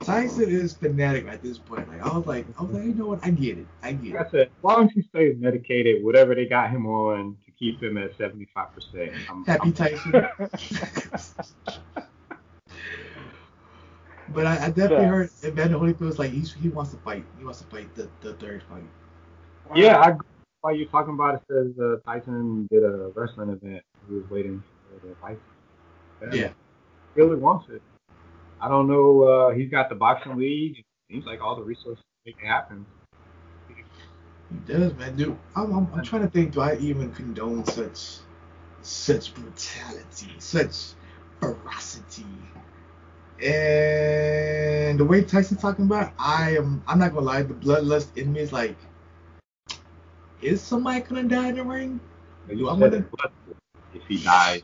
Tyson is fanatic at this point. Like I was like, I was like, you know what? I get it. I get it. I said, as long as he stays medicated, whatever they got him on keep him at seventy five percent, I'm Happy Tyson. But I, I definitely Yeah. heard Evander Holyfield's like he's, he wants to fight. He wants to fight the, the third fight. Yeah, I while you're talking about it says uh, Tyson did a wrestling event. He was waiting for the fight. Yeah. He really wants it. I don't know. Uh, he's got the boxing league. It seems like all the resources to make it happen. He does, man. Dude, I'm, I'm, I'm trying to think. Do I even condone such such brutality, such ferocity? And the way Tyson's talking about, I am. I'm not gonna lie. The bloodlust in me is like, is somebody gonna die in the ring? You I'm gonna- if he dies,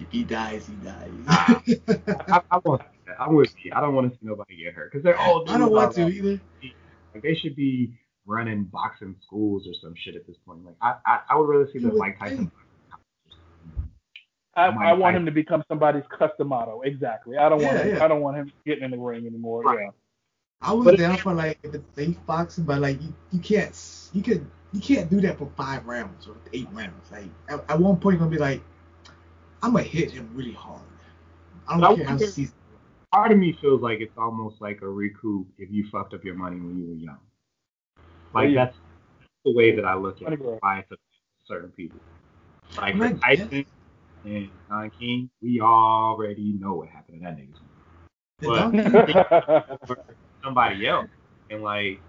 If he dies, he dies. I, I want that. I'm with you. I don't want to see nobody get hurt because they're all. I don't want to either. Like they should be running boxing schools or some shit at this point. Like I, I, I would rather see You the Mike Tyson. I, Mike I want Tyson. him to become somebody's Cus D'Amato. Exactly. I don't want Yeah, him, yeah. I don't want him getting in the ring anymore. Right. Yeah. I was But- down for like if it's safe boxing, but like you, you can't you could you can't do that for five rounds or eight rounds. Like at, at one point you're gonna be like, I'm gonna hit him really hard. I don't care how wonder- seasoned. Part of me feels like it's almost like a recoup if you fucked up your money when you were young. Like Yeah. that's the way that I look at Money it. grab. Why it's certain people. Like Right, for Tyson and Don King, we already know what happened to that nigga's But- somebody else. And like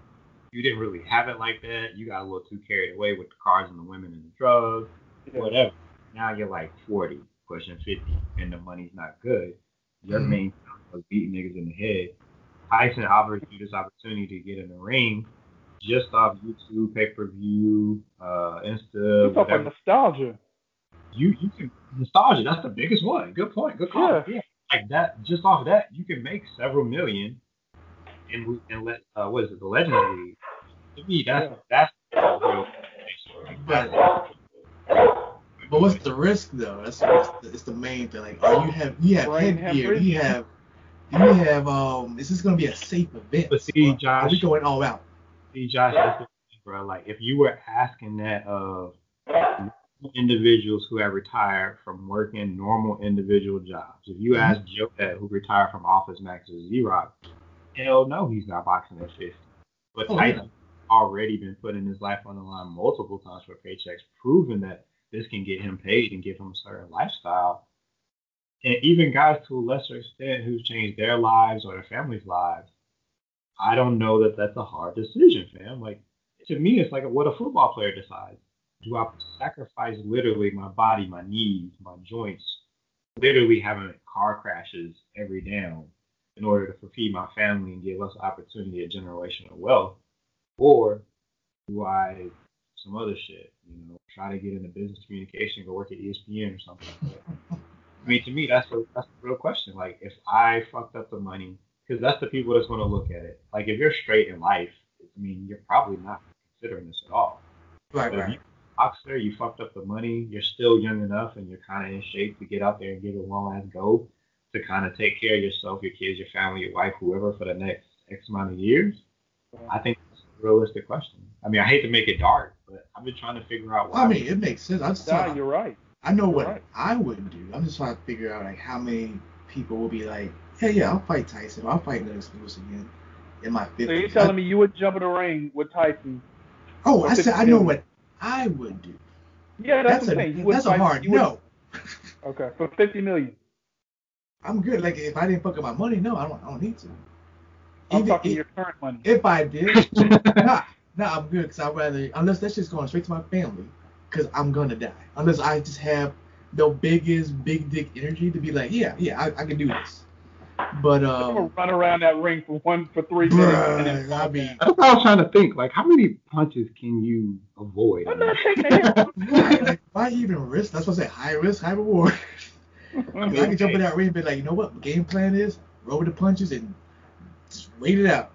you didn't really have it like that. You got a little too carried away with the cars and the women and the drugs, Yeah. whatever. Now you're like 40, pushing 50, and the money's not good. Your Mhm. main thing was beating niggas in the head. Tyson offers you this opportunity to get in the ring just off YouTube, pay per view, uh, Insta, You talk about nostalgia. You you can nostalgia. That's the biggest one. Good point. Good call. Yeah. Yeah. Like that. Just off that, you can make several million. And and let uh, what is it? The Legends League. To me, that's that's the real. But but what's the risk though? That's, that's the, it's the main thing. Like, oh, you have you have Brain headgear. hemorrhage? You have you have um. Is this gonna be a safe event? But see, Or Are we going all out? See, Josh, that's the thing, bro. Like, if you were asking that of individuals who have retired from working normal individual jobs, if you ask mm-hmm. Joe that who retired from Office Max or Z-Rock, hell no, he's not boxing at 50. But Oh, Tyson already been putting his life on the line multiple times for paychecks, proving that this can get him paid and give him a certain lifestyle. And even guys to a lesser extent who've changed their lives or their family's lives, I don't know that that's a hard decision, fam. Like to me, it's like what a football player decides. Do I sacrifice literally my body, my knees, my joints, literally having car crashes every down in order to feed my family and give us opportunity of generational wealth, or do I some other shit? You know, try to get into business communication, go work at ESPN or something. Like. I mean, to me, that's a that's a real question. Like, if I fucked up the money, because that's the people that's going to look at it. Like, if you're straight in life, I mean, you're probably not considering this at all. Right, But if right. you boxer, you fucked up the money, you're still young enough, and you're kind of in shape to get out there and give it a long ass go to kind of take care of yourself, your kids, your family, your wife, whoever for the next X amount of years. I think that's a realistic question. I mean, I hate to make it dark, but I've been trying to figure out why. I mean, it makes sense. I just Nah, saw, you're right. I know what Right. I would do. I'm just trying to figure out like how many people will be like, yeah, yeah, I'll fight Tyson. I'll fight Lennox Lewis again in my 50s. So you're telling me you would jump in the ring with Tyson? oh, I said I know what I would do. Yeah, that's, That's, a. You that's a hard you no. Okay, for fifty million. I'm good. Like if I didn't fuck up my money, no, I don't. I don't need to. I'm Even talking if, your current money. if I did, nah, nah, I'm good because I'd rather unless that's just going straight to my family because I'm gonna die. Unless I just have the biggest big dick energy to be like, yeah, yeah, I, I can do this. But I'm gonna um, run around that ring for one for three minutes. and then I fall mean. That's what I was trying to think. Like, how many punches can you avoid? I'm not taking a hit. like, why even risk? That's what I say, high risk, high reward. I can jump in that ring and be like, you know what, game plan is roll the punches and just wait it out.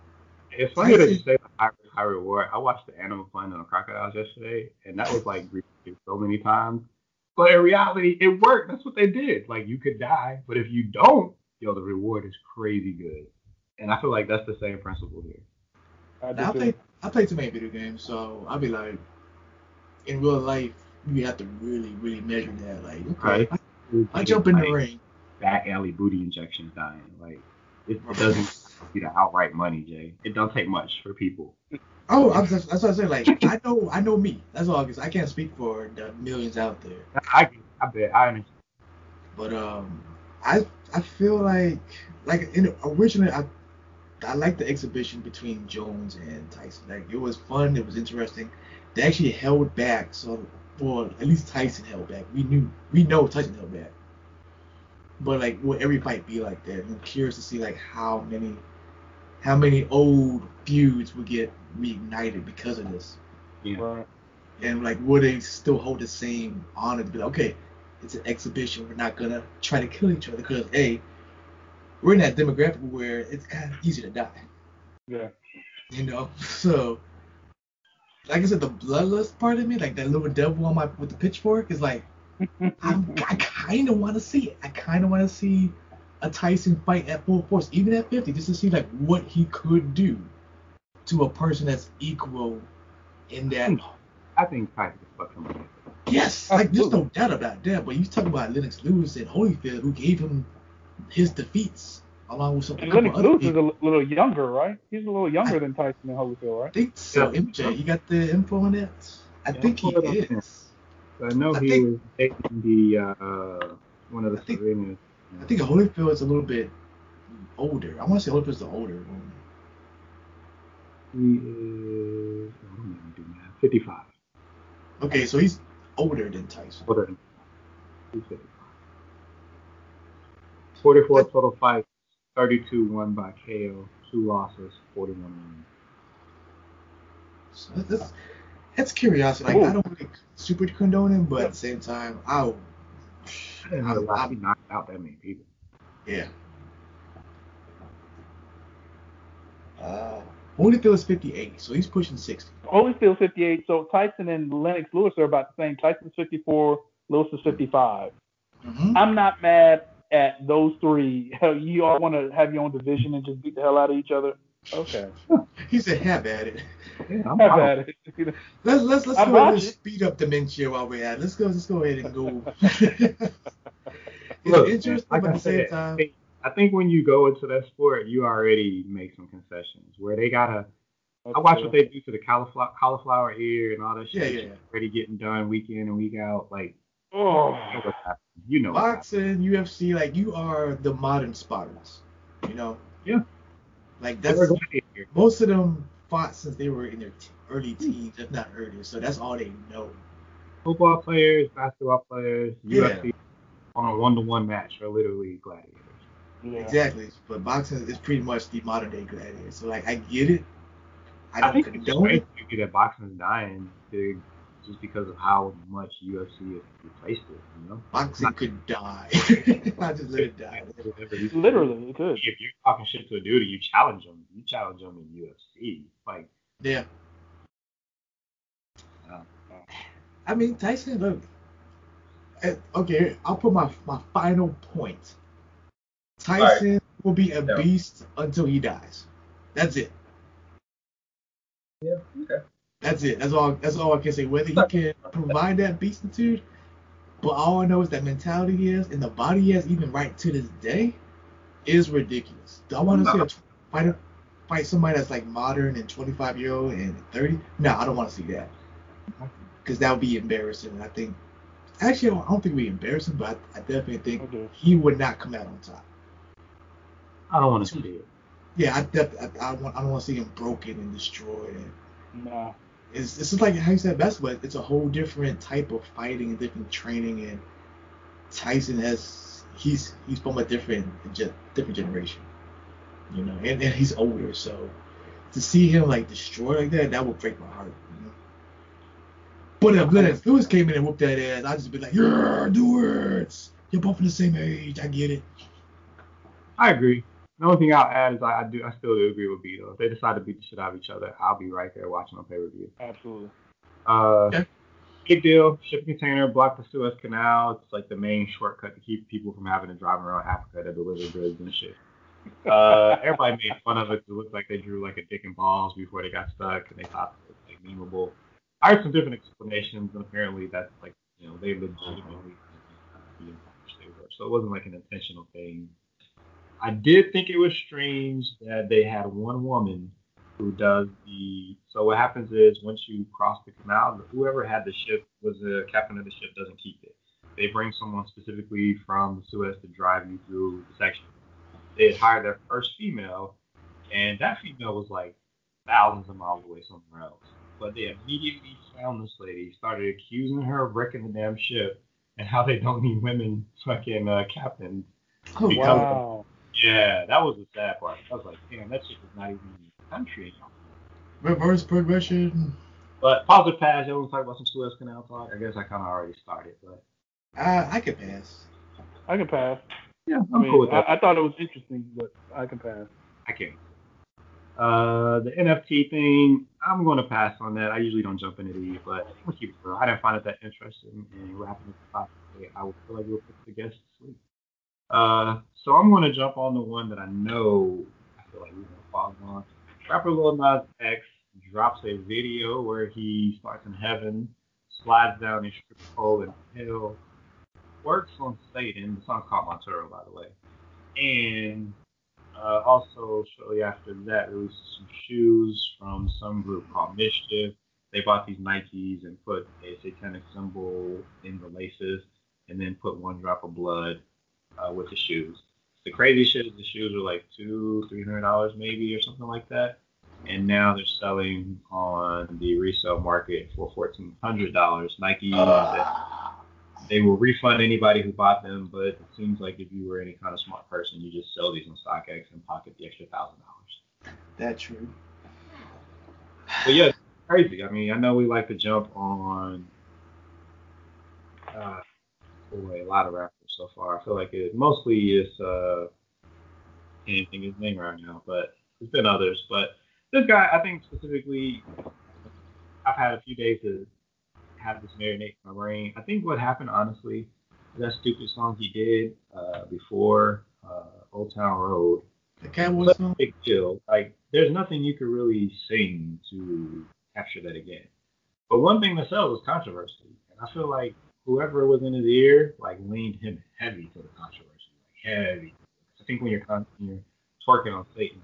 It's funny that you Tyson- say the high, high reward. I watched the Animal Planet on the Crocodiles yesterday, and that was like repeated so many times. But in reality, it worked. That's what they did. Like you could die, but if you don't, yo, the reward is crazy good. And I feel like that's the same principle here. I Now, I play I play too many video games, so I'll be like, in real life, you have to really, really measure that. Like, okay, Right. I, I jump in the ring. Back alley booty injections dying. Like it, it doesn't be the outright money, Jay. It don't take much for people. Oh, I'm just, that's what I said. Like, I know, I know me. That's all. Cause I can't speak for the millions out there. I I bet I understand. But um, I I feel like like in originally I I liked the exhibition between Jones and Tyson. Like it was fun. It was interesting. They actually held back. So well, at least Tyson held back. We knew we know Tyson held back. But like, will every fight be like that? I'm curious to see like how many how many old feuds will get reignited because of this. Yeah. And like, will they still hold the same honor to be like, okay, it's an exhibition. We're not gonna try to kill each other because a we're in that demographic where it's kind of easy to die, Yeah. you know. So, like I said, the bloodlust part of me, like that little devil on my with the pitchfork, is like, I'm, I kind of want to see it. I kind of want to see a Tyson fight at full force, even at 50, just to see like what he could do to a person that's equal in that I think Tyson is fucking. Yes, like there's no doubt about that. But you talk about Lennox Lewis and Holyfield, who gave him his defeats along with some And Lennox other Lewis is a little younger, right? He's a little younger than Tyson and Holyfield, right? I right? think so. Yeah. MJ, you got the info on that? I Yeah, think he is. it up here. is. So I know I he think- was dating the uh, one of the I think- Serenas. I think Holyfield is a little bit older. I want to say Holyfield's the older one. He is oh, let me do math. 55. Okay, so he's older than Tyson. Older than- He's 55. 44 total fights, 32 won by KO, two losses, 41 wins. So that's that's curiosity. Like Ooh. I don't really super condone him, but at the same time, I'll. I didn't I'm- realize knocked out that many people. Yeah. Uh, Holyfield is 58, so he's pushing 60. Holyfield 58. So Tyson and Lennox Lewis are about the same. Tyson's 54, Lewis is 55. Mm-hmm. I'm not mad at those three. You all want to have your own division and just beat the hell out of each other? Okay. He said, "Have at it." Yeah, I'm Have out. at it. Let's let's let's I go ahead and speed up dementia while we're at. it. Let's go. Let's go ahead and go. it's Look, interesting, man, but at the same time, think, I think when you go into that sport, you already make some concessions where they gotta. I watch what they do to the cauliflower, cauliflower ear and all that shit. Yeah, yeah. Already getting done week in and week out. Like, Oh. you know what's. You know. what's boxing, UFC, like you are the modern Spartans. You know. Yeah. Like that's most of them fought since they were in their t- early teens, if not earlier. So that's all they know. Football players, basketball players, Yeah. UFC on a one-to-one match are literally gladiators. Yeah. Exactly. But boxing is pretty much the modern day gladiator. So like I get it. I I, don't I think it's condone strange it. that boxing is dying big just because of how much UFC has replaced it. You know. Boxing could die. I just let it die. Literally, it could. if you're talking shit to a dude, you challenge him. You challenge him in UFC. Like, Yeah. uh, I mean Tyson. Look. eh, Okay, I'll put my my final point. Tyson will be a Yeah. beast until he dies. That's it. Yeah. Okay. That's it. That's all. That's all I can say. Whether he can provide that beastitude, But all I know is that mentality he has and the body he has, even right to this day, is ridiculous. Do I want to see a fighter fight somebody that's like modern and 25 year old and 30? No, I don't want to see that. Because that would be embarrassing. And I think, actually, I don't, I don't think we embarrass him, but I, I definitely think Okay. he would not come out on top. I don't want to see it. Yeah, I def- I, I, want, I don't want to see him broken and destroyed. And Nah. it's, it's just like how you said best, but It's a whole different type of fighting and different training. And Tyson has he's he's from a different different generation, you know, and, and he's older. So to see him like destroyed like that, that would break my heart. You know? But if Lennox Lewis came in and whooped that ass, I'd just be like, yeah, do it. You're both in the same age. I get it. I agree. The only thing I'll add is I, I do I still do agree with Vito. If they decide to beat the shit out of each other, I'll be right there watching on pay per view. Absolutely. Uh, Okay. Big deal. Shipping container blocked the Suez Canal. It's like the main shortcut to keep people from having to drive around Africa to deliver goods and shit. Uh, everybody made fun of it. It looked like they drew like a dick and balls before they got stuck, and they thought it was like memeable. I heard some different explanations, and apparently that's like you know they legitimately be punished they were. So it wasn't like an intentional thing. I did think it was strange that they had one woman who does the. So what happens is once you cross the canal, whoever had the ship was the captain of the ship doesn't keep it. They bring someone specifically from the Suez to drive you through the section. They had hired their first female, and that female was like thousands of miles away somewhere else. But they immediately found this lady, started accusing her of wrecking the damn ship, and how they don't need women fucking uh, captains. Oh, Wow. Yeah, that was the sad part. I was like, damn, that shit is not even in the country anymore. Reverse progression. But positive pass, you want to talk about some Suez Canal talk? I guess I kind of already started, but Uh, I could pass. I can pass. yeah, I'm I mean, cool with that. I, I thought it was interesting, but I can pass. I can. Uh, the NFT thing, I'm going to pass on that. I usually don't jump into these, but we'll keep it real. I didn't find it that interesting, and wrapping happened with the topic, I would feel like we'll put the guests to sleep. Uh, so I'm going to jump on the one that I know I feel like we're going to fall on. Rapper Lil Nas X drops a video where he starts in heaven, slides down a strip pole in hell, works on Satan. The song's called Montero, by the way. And uh, also, shortly after that, released some shoes from some group called MSCHF. They bought these Nikes and put a satanic symbol in the laces, and then put one drop of blood uh, with the shoes. The crazy shit is the shoes are like two, three hundred dollars maybe or something like that, and now they're selling on the resale market for fourteen hundred dollars. Nike said they will refund anybody who bought them, but it seems like if you were any kind of smart person, you just sell these on StockX and pocket the extra thousand dollars. That's true. But yeah, it's crazy. I mean, I know we like to jump on uh, boy, a lot of rappers so far. I feel like it mostly is uh, can't think of his name right now, but there's been others. But this guy, I think specifically, I've had a few days to have this marinate in my brain. I think what happened, honestly, that stupid song he did uh, before uh, Old Town Road The Cowboy song. big deal. Like, there's nothing you could really sing to capture that again. But one thing that sells is controversy, and I feel like whoever was in his ear like leaned him heavy to the controversy, like heavy. I think when you're con- you're twerking on Satan,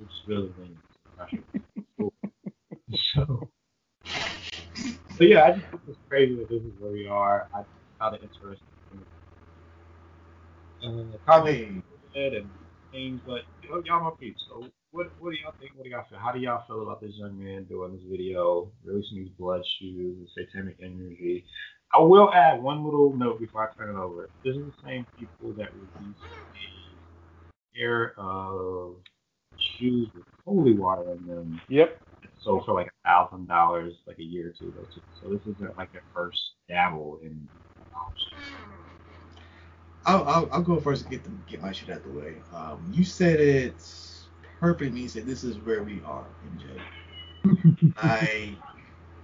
it's really leaning to the so, so yeah, I just think it's crazy that this is where we are. I found it interesting. Uh, mean, it and things, but know, y'all my peeps. So what what do y'all think? What do y'all feel? How do y'all feel about this young man doing this video, releasing these blood shoes, satanic energy? I will add one little note before I turn it over. This is the same people that released a pair of shoes with holy water in them Yep. that sold for like a thousand dollars like a year or two ago. So this isn't like their first dabble in I'll, I'll, I'll go first and get them get my shit out of the way. Um, you said it perfectly. You said this is where we are, MJ. I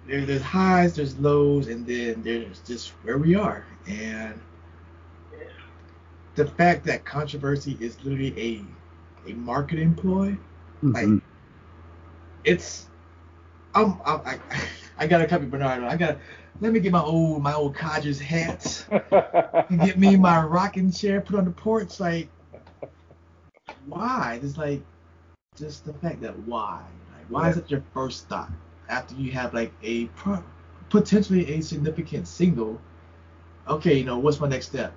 there, there's highs, there's lows, and then there's just where we are. And the fact that controversy is literally a a marketing ploy, mm-hmm. like it's I'm, I'm I, I gotta copy Bernardo. I gotta let me get my old my old codgers hat and get me my rocking chair put on the porch. Like, why? It's like just the fact that why? Like, why is it your first thought after you have like a pro- potentially a significant single? Okay, you know what's my next step?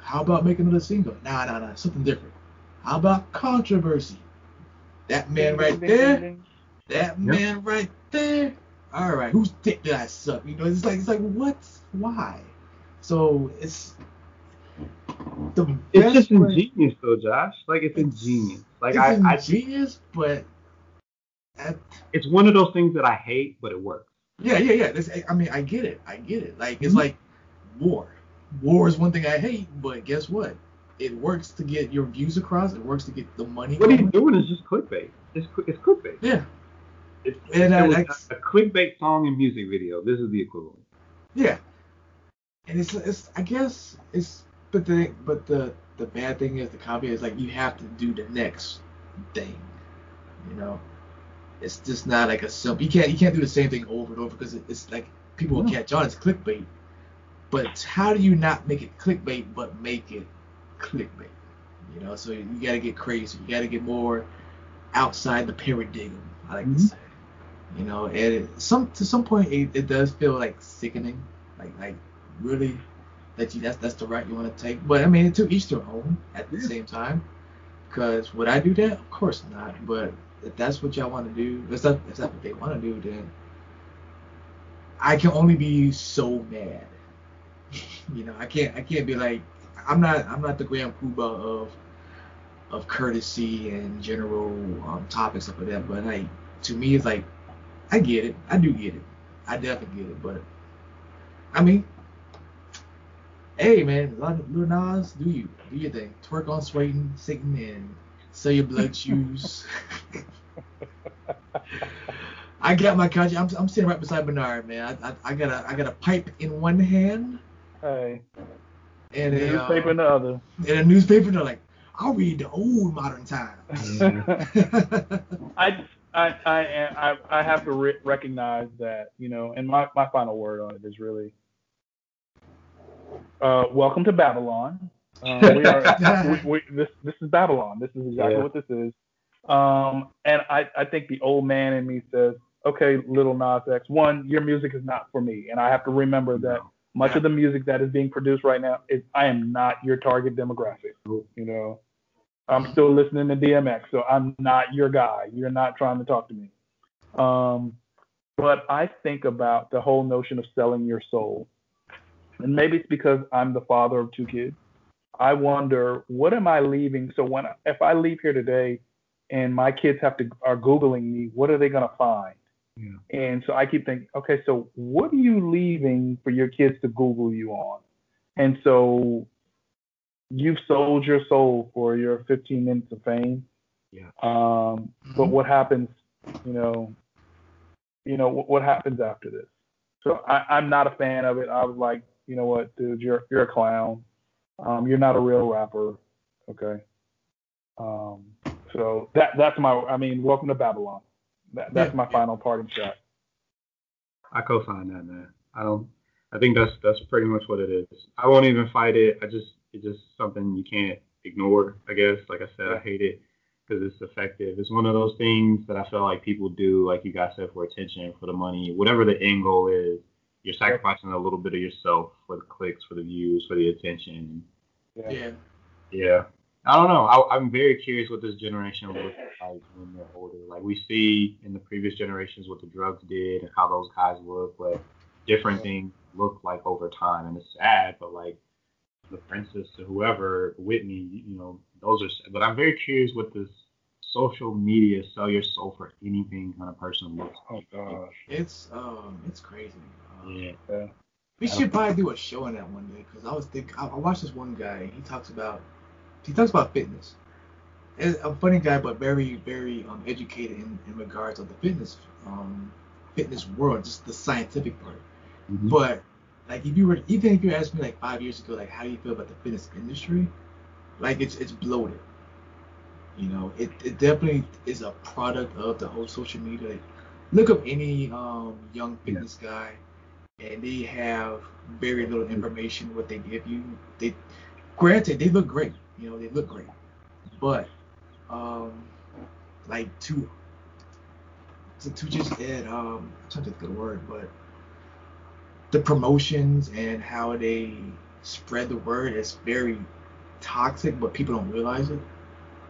How about making another single? Nah, nah, nah, something different. How about controversy? That man right there. That man right there. All right, whose dick did I suck? You know, it's like it's like what? Why? So it's the It's just best way- ingenious though, Josh. Like it's, It's- ingenious. Like it's I, I, ingenious, but at, it's one of those things that I hate, but it works. yeah, yeah, yeah. This, I mean, I get it. I get it. Like it's Mhm. like war. War is one thing I hate, but guess what? It works to get your views across. It works to get the money. What he's doing is just clickbait. It's it's clickbait. Yeah, It's, And, it was a clickbait song and music video. This is the equivalent. yeah. And it's, it's I guess it's but the but the the bad thing is the copy is like you have to do the next thing. You know, it's just not like a simple. You can't you can't do the same thing over and over because it, it's like people will catch on. It's clickbait. But how do you not make it clickbait but make it clickbait? You know, so you got to get crazy. You got to get more outside the paradigm. I like to Mhm. say. You know, and it, some to some point it, it does feel like sickening. Like like really that you that's that's the route you want to take. But I mean, to each their own at the Yeah. same time. Because would I do that? Of course not. But if that's what y'all want to do, if that's, if that's what they want to do, then I can only be so mad. you know, I can't I can't be like I'm not I'm not the grand poobah of of courtesy and general um, topics like that. But like to me, it's like I get it. I do get it. I definitely get it. But I mean, hey man, Lil Nas, do you do your thing? Twerk on Swayton, Satan, and sell your blood shoes. I got my country. I'm, I'm sitting right beside Bernard, man. I, I, I got a I got a pipe in one hand Hey, and a newspaper in uh, the other. and a newspaper. They're like, I'll read the old modern times. I, I, I, I, I have to re- recognize that, you know, and my, my final word on it is really, uh, welcome to Babylon. Uh, we are, we, we, this, this is Babylon. This is exactly Yeah. what this is. Um, and I, I think the old man in me says, okay, little Nas X, one, your music is not for me. And I have to remember that much of the music that is being produced right now is I am not your target demographic. You know, I'm still listening to DMX, so I'm not your guy. You're not trying to talk to me. Um, but I think about the whole notion of selling your soul, and maybe it's because I'm the father of two kids. I wonder what am I leaving? So when if I leave here today, and my kids have to are googling me, what are they gonna find? Yeah. And so I keep thinking, okay, so what are you leaving for your kids to Google you on? And so you've sold your soul for your 15 minutes of fame. Yeah. Um, but what happens, you know, you know, what, what happens after this? So I, I'm not a fan of it. I was like, you know what, dude, you're you're a clown. Um, you're not a real rapper. Okay. Um, so that that's my. I mean, welcome to Babylon. That, that's my final parting shot. I co-sign that, man. I don't. I think that's that's pretty much what it is. I won't even fight it. I just it's just something you can't ignore. I guess. Like I said, I hate it because it's effective. It's one of those things that I feel like people do, like you guys said, for attention, for the money, whatever the end goal is. You're sacrificing a little bit of yourself for the clicks, for the views, for the attention. yeah. Yeah. I don't know. I, I'm very curious what this generation will look like when they're older. Like we see in the previous generations what the drugs did and how those guys look, but different things look like over time. And it's sad, but like the princess or whoever, Whitney, you know, those are. But I'm very curious what this social media sell your soul for anything kind of person looks Oh gosh. It's um, it's crazy. Yeah. We should probably do a show on that one day because I was think I, I watched this one guy. He talks about he talks about fitness. A funny guy, but very very um, educated in, in regards of the fitness um fitness world, just the scientific part. Mhm. But like if you were even if you asked me like five years ago, like how do you feel about the fitness industry? Like it's it's bloated. You know, it, it definitely is a product of the whole social media. Like, look up any um, young fitness guy, and they have very little information what they give you. They, granted, they look great. You know, they look great, but um, like to to, to just add um, I'm trying to word, but the promotions and how they spread the word is very toxic, but people don't realize it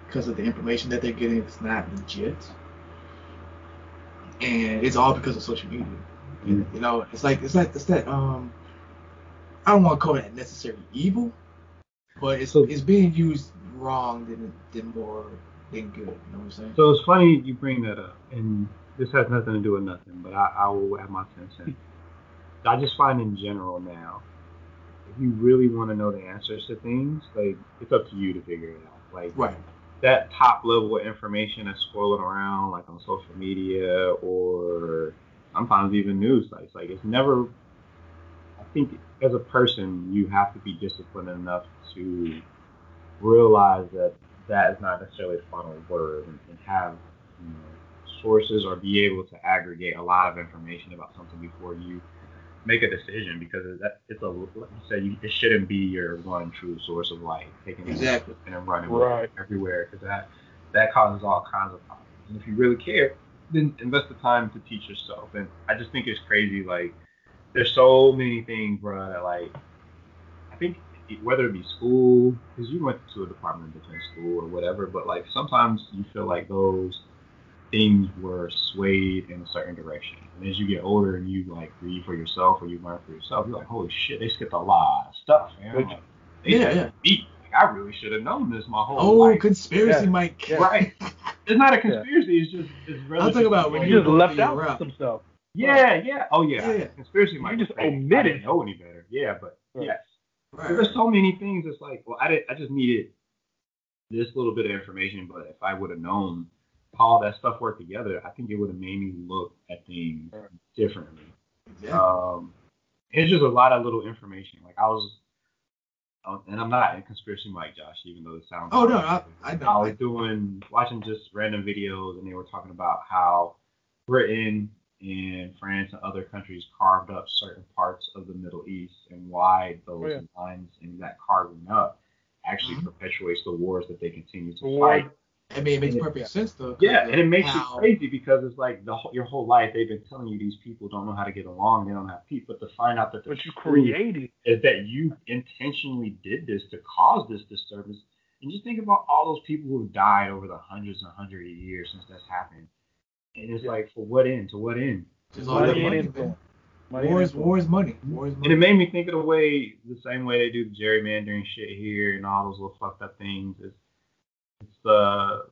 because of the information that they're getting. It's not legit, and it's all because of social media. Mm. You know, it's like it's like it's that um, I don't want to call it necessary evil, but it's So- it's being used wrong than than more than good. You know what I'm saying? So it's funny you bring that up, and this has nothing to do with nothing, but I, I will add my ten cents. I just find in general now, if you really want to know the answers to things, like it's up to you to figure it out. Like Right. that top level of information that's swirling around, like on social media or sometimes even news sites, like it's never. I think as a person, you have to be disciplined enough to realize that that is not necessarily the final word and, and have you know, sources or be able to aggregate a lot of information about something before you make a decision because that it's a like you said you, it shouldn't be your one true source of light taking it Exactly. and running it Right. everywhere because that that causes all kinds of problems and if you really care then invest the time to teach yourself and I just think it's crazy like there's so many things bro that like I think whether it be school, because you went to a Department of Defense school or whatever, but like sometimes you feel like those things were swayed in a certain direction. And as you get older and you like read for yourself or you learn for yourself, you're like, holy shit, they skipped a lot of stuff, man. Like, they Yeah, yeah. a beat. Like, I really should have known this my whole Oh, life. Oh, conspiracy, Yeah. Mike. Yeah. Right. It's not a conspiracy. It's just it's I'm talking about when You you just left out route. some stuff. Yeah, yeah. Oh yeah. Yeah. Conspiracy might just be crazy. I didn't know any better. Yeah, but Right. yes. Right. There's so many things. It's like, well, I did. I just needed this little bit of information, but if I would have known how all that stuff worked together, I think it would have made me look at things Right. differently. Exactly. Um, it's just a lot of little information. Like I was, and I'm not a conspiracy Mike Josh, even though it sounds. Oh, no, I- I know. I was doing watching just random videos, and they were talking about how Britain and France and other countries carved up certain parts of the Middle East, and why those Oh, yeah. lines and that carving up actually Mhm. perpetuates the wars that they continue to War- fight. I mean, it makes and it- perfect sense though. 'cause Yeah, and it makes how- it crazy because it's like the your whole life they've been telling you these people don't know how to get along, they don't have peace, but to find out that the But you created. is that you intentionally did this to cause this disturbance. And just think about all those people who have died over the hundreds and hundreds of years since that's happened. And it's Yeah. like, for what end? To what end? Just all Money and money, man. Money War and is war is money. War is money. And it made me think of the way, the same way they do the gerrymandering shit here and all those little fucked up things. It's, it's the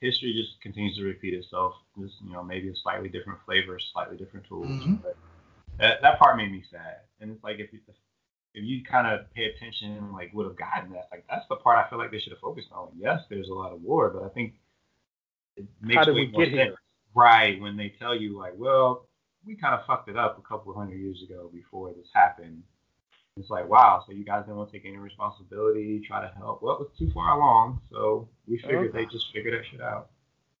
history just continues to repeat itself. Just you know, maybe a slightly different flavor, slightly different tools. Mhm. But that that part made me sad. And it's like if you, if you kind of pay attention and like would have gotten that, like that's the part I feel like they should have focused on. Like, Yes, there's a lot of war, but I think it makes did way we more get here? Right when they tell you like, well, we kind of fucked it up a couple hundred years ago before this happened. It's like, wow, so you guys didn't want to take any responsibility, try to help. Well, it was too far along, so we figured they just figured that shit out.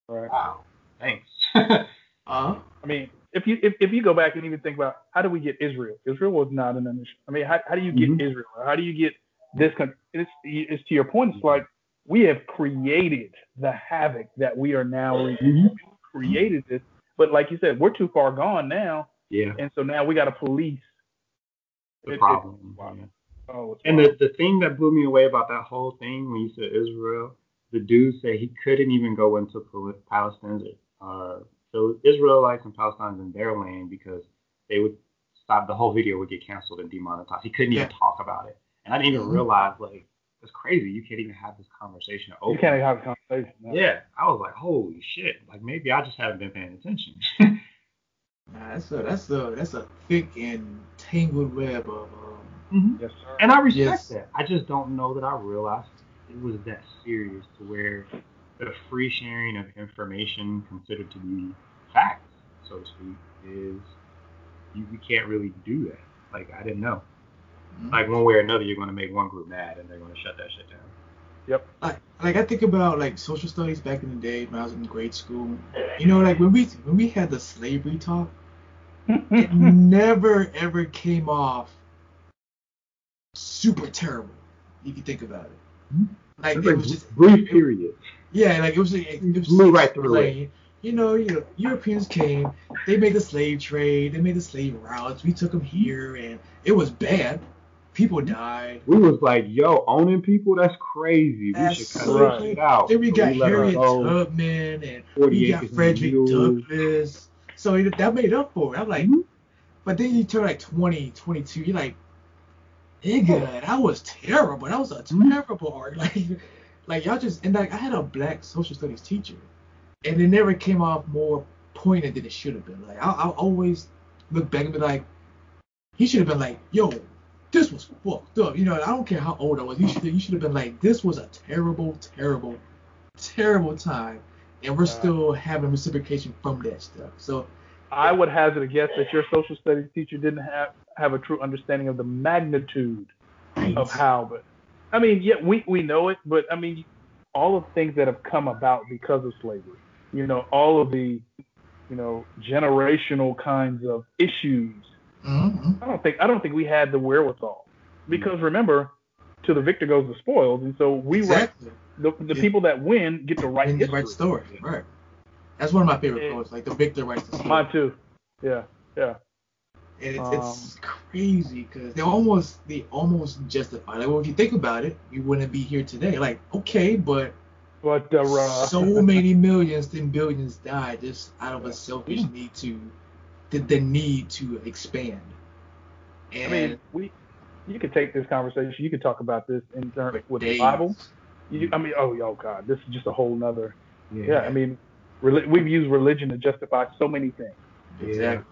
Right. Wow, thanks. Uh-huh. I mean, if you if, if you go back and even think about how do we get Israel? Israel was not an initial. I mean, how, how do you get Mhm. Israel? How do you get this country? It's, it's to your point. It's like we have created the havoc that we are now. Mhm. created this, but like you said, we're too far gone now, yeah, and so now we got to police. The It- it- problem. wow. yeah. Oh, And wild. the, the thing that blew me away about that whole thing when you said Israel, the dude said he couldn't even go into Pal- Palestine's uh, so Israelites and Palestinians in their land because they would stop the whole video would get canceled and demonetized. He couldn't even talk about it, and I didn't even Mhm. realize like it's crazy. You can't even have this conversation. you can't even have a conversation. now. Yeah, I was like, holy shit! Like maybe I just haven't been paying attention. Nah, that's a that's a that's a thick and tangled web of um, mm-hmm. Yes, sir. And I respect Yes. that. I just don't know that I realized it was that serious to where the free sharing of information considered to be facts, so to speak, is you, you can't really do that. Like I didn't know. Mhm. Like one way or another, you're going to make one group mad, and they're going to shut that shit down. Yep. Like, like I think about like social studies back in the day when I was in grade school. You know, like when we when we had the slavery talk, it never ever came off super terrible. If you think about it, hmm? like It's it like was just brief period. yeah, like it was it, was Blew right through it. explained. You know, you know, Europeans came, they made the slave trade, they made the slave routes. We took them here, and it was bad. People died. We was like, yo, owning people, that's crazy. We That's should cut so that crazy. out. Then we So got let her Harriet. Tubman, and we got acres and Frederick mules. Douglass. So it, that made up for it. I'm like, Mhm. but then you turn like 20, 22, you're like, nigga, that was terrible. That was a Mhm. terrible art. Like, like y'all just and like I had a black social studies teacher, and it never came off more pointed than it should have been. Like I, I always look back and be like, he should have been like, yo, this was fucked up. You know, I don't care how old I was. You should you should have been like, this was a terrible, terrible, terrible time, and we're Uh, still having reciprocation from that stuff. So I would hazard a guess that your social studies teacher didn't have have a true understanding of the magnitude of how. But I mean, yeah, we we know it, but I mean, all of the things that have come about because of slavery. You know, all of the you know generational kinds of issues. Mhm. I don't think I don't think we had the wherewithal because remember, to the victor goes the spoils, and so we write the, the Yeah. people that win get to write the history. right story. Right. That's one of my favorite quotes. Like the victor writes the story. Mine too. Yeah, yeah. And it's, Um, it's crazy because they almost they almost justify. Like, well, if you think about it, you wouldn't be here today. Like, okay, but But uh, so many millions, then billions died just out of a selfish need to, the, the need to expand. I And mean, we you could take this conversation. You could talk about this in terms for with the. Bible. You, I mean, oh, oh God, this is just a whole nother. Yeah. Yeah, I mean, reli- we've used religion to justify so many things. Exactly.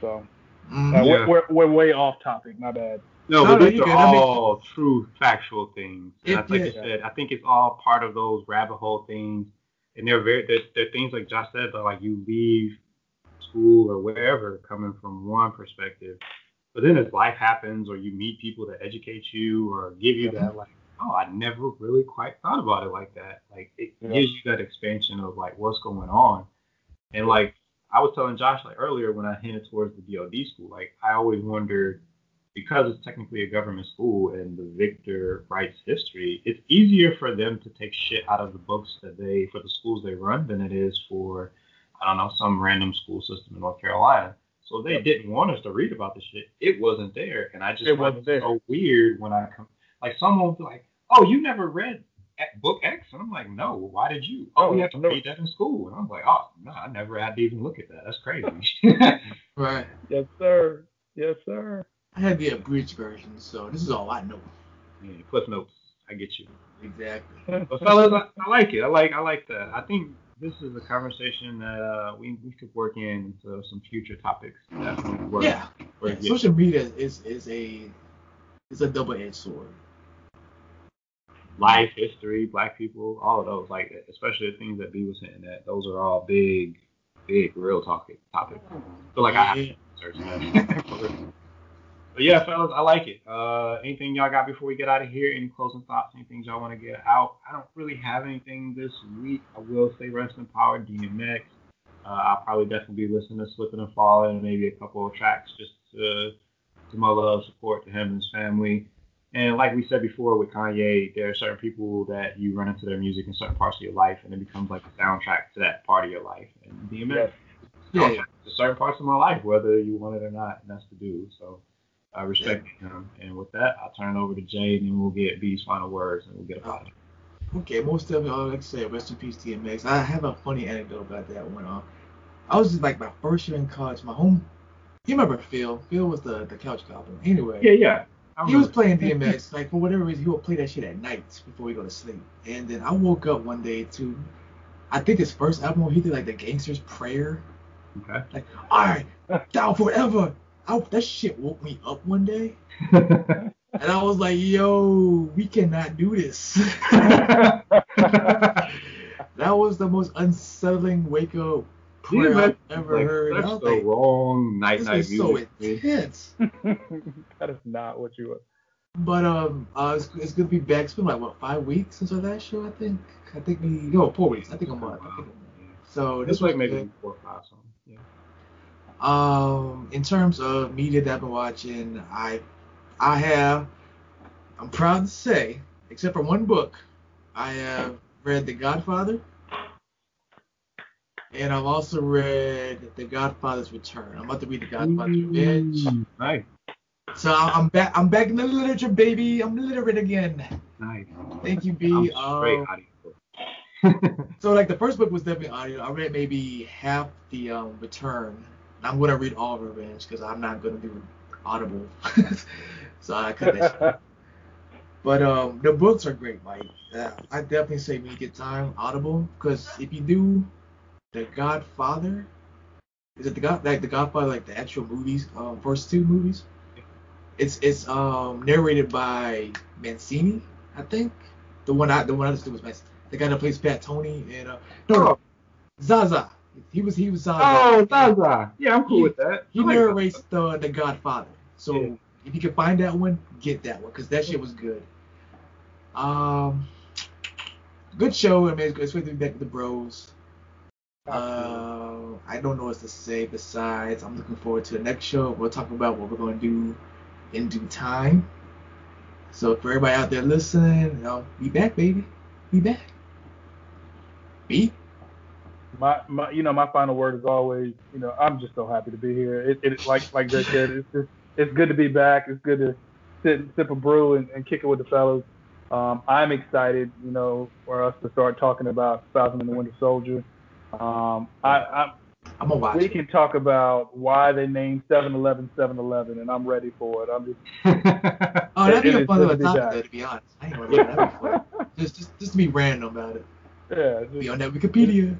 So Mhm. uh, Yeah. we're, we're we're way off topic. My bad. No, No, but no, these you are good. I mean- all true factual things. It- that's like I yeah. said, I think it's all part of those rabbit hole things. And they're very they're, they're things like Josh said that like you leave school or wherever coming from one perspective. But then as life happens or you meet people that educate you or give you that like, oh, I never really quite thought about it like that. Like it Yeah. gives you that expansion of like what's going on. And like I was telling Josh like earlier when I hinted towards the DOD school, like I always wondered because it's technically a government school and the victor writes history, it's easier for them to take shit out of the books that they for the schools they run than it is for I don't know some random school system in North Carolina. So they Yep. didn't want us to read about the shit. It wasn't there, and I just It wasn't there. so weird when I come like someone will be like, "Oh, you never read book X?" And I'm like, "No, why did you?" Oh, Oh, we have to no. read that in school, and I'm like, "Oh, no, I never had to even look at that. That's crazy." Right. Yes, sir. Yes, sir. I had the abridged version, so this is all I know. yeah, Cliff notes. I get you. Exactly. But fellas, I, I like it. I like I like that. I think this is a conversation that uh, we we could work in into some future topics. Definitely worth, Yeah. worth Yeah, social media is is a is a double edged sword. Life, history, black people, all of those. Like especially the things that B was hitting at. Those are all big, big, real topic topics. feel like I but yeah, fellas, I like it. Uh, anything y'all got before we get out of here? Any closing thoughts? Anything y'all want to get out? I don't really have anything this week. I will say rest in power, DMX. Uh, I'll probably definitely be listening to Slipping and Falling and maybe a couple of tracks just to, to my love support to him and his family. And like we said before with Kanye, there are certain people that you run into their music in certain parts of your life, and it becomes like a soundtrack to that part of your life. And DMX Yeah. yeah. to certain parts of my life, whether you want it or not, and that's the dude. So I respect him. And with that, I'll turn it over to Jay, and then we'll get B's final words, and we'll get a out. Okay, most of it, uh, like I said, rest in peace, DMX. I have a funny anecdote about that one. Uh, I was just like my first year in college. My home, you remember Phil? Phil was the the couch goblin. Anyway, Yeah, yeah. I he was playing DMX. like for whatever reason, he would play that shit at night before we go to sleep. And then I woke up one day to, I think his first album, he did like the Gangster's Prayer. Okay. Like, all right, down forever. I, that shit woke me up one day, and I was like, yo, we cannot do this. that was the most unsettling wake up prayer I've ever like, heard. That's the wrong night night is so music. intense. that is not what you. Want. But um, uh, it's, it's to be back. It's been like what five weeks since our last show, I think. I think we no four weeks. I think a month. A. So This this like was maybe four or five something. Um, in terms of media that I've been watching, I, I have, I'm proud to say, except for one book, I have read The Godfather, and I've also read The Godfather's Return. I'm about to read The Godfather's Revenge. So I'm back. I'm back in the literature, baby. I'm literate again. Nice. Thank you, I'm B. straight Um. So like the first book was definitely audio. I read maybe half the um, Return. I'm gonna read all of Revenge because I'm not gonna do Audible. so I cut that. But um, the books are great, Mike. Uh, I definitely say when you get time, Audible, because if you do The Godfather, is it the God like the Godfather like the actual movies, um, first two movies? It's it's um narrated by Mancini, I think. The one I the one I understood was Mancini. The guy that plays Fat Tony and uh no, no Zasa. He was he was Zasa. Oh, Zasa. Yeah, I'm cool He- with that. He like narrates the the Godfather. So Yeah. if you can find that one, get that one because that shit was good. Um, good show. I mean, it's, it's great to be back with the bros. Uh, I don't know what to say besides I'm looking forward to the next show. We'll talk about what we're going to do in due time. So for everybody out there listening, you know, be back, baby. Be back. Be. My, my you know my final word is always you know I'm just so happy to be here. It, it like like Jay said, it's just it's good to be back. It's good to sit and sip a brew and, and kick it with the fellows. Um, I'm excited, you know, for us to start talking about Falcon and the Winter Soldier. Um, I, I I'm gonna watch we it. can talk about why they named 7-Eleven 7-Eleven, and I'm ready for it. I'm just Oh, that'd be a fun little topic, though, to be honest. I ain't gonna lie, that'd be fun. Just, just, just to be random about it. yeah, Be on that Wikipedia.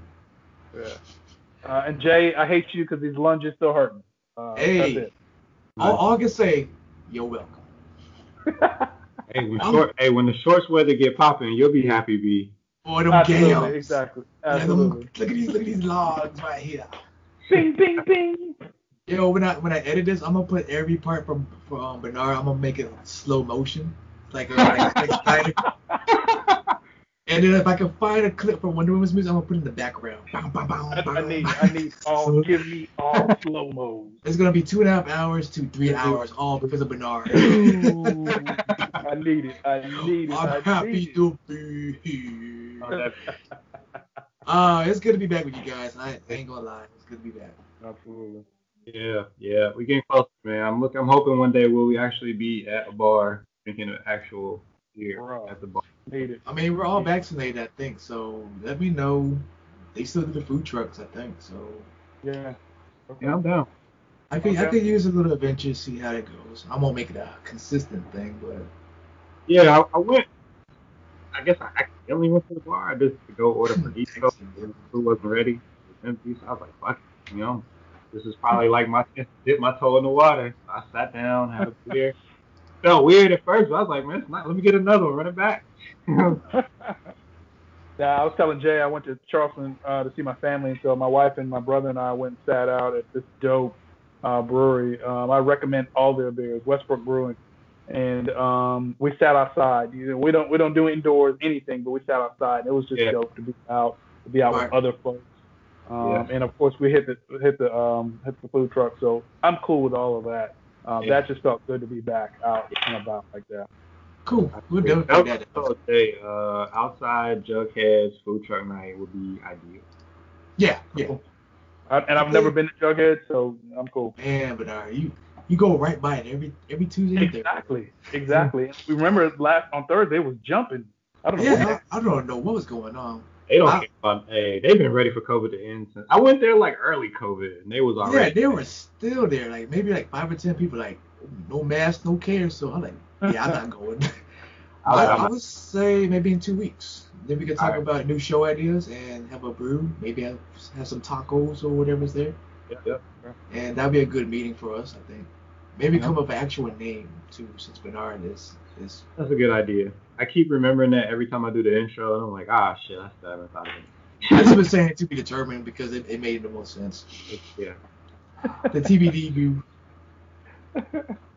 Yeah. Uh, and Jay, I hate you because these lunges still hurting. Uh, Hey. that's All, all I can say, you're welcome. hey, when short, hey, when the shorts weather get popping, you'll be happy, B. Boy, them Absolutely, gams. exactly, Yeah, them- absolutely. look at these, look at these logs right here. Bing, bing, bing. Yo, when I when I edit this, I'm gonna put every part from from um, Bernard. I'm gonna make it slow motion, like a, like, like Spider. And then if I can find a clip from Wonder Woman's music, I'm gonna put it in the background. Bow, bow, bow, I. I need, I need all. Give me all slow mos. It's gonna be two and a half hours to three hours, all because of Bernard. Ooh, I need it. I need it. I'm I happy it. to be here. Oh, Uh, it's good to be back with you guys. I ain't gonna lie, it's good to be back. Absolutely. Yeah, yeah, we getting closer, man. I'm look, I'm hoping one day will we'll actually be at a bar drinking an actual beer Bro. at the bar. I mean, we're all vaccinated, I think. So let me know. They still do the food trucks, I think. So Yeah. Okay. Yeah, I'm down. I could I could use a little adventure, see how it goes. I'm gonna make it a consistent thing, but Yeah, I, I went. I guess I accidentally went to the bar. I just to go order for East Coast. the food wasn't ready. It was empty. So I was like, fuck you know. This is probably like my chance to dip my toe in the water. So I sat down, had a beer. Felt weird at first, but I was like, man, not. Let me get another one. Run it back. Now, I was telling Jay I went to Charleston uh, to see my family, and so my wife and my brother and I went and sat out at this dope uh, brewery. Um, I recommend all their beers, Westbrook Brewing, and um, we sat outside. You know, we don't we don't do indoors anything, but we sat outside. It was just Yeah. dope to be out, to be out with other folks. Um, Yeah. And of course, we hit the hit the um, hit the food truck. So I'm cool with all of that. Um, Yeah. That just felt good to be back out and about like that. cool. We'll That do that. what I would say. Uh, outside Jughead's food truck night would be ideal. Yeah, yeah. I, and I've never been to Jughead, so I'm cool. Man, but uh, you you go right by it every every Tuesday. and Thursday. Exactly, exactly. We remember last on Thursday it was jumping. I don't know. Yeah, what I, I don't know what was going on. They don't I- care about. Hey, they've been ready for COVID to end since I went there like early COVID, and they was already Yeah, they were still there. Like maybe like five or ten people. Like no mask, no care. So I'm like, yeah, I'm not going. I I, I would say maybe in two weeks. Then we can talk Alright. about new show ideas and have a brew. Maybe have, have some tacos or whatever's there. Yep, yep. And that'd be a good meeting for us, I think. Maybe Yeah. come up with an actual name too, since Bernard is is. That's a good idea. I keep remembering that every time I do the intro, and I'm like, ah, shit, I still haven't thought of it. I just been saying to be determined because it, it made the most sense. Yeah. The TBD view.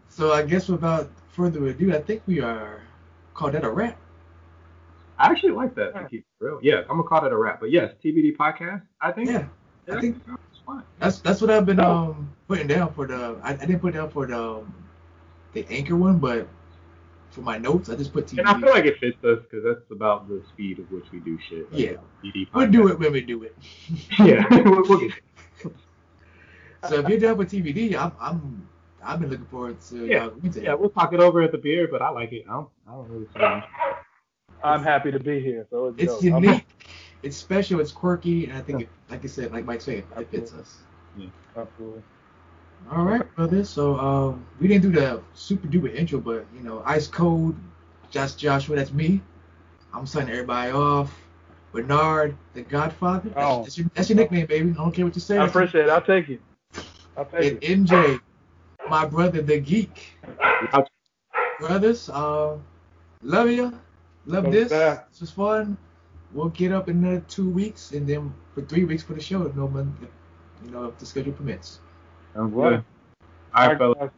So I guess without further ado, I think we are called that a wrap. I actually like that to keep it real. Yeah, I'm gonna call that a wrap. But yes, TBD podcast. I think. Yeah, yeah I think fine. that's that's what I've been um putting down for the. I, I didn't put down for the um, the anchor one, but for my notes, I just put TBD. And I feel like it fits us because that's about the speed of which we do shit. Like, Yeah. TBD we'll do it when we do it. Yeah, we'll, we'll get it. So if you're down for TBD, I'm I'm I've been looking forward to Yeah. y'all Yeah, we'll talk it over at the beer, but I like it. I don't, I don't really see it. I'm happy to be here. So let's It's unique, it's special, it's quirky, and I think, it, like I said, like Mike said, it fits us. Absolutely. All right, brother. So um, we didn't do the super duper intro, but you know, Ice Cold, Josh Joshua, that's me. I'm signing everybody off. Bernard, the Godfather. That's, Oh. that's, your, that's your nickname, baby. I don't care what you say. I appreciate it. I'll take it. I'll take And it. MJ, my brother, the geek. Brothers, uh, love you. Love Love this. that. This was fun we'll get up in another two weeks and then for three weeks for the show if no one, you know, if the schedule permits. Sounds good. All right, fellas.